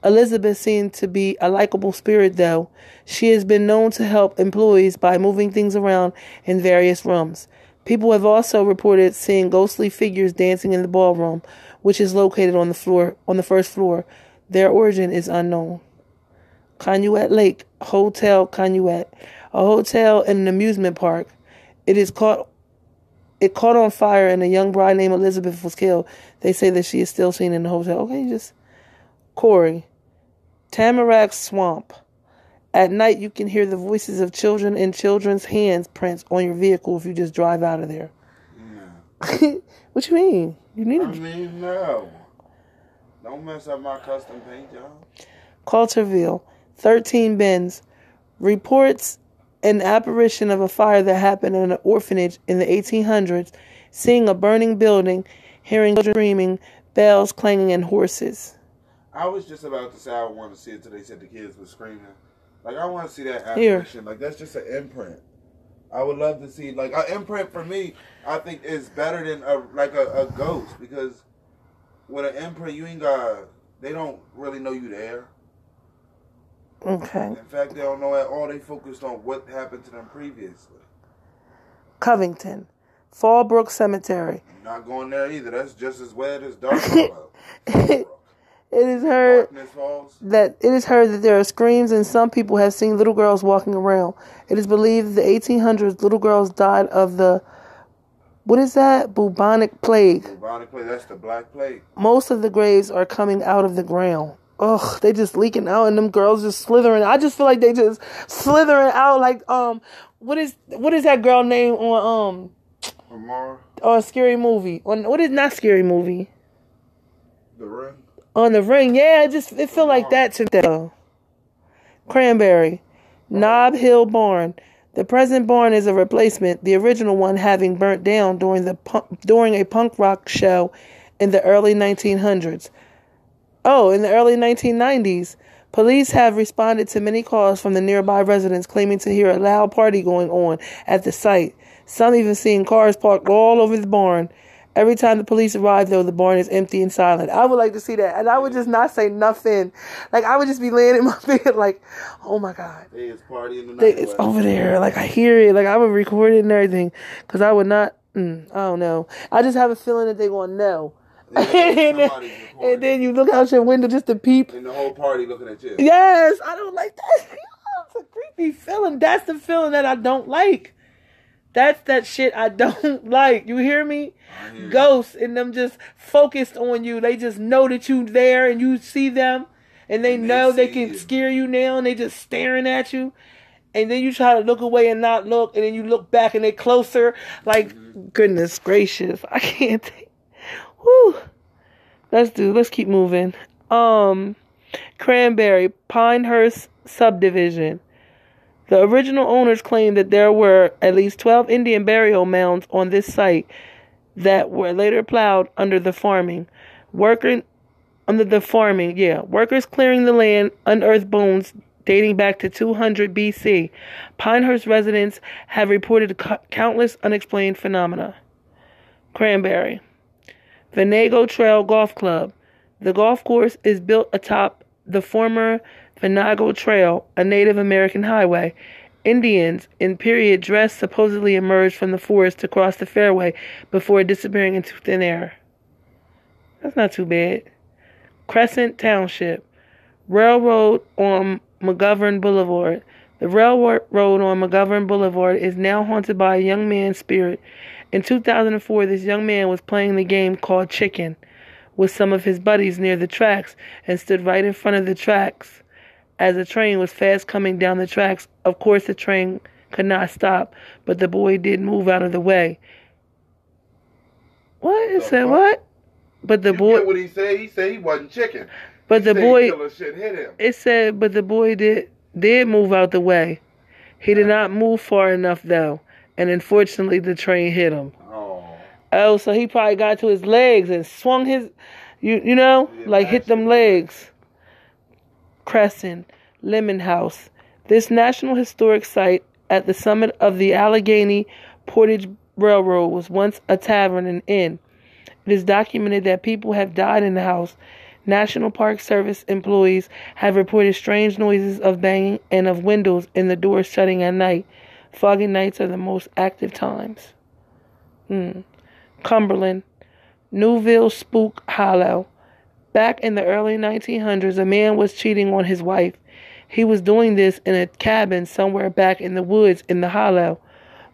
Speaker 1: Elizabeth seemed to be a likable spirit, though. She has been known to help employees by moving things around in various rooms. People have also reported seeing ghostly figures dancing in the ballroom, which is located on the floor on the first floor. Their origin is unknown. Canuet Lake Hotel Canuet, a hotel and an amusement park. It is caught it caught on fire and a young bride named Elizabeth was killed. They say that she is still seen in the hotel. Okay, just Corry. Tamarack Swamp. At night you can hear the voices of children and children's hands prints on your vehicle if you just drive out of there.
Speaker 2: No.
Speaker 1: what you mean? You need
Speaker 2: I mean, no. Don't mess up my custom paint, y'all.
Speaker 1: Coulterville, 13 Bends, reports an apparition of a fire that happened in an orphanage in the 1800s, seeing a burning building, hearing children screaming, bells clanging, and horses.
Speaker 2: I was just about to say I want to see it until they said the kids were screaming. Like I want to see that apparition. Like that's just an imprint. I would love to see like an imprint for me. I think is better than a like a, a ghost because with an imprint you ain't got. They don't really know you there.
Speaker 1: Okay.
Speaker 2: In fact, they don't know at all. They focused on what happened to them previously.
Speaker 1: Covington, Fallbrook Cemetery.
Speaker 2: Not going there either. That's just as wet as dark.
Speaker 1: It is heard that it is heard that there are screams and some people have seen little girls walking around. It is believed that the 1800s little girls died of the what is that bubonic plague.
Speaker 2: Bubonic plague. That's the black plague.
Speaker 1: Most of the graves are coming out of the ground. Ugh, they just leaking out and them girls just slithering. I just feel like they just slithering out like um what is what is that girl name on um
Speaker 2: Amara,
Speaker 1: on scary movie? On what is not scary movie?
Speaker 2: the ring.
Speaker 1: On the ring, yeah, it just it feel like that to them. Cranberry, Knob Hill Barn. The present barn is a replacement, the original one having burnt down during the during a punk rock show in the early 1900s. Oh, in the early 1990s, police have responded to many calls from the nearby residents claiming to hear a loud party going on at the site. Some even seeing cars parked all over the barn. Every time the police arrive, though, the barn is empty and silent. I would like to see that. And I would just not say nothing. Like, I would just be laying in my bed, like, oh my God.
Speaker 2: They is partying tonight.
Speaker 1: They, it's over there. Like, I hear it. Like, I would record it and everything. Because I would not, mm, I don't know. I just have a feeling that they're going to know.
Speaker 2: Yeah, somebody's corner.
Speaker 1: and then you look out your window just to peep.
Speaker 2: and the whole party looking at you.
Speaker 1: Yes, I don't like that. It's a creepy feeling. That's the feeling that I don't like. That's that shit I don't like. You hear me?
Speaker 2: Hear you.
Speaker 1: Ghosts and them just focused on you. They just know that you there and you see them, and they
Speaker 2: And they
Speaker 1: know they can
Speaker 2: you.
Speaker 1: scare you now, and they just staring at you. And then you try to look away and not look, and then you look back and they closer. Like
Speaker 2: Mm-hmm.
Speaker 1: goodness gracious, I can't. Take, whew. Let's do. Let's keep moving. Um, Cranberry Pinehurst subdivision. The original owners claimed that there were at least 12 Indian burial mounds on this site that were later plowed under the farming. Working under the farming, yeah. Workers clearing the land unearthed bones dating back to 200 BC. Pinehurst residents have reported co- countless unexplained phenomena. Cranberry. Venango Trail Golf Club. The golf course is built atop the former Venango Trail, a Native American highway. Indians in period dress supposedly emerged from the forest to cross the fairway before disappearing into thin air. That's not too bad. Crescent Township. Railroad on McGovern Boulevard. The railroad on McGovern Boulevard is now haunted by a young man's spirit. In 2004, this young man was playing the game called Chicken with some of his buddies near the tracks and stood right in front of the tracks as a train was fast coming down the tracks. Of course, the train could not stop, but the boy did move out of the way. What? It
Speaker 2: The
Speaker 1: said what? But the
Speaker 2: you
Speaker 1: boy,
Speaker 2: get what he said? He said he wasn't chicken.
Speaker 1: but the
Speaker 2: He said
Speaker 1: boy,
Speaker 2: shit hit him.
Speaker 1: it said, but the boy did did move out the way. He did not move far enough though, and unfortunately, the train hit him.
Speaker 2: Oh,
Speaker 1: Oh, so he probably got to his legs and swung his, you you know,
Speaker 2: Yeah,
Speaker 1: like hit them legs. Cresson, Lemon House. This National Historic Site at the summit of the Allegheny Portage Railroad was once a tavern and inn. It is documented that people have died in the house. National Park Service employees have reported strange noises of banging and of windows and the doors shutting at night. Foggy nights are the most active times. Hmm. Cumberland, Newville Spook Hollow. Back in the early 1900s, a man was cheating on his wife. He was doing this in a cabin somewhere back in the woods in the hollow.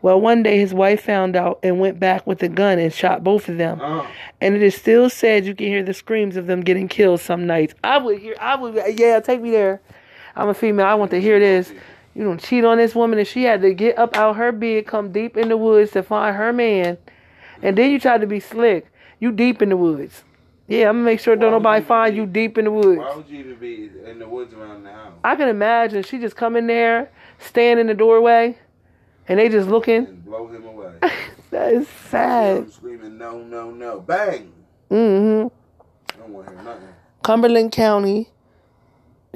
Speaker 1: Well, one day his wife found out and went back with a gun and shot both of them.
Speaker 2: uh,
Speaker 1: And it is still said you can hear the screams of them getting killed some nights. I would hear, I would, yeah, take me there. I'm a female. I want to hear this. You don't cheat on this woman, and she had to get up out her bed, come deep in the woods to find her man, and then you try to be slick. You deep in the woods. Yeah, I'm gonna make sure
Speaker 2: Why
Speaker 1: don't nobody find
Speaker 2: be-
Speaker 1: you deep in the woods.
Speaker 2: why would you even be in the woods around the house
Speaker 1: I can imagine she just come in there, stand in the doorway, and they just looking.
Speaker 2: and blow him away?
Speaker 1: That is sad.
Speaker 2: Screaming, no, no, no, bang!
Speaker 1: hmm
Speaker 2: I don't want to hear nothing.
Speaker 1: Cumberland County,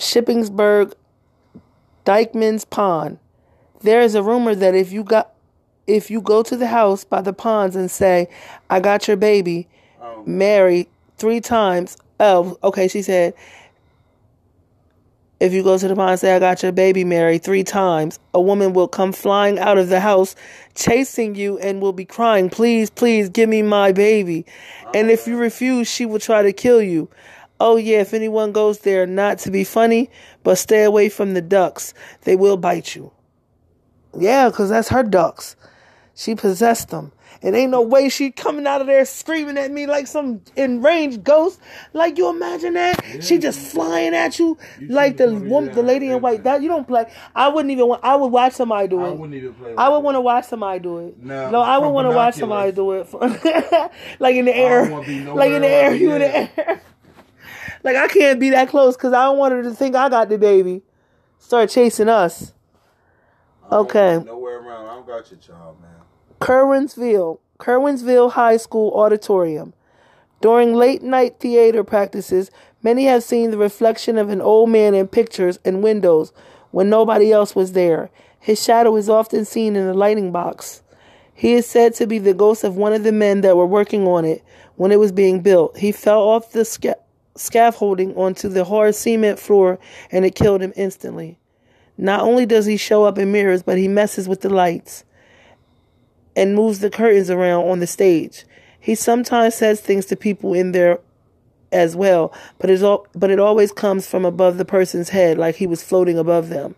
Speaker 1: Shippensburg, Dykeman's Pond. There is a rumor that if you got if you go to the house by the ponds and say, I got your baby,
Speaker 2: Um,
Speaker 1: Mary, three times. Oh, okay, she said if you go to the pond and say, I got your baby, Mary, three times, a woman will come flying out of the house, chasing you, and will be crying, Please, please, give me my baby. And if you ah. refuse, she will try to kill you. Oh, yeah, if anyone goes there, not to be funny, but stay away from the ducks. They will bite you. Yeah, because that's her ducks. She possessed them. And ain't no way she coming out of there screaming at me like some enraged ghost. Like you imagine that? she just flying at you,
Speaker 2: You
Speaker 1: like the woman, the lady in white. That you don't play. I wouldn't even want. I would watch somebody do it.
Speaker 2: I wouldn't even play.
Speaker 1: I would want to watch somebody do it.
Speaker 2: No,
Speaker 1: no, I would want to watch somebody do it. like in the air, like in the air, you in the air. like I can't be that close because I don't want her to think I got the baby. Start chasing us. Okay.
Speaker 2: Nowhere around. I don't got your child, man.
Speaker 1: Curwensville, Curwensville High School Auditorium. During late night theater practices, many have seen the reflection of an old man in pictures and windows when nobody else was there. His shadow is often seen in the lighting box. He is said to be the ghost of one of the men that were working on it when it was being built. He fell off the sca- scaffolding onto the hard cement floor and it killed him instantly. Not only does he show up in mirrors, but he messes with the lights and moves the curtains around on the stage. He sometimes says things to people in there as well, but it's all, but it always comes from above the person's head, like he was floating above them.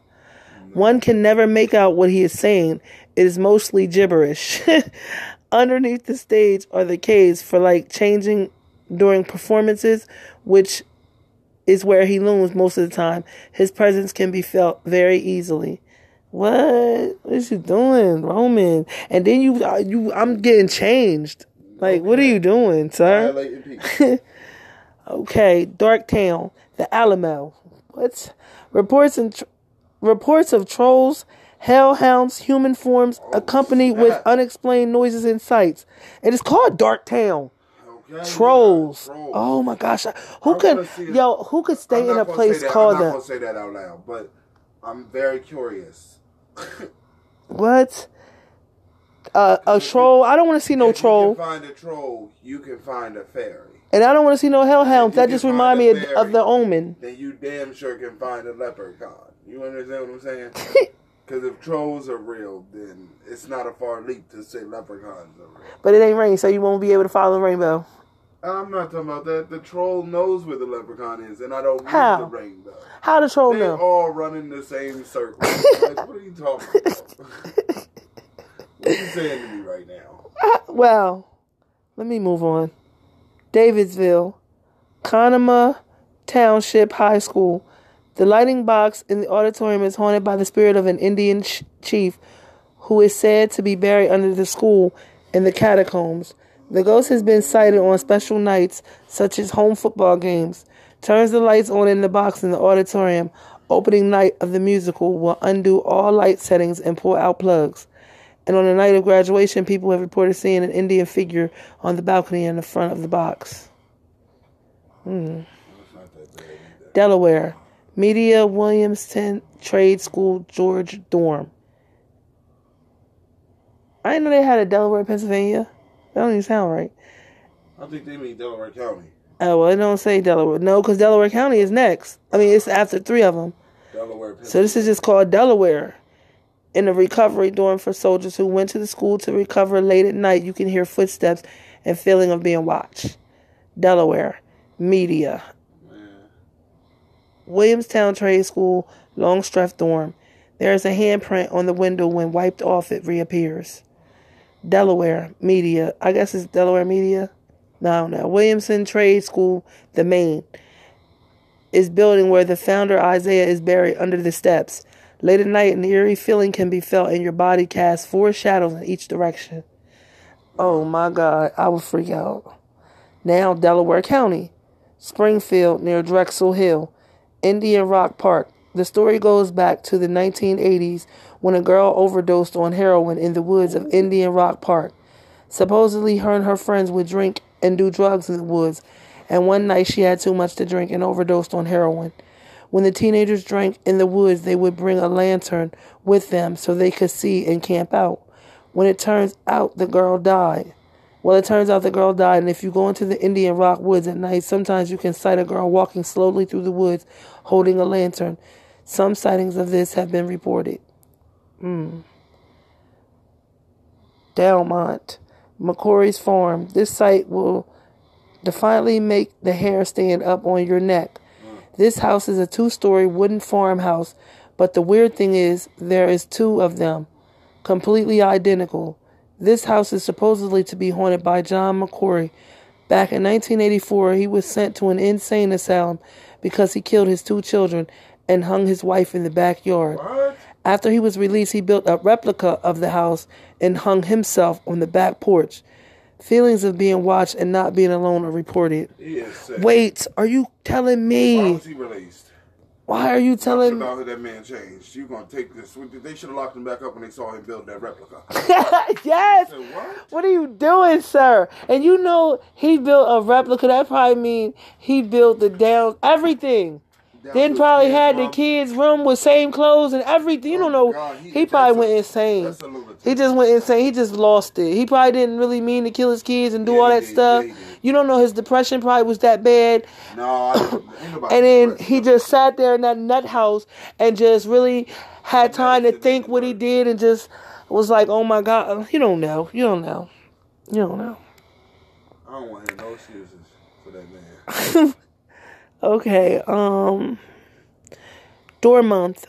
Speaker 1: One can never make out what he is saying. It is mostly gibberish. Underneath the stage are the caves for like changing during performances, which is where he looms most of the time. His presence can be felt very easily. What? What is you doing, Roman? And then you, uh, you, I'm getting changed. Like, what are you doing, sir? Okay, Dark Town, the Alamo. What? Reports and tr- reports of trolls, hellhounds, human forms, accompanied with unexplained noises and sights. And It is called Dark Town.
Speaker 2: Okay,
Speaker 1: Trolls.
Speaker 2: Trolls.
Speaker 1: Oh my gosh. Who
Speaker 2: I
Speaker 1: could yo, who could stay in a place
Speaker 2: say that.
Speaker 1: called
Speaker 2: I'm not
Speaker 1: that?
Speaker 2: gonna say that out loud, but I'm very curious.
Speaker 1: What? Uh, a troll? I don't want to see no
Speaker 2: if
Speaker 1: troll.
Speaker 2: you can find a troll, you can find a fairy.
Speaker 1: And I don't want to see no hellhounds. That just remind me of,
Speaker 2: fairy.
Speaker 1: of the omen.
Speaker 2: Then you damn sure can find a leprechaun. You understand what I'm saying? Because if trolls are real, then it's not a far leap to say leprechauns are real.
Speaker 1: But it ain't rain, so you won't be able to follow the rainbow.
Speaker 2: I'm not talking about that. The troll knows where the leprechaun is, and I don't need the rainbow.
Speaker 1: How the troll
Speaker 2: They
Speaker 1: know?
Speaker 2: all run in the same circle. like, what are you talking about? what are you saying to me right now?
Speaker 1: Well, let me move on. Davidsville, Conemaugh Township High School. The lighting box in the auditorium is haunted by the spirit of an Indian ch- chief who is said to be buried under the school in the catacombs. The ghost has been sighted on special nights, such as home football games. Turns the lights on in the box in the auditorium. Opening night of the musical will undo all light settings and pull out plugs. And on the night of graduation, people have reported seeing an Indian figure on the balcony in the front of the box.
Speaker 2: Either.
Speaker 1: Delaware, Media Williamson Trade School George Dorm. I didn't know they had a Delaware, Pennsylvania. That don't even sound right.
Speaker 2: I think they mean Delaware County.
Speaker 1: Oh, well, it don't say Delaware. No, because Delaware County is next. I mean, it's after three of them.
Speaker 2: Delaware,
Speaker 1: So this is just called Delaware. In the recovery dorm for soldiers who went to the school to recover late at night, you can hear footsteps and feeling of being watched. Delaware, media. Williamson Trade School, Longstreth dorm. There is a handprint on the window when wiped off it reappears. Delaware, media. I guess it's Delaware media. No, I. Williamson Trade School, the main is building where the founder Isaiah is buried under the steps. Late at night, an eerie feeling can be felt, and your body casts four shadows in each direction. Oh my God, I would freak out. Now, Delaware County, Springfield near Drexel Hill, Indian Rock Park. The story goes back to the 1980s when a girl overdosed on heroin in the woods of Indian Rock Park. Supposedly, her and her friends would drink and do drugs in the woods, and one night she had too much to drink and overdosed on heroin. When the teenagers drank in the woods, they would bring a lantern with them so they could see and camp out. When it turns out the girl died. Well, it turns out the girl died, and if you go into the Indian Rock woods at night, sometimes you can sight a girl walking slowly through the woods holding a lantern. Some sightings of this have been reported. Hmm. Delmont, McCory's Farm. This site will defiantly make the hair stand up on your neck. This house is a two story wooden farmhouse, but the weird thing is there is two of them, completely identical. This house is supposedly to be haunted by John McCory. Back in 1984, he was sent to an insane asylum because he killed his two children and hung his wife in the backyard.
Speaker 2: What?
Speaker 1: After he was released, he built a replica of the house and hung himself on the back porch. Feelings of being watched and not being alone are reported.
Speaker 2: Sick.
Speaker 1: Wait, are you telling
Speaker 2: Why
Speaker 1: me?
Speaker 2: was he released?
Speaker 1: Why are you telling
Speaker 2: about how that man changed. You gonna take this? They should have locked him back up when they saw him build that replica.
Speaker 1: yes.
Speaker 2: Said, what?
Speaker 1: What are you doing, sir? And you know he built a replica. That probably mean he built the down everything. Then probably had the kids' room with same clothes and everything. You don't oh know.
Speaker 2: God, he-
Speaker 1: He probably
Speaker 2: a-
Speaker 1: went insane.
Speaker 2: that's a lunatic.
Speaker 1: He just went insane. He just lost it. He probably didn't really mean to kill his kids and do
Speaker 2: Yeah,
Speaker 1: all that
Speaker 2: did.
Speaker 1: stuff.
Speaker 2: Yeah.
Speaker 1: You don't know his depression probably was that bad.
Speaker 2: No,
Speaker 1: And then he just sat there in that nut house and just really had time to think what he did and just was like, oh my God. You don't know. You don't know. You don't know.
Speaker 2: I don't want to hear no excuses for that man.
Speaker 1: okay, um, Dormont.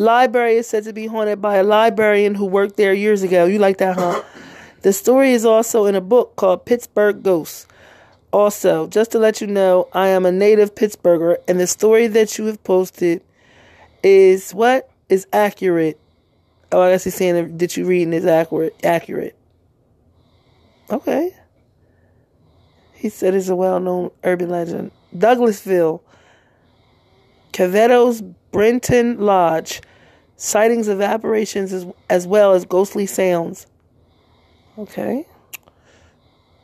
Speaker 1: Library is said to be haunted by a librarian who worked there years ago. You like that, huh? the story is also in a book called Pittsburgh Ghosts. Also, just to let you know, I am a native Pittsburgher, and the story that you have posted is what is accurate. Oh, I guess he's saying that you reading is accurate. Accurate. Okay. He said it's a well-known urban legend. Douglassville, Cavetto's Brinton Lodge, sightings of apparitions as, as well as ghostly sounds. Okay.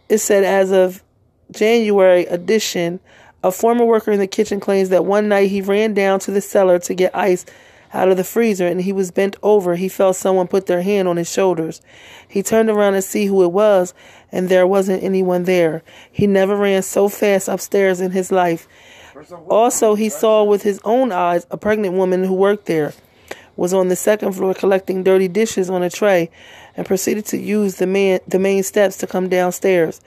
Speaker 1: It said as of January edition, a former worker in the kitchen claims that one night he ran down to the cellar to get ice out of the freezer and he was bent over. He felt someone put their hand on his shoulders. He turned around to see who it was and there wasn't anyone there. He never ran so fast upstairs in his life. Also, he saw with his own eyes a pregnant woman who worked there was on the second floor collecting dirty dishes on a tray and proceeded to use the man the main steps to come downstairs.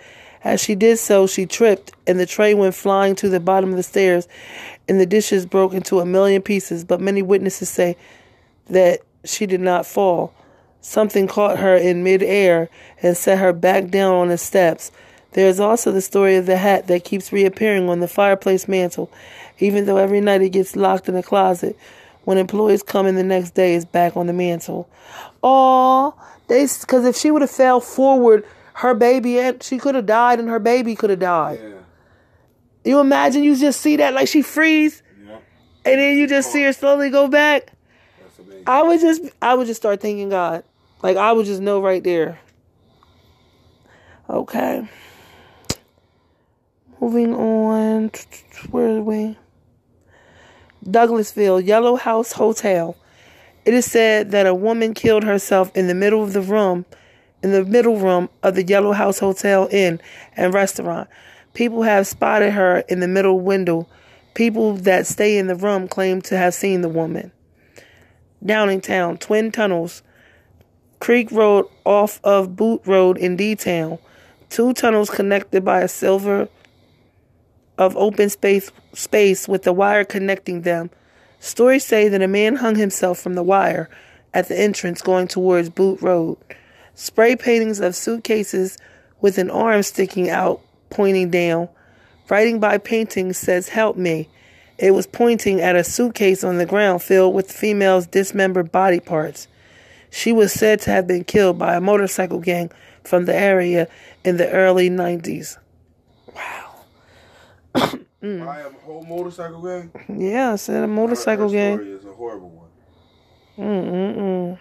Speaker 1: As she did so, she tripped and the tray went flying to the bottom of the stairs and the dishes broke into a million pieces, but many witnesses say that she did not fall. Something caught her in midair and set her back down on the steps. There is also the story of the hat that keeps reappearing on the fireplace mantel, even though every night it gets locked in a closet. When employees come in the next day, it's back on the mantel. Oh, they because if she would have fell forward, her baby and she could have died, and her baby could have died. Yeah. You imagine you just see that like she freeze, yeah. and then you just see her slowly go back. I would just I would just start thanking God. Like I would just know right there. Okay. Moving on. Where are we? Douglassville, Yellow House Hotel. It is said that a woman killed herself in the middle of the room, in the middle room of the Yellow House Hotel Inn and Restaurant. People have spotted her in the middle window. People that stay in the room claim to have seen the woman. Downingtown, Twin Tunnels, Creek Road off of Boot Road in D Town. Two tunnels connected by a silver of open space space with the wire connecting them. Stories say that a man hung himself from the wire at the entrance going towards Boot Road. Spray paintings of suitcases with an arm sticking out, pointing down. Writing by painting says, Help me. It was pointing at a suitcase on the ground filled with female's dismembered body parts. She was said to have been killed by a motorcycle gang from the area in the early 90s. Wow.
Speaker 2: mm. By a whole motorcycle gang?
Speaker 1: Yeah, I said a motorcycle gang.
Speaker 2: Story is a horrible one.
Speaker 1: Mm-mm-mm.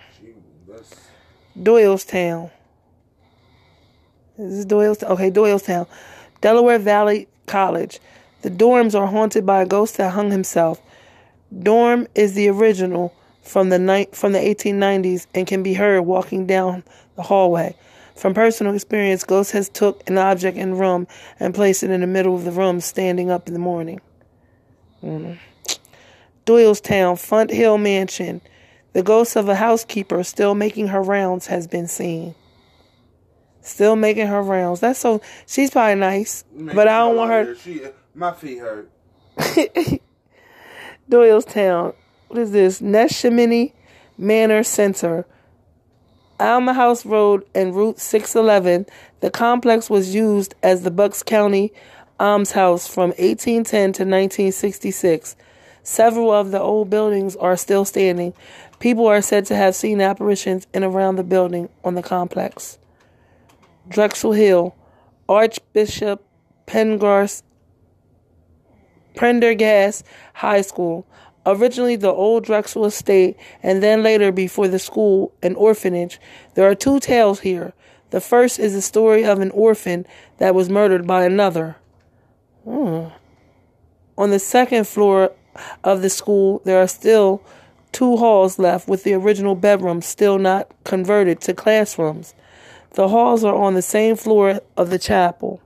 Speaker 1: Doylestown. This is Doylestown. Okay, Doylestown. Delaware Valley College. The dorms are haunted by a ghost that hung himself. Dorm is the original from the night from the 1890s and can be heard walking down the hallway. From personal experience, Ghost has took an object in room and placed it in the middle of the room, standing up in the morning. Mm. Doylestown, Fonthill Mansion. The ghost of a housekeeper still making her rounds has been seen. Still making her rounds. That's so. She's probably nice, but I don't want her.
Speaker 2: She, my feet hurt.
Speaker 1: Doylestown. What is this? Neshaminy Manor Center. Almshouse Road and Route 611. The complex was used as the Bucks County Almshouse from 1810 to 1966. Several of the old buildings are still standing. People are said to have seen apparitions in around the building on the complex. Drexel Hill, Archbishop Pengar's Prendergast High School, originally the old Drexel Estate, and then later before the school, an orphanage. There are two tales here. The first is the story of an orphan that was murdered by another. Hmm. On the second floor of the school, there are still two halls left with the original bedrooms still not converted to classrooms. The halls are on the same floor of the chapel.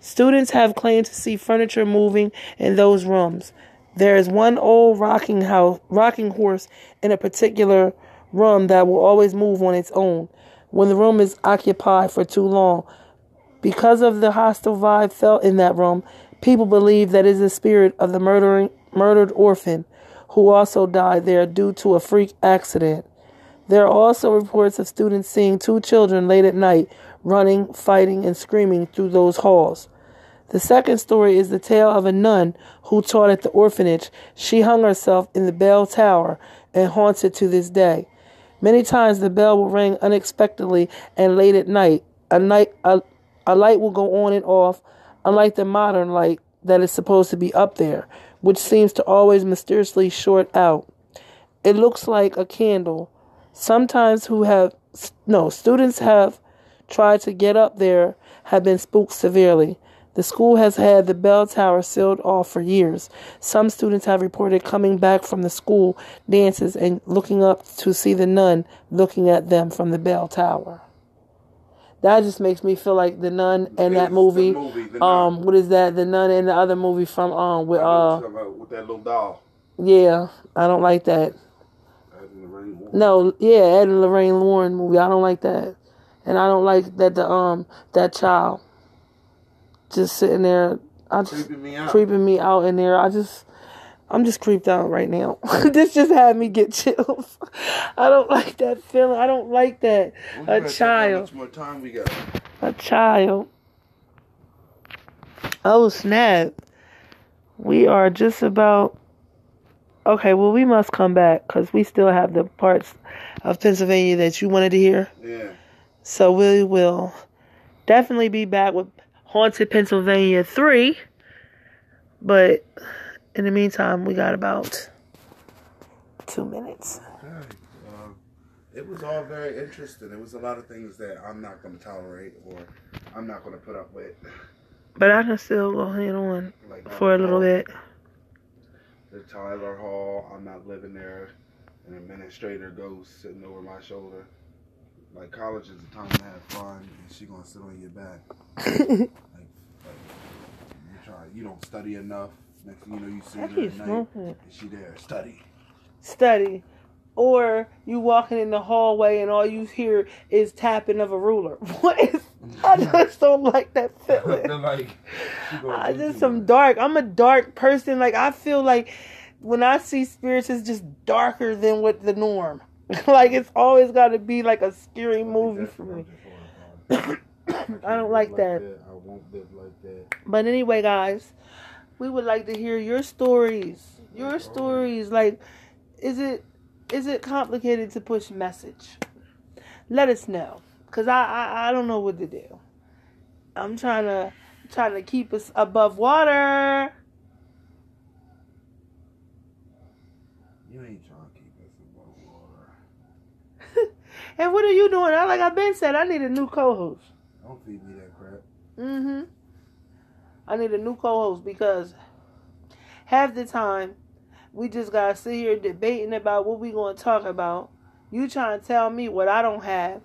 Speaker 1: Students have claimed to see furniture moving in those rooms. There is one old rocking house, rocking horse in a particular room that will always move on its own. When the room is occupied for too long, Because of the hostile vibe felt in that room, people believe that is the spirit of the murdering, murdered orphan who also died there due to a freak accident. There are also reports of students seeing two children late at night running, fighting, and screaming through those halls. The second story is the tale of a nun who taught at the orphanage. She hung herself in the bell tower and haunts it to this day. Many times the bell will ring unexpectedly and late at night. A night a, a light will go on and off, unlike the modern light that is supposed to be up there, which seems to always mysteriously short out. It looks like a candle. Sometimes who have no students have tried to get up there have been spooked severely. The school has had the bell tower sealed off for years. Some students have reported coming back from the school dances and looking up to see the nun looking at them from the bell tower. That just makes me feel like the nun and that movie.
Speaker 2: movie,
Speaker 1: um, what is that? The nun and the other movie from um with
Speaker 2: I know what
Speaker 1: uh
Speaker 2: you're talking about with that little doll.
Speaker 1: yeah. I don't like that.
Speaker 2: That's in the ring.
Speaker 1: No, yeah, Ed and Lorraine Warren movie. I don't like that, and I don't like that the um that child just sitting there. I just
Speaker 2: Creeping me out.
Speaker 1: creeping me out in there. I just, I'm just creeped out right now. this just had me get chills. I don't like that feeling. I don't like that. A
Speaker 2: gonna How
Speaker 1: child.
Speaker 2: much more time we got?
Speaker 1: A child. Oh snap! We are just about. Okay, well we must come back because we still have the parts of Pennsylvania that you wanted to hear.
Speaker 2: Yeah.
Speaker 1: So we will definitely be back with Haunted Pennsylvania 3. But in the meantime, we got about two minutes.
Speaker 2: Okay. Um, it was all very interesting. It was a lot of things that I'm not going to tolerate or I'm not going to put up with.
Speaker 1: But I can still go ahead on
Speaker 2: Like
Speaker 1: for a little bit.
Speaker 2: The Tyler Hall, I'm not living there. An administrator goes sitting over my shoulder. Like college is a time to have fun, and she gonna sit on your back. Like, like you try, you don't study enough. Next thing you know, you see
Speaker 1: I
Speaker 2: her
Speaker 1: keep
Speaker 2: night,
Speaker 1: smoking.
Speaker 2: and she there study.
Speaker 1: Study. Or you walking in the hallway and all you hear is tapping of a ruler. What is I just don't like that feeling.
Speaker 2: like,
Speaker 1: I just some dark. I'm a dark person. Like I feel like when I see spirits, it's just darker than what the norm. like it's always got to be like a scary movie for me. I don't like that.
Speaker 2: I won't live like that.
Speaker 1: But anyway, guys, we would like to hear your stories. Your stories. Like, is it is it complicated to push message? Let us know, cause I I, I don't know what to do. I'm trying to trying to keep us above water.
Speaker 2: You ain't trying to keep us above water.
Speaker 1: And what are you doing? I like I've been said, I need a new co-host.
Speaker 2: Don't feed me that crap.
Speaker 1: Mm-hmm. I need a new co-host because half the time we just gotta sit here debating about what we gonna talk about. You trying to tell me what I don't have,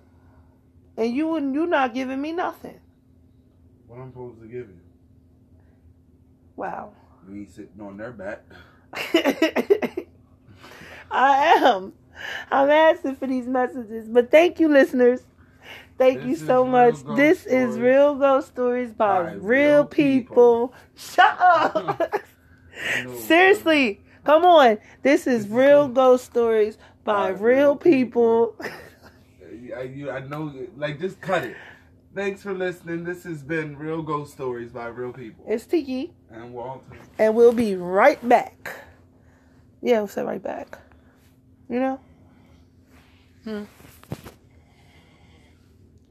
Speaker 1: and you and you not giving me nothing.
Speaker 2: What I'm supposed to give you?
Speaker 1: Wow.
Speaker 2: You ain't sitting on their back.
Speaker 1: I am. I'm asking for these messages, but thank you, listeners. Thank you so much. This is Real Ghost Stories by,
Speaker 2: by
Speaker 1: real
Speaker 2: real
Speaker 1: people.
Speaker 2: people.
Speaker 1: Shut up.
Speaker 2: No,
Speaker 1: Seriously, come on. This is
Speaker 2: This
Speaker 1: Real
Speaker 2: good.
Speaker 1: Ghost Stories by
Speaker 2: By
Speaker 1: real
Speaker 2: real
Speaker 1: people.
Speaker 2: I, you, I know, like, just cut it. Thanks for listening. This has been Real Ghost Stories by Real People.
Speaker 1: It's Tiki,
Speaker 2: and Walter.
Speaker 1: and we'll be right back. Yeah, we'll say right back. You know? Hmm.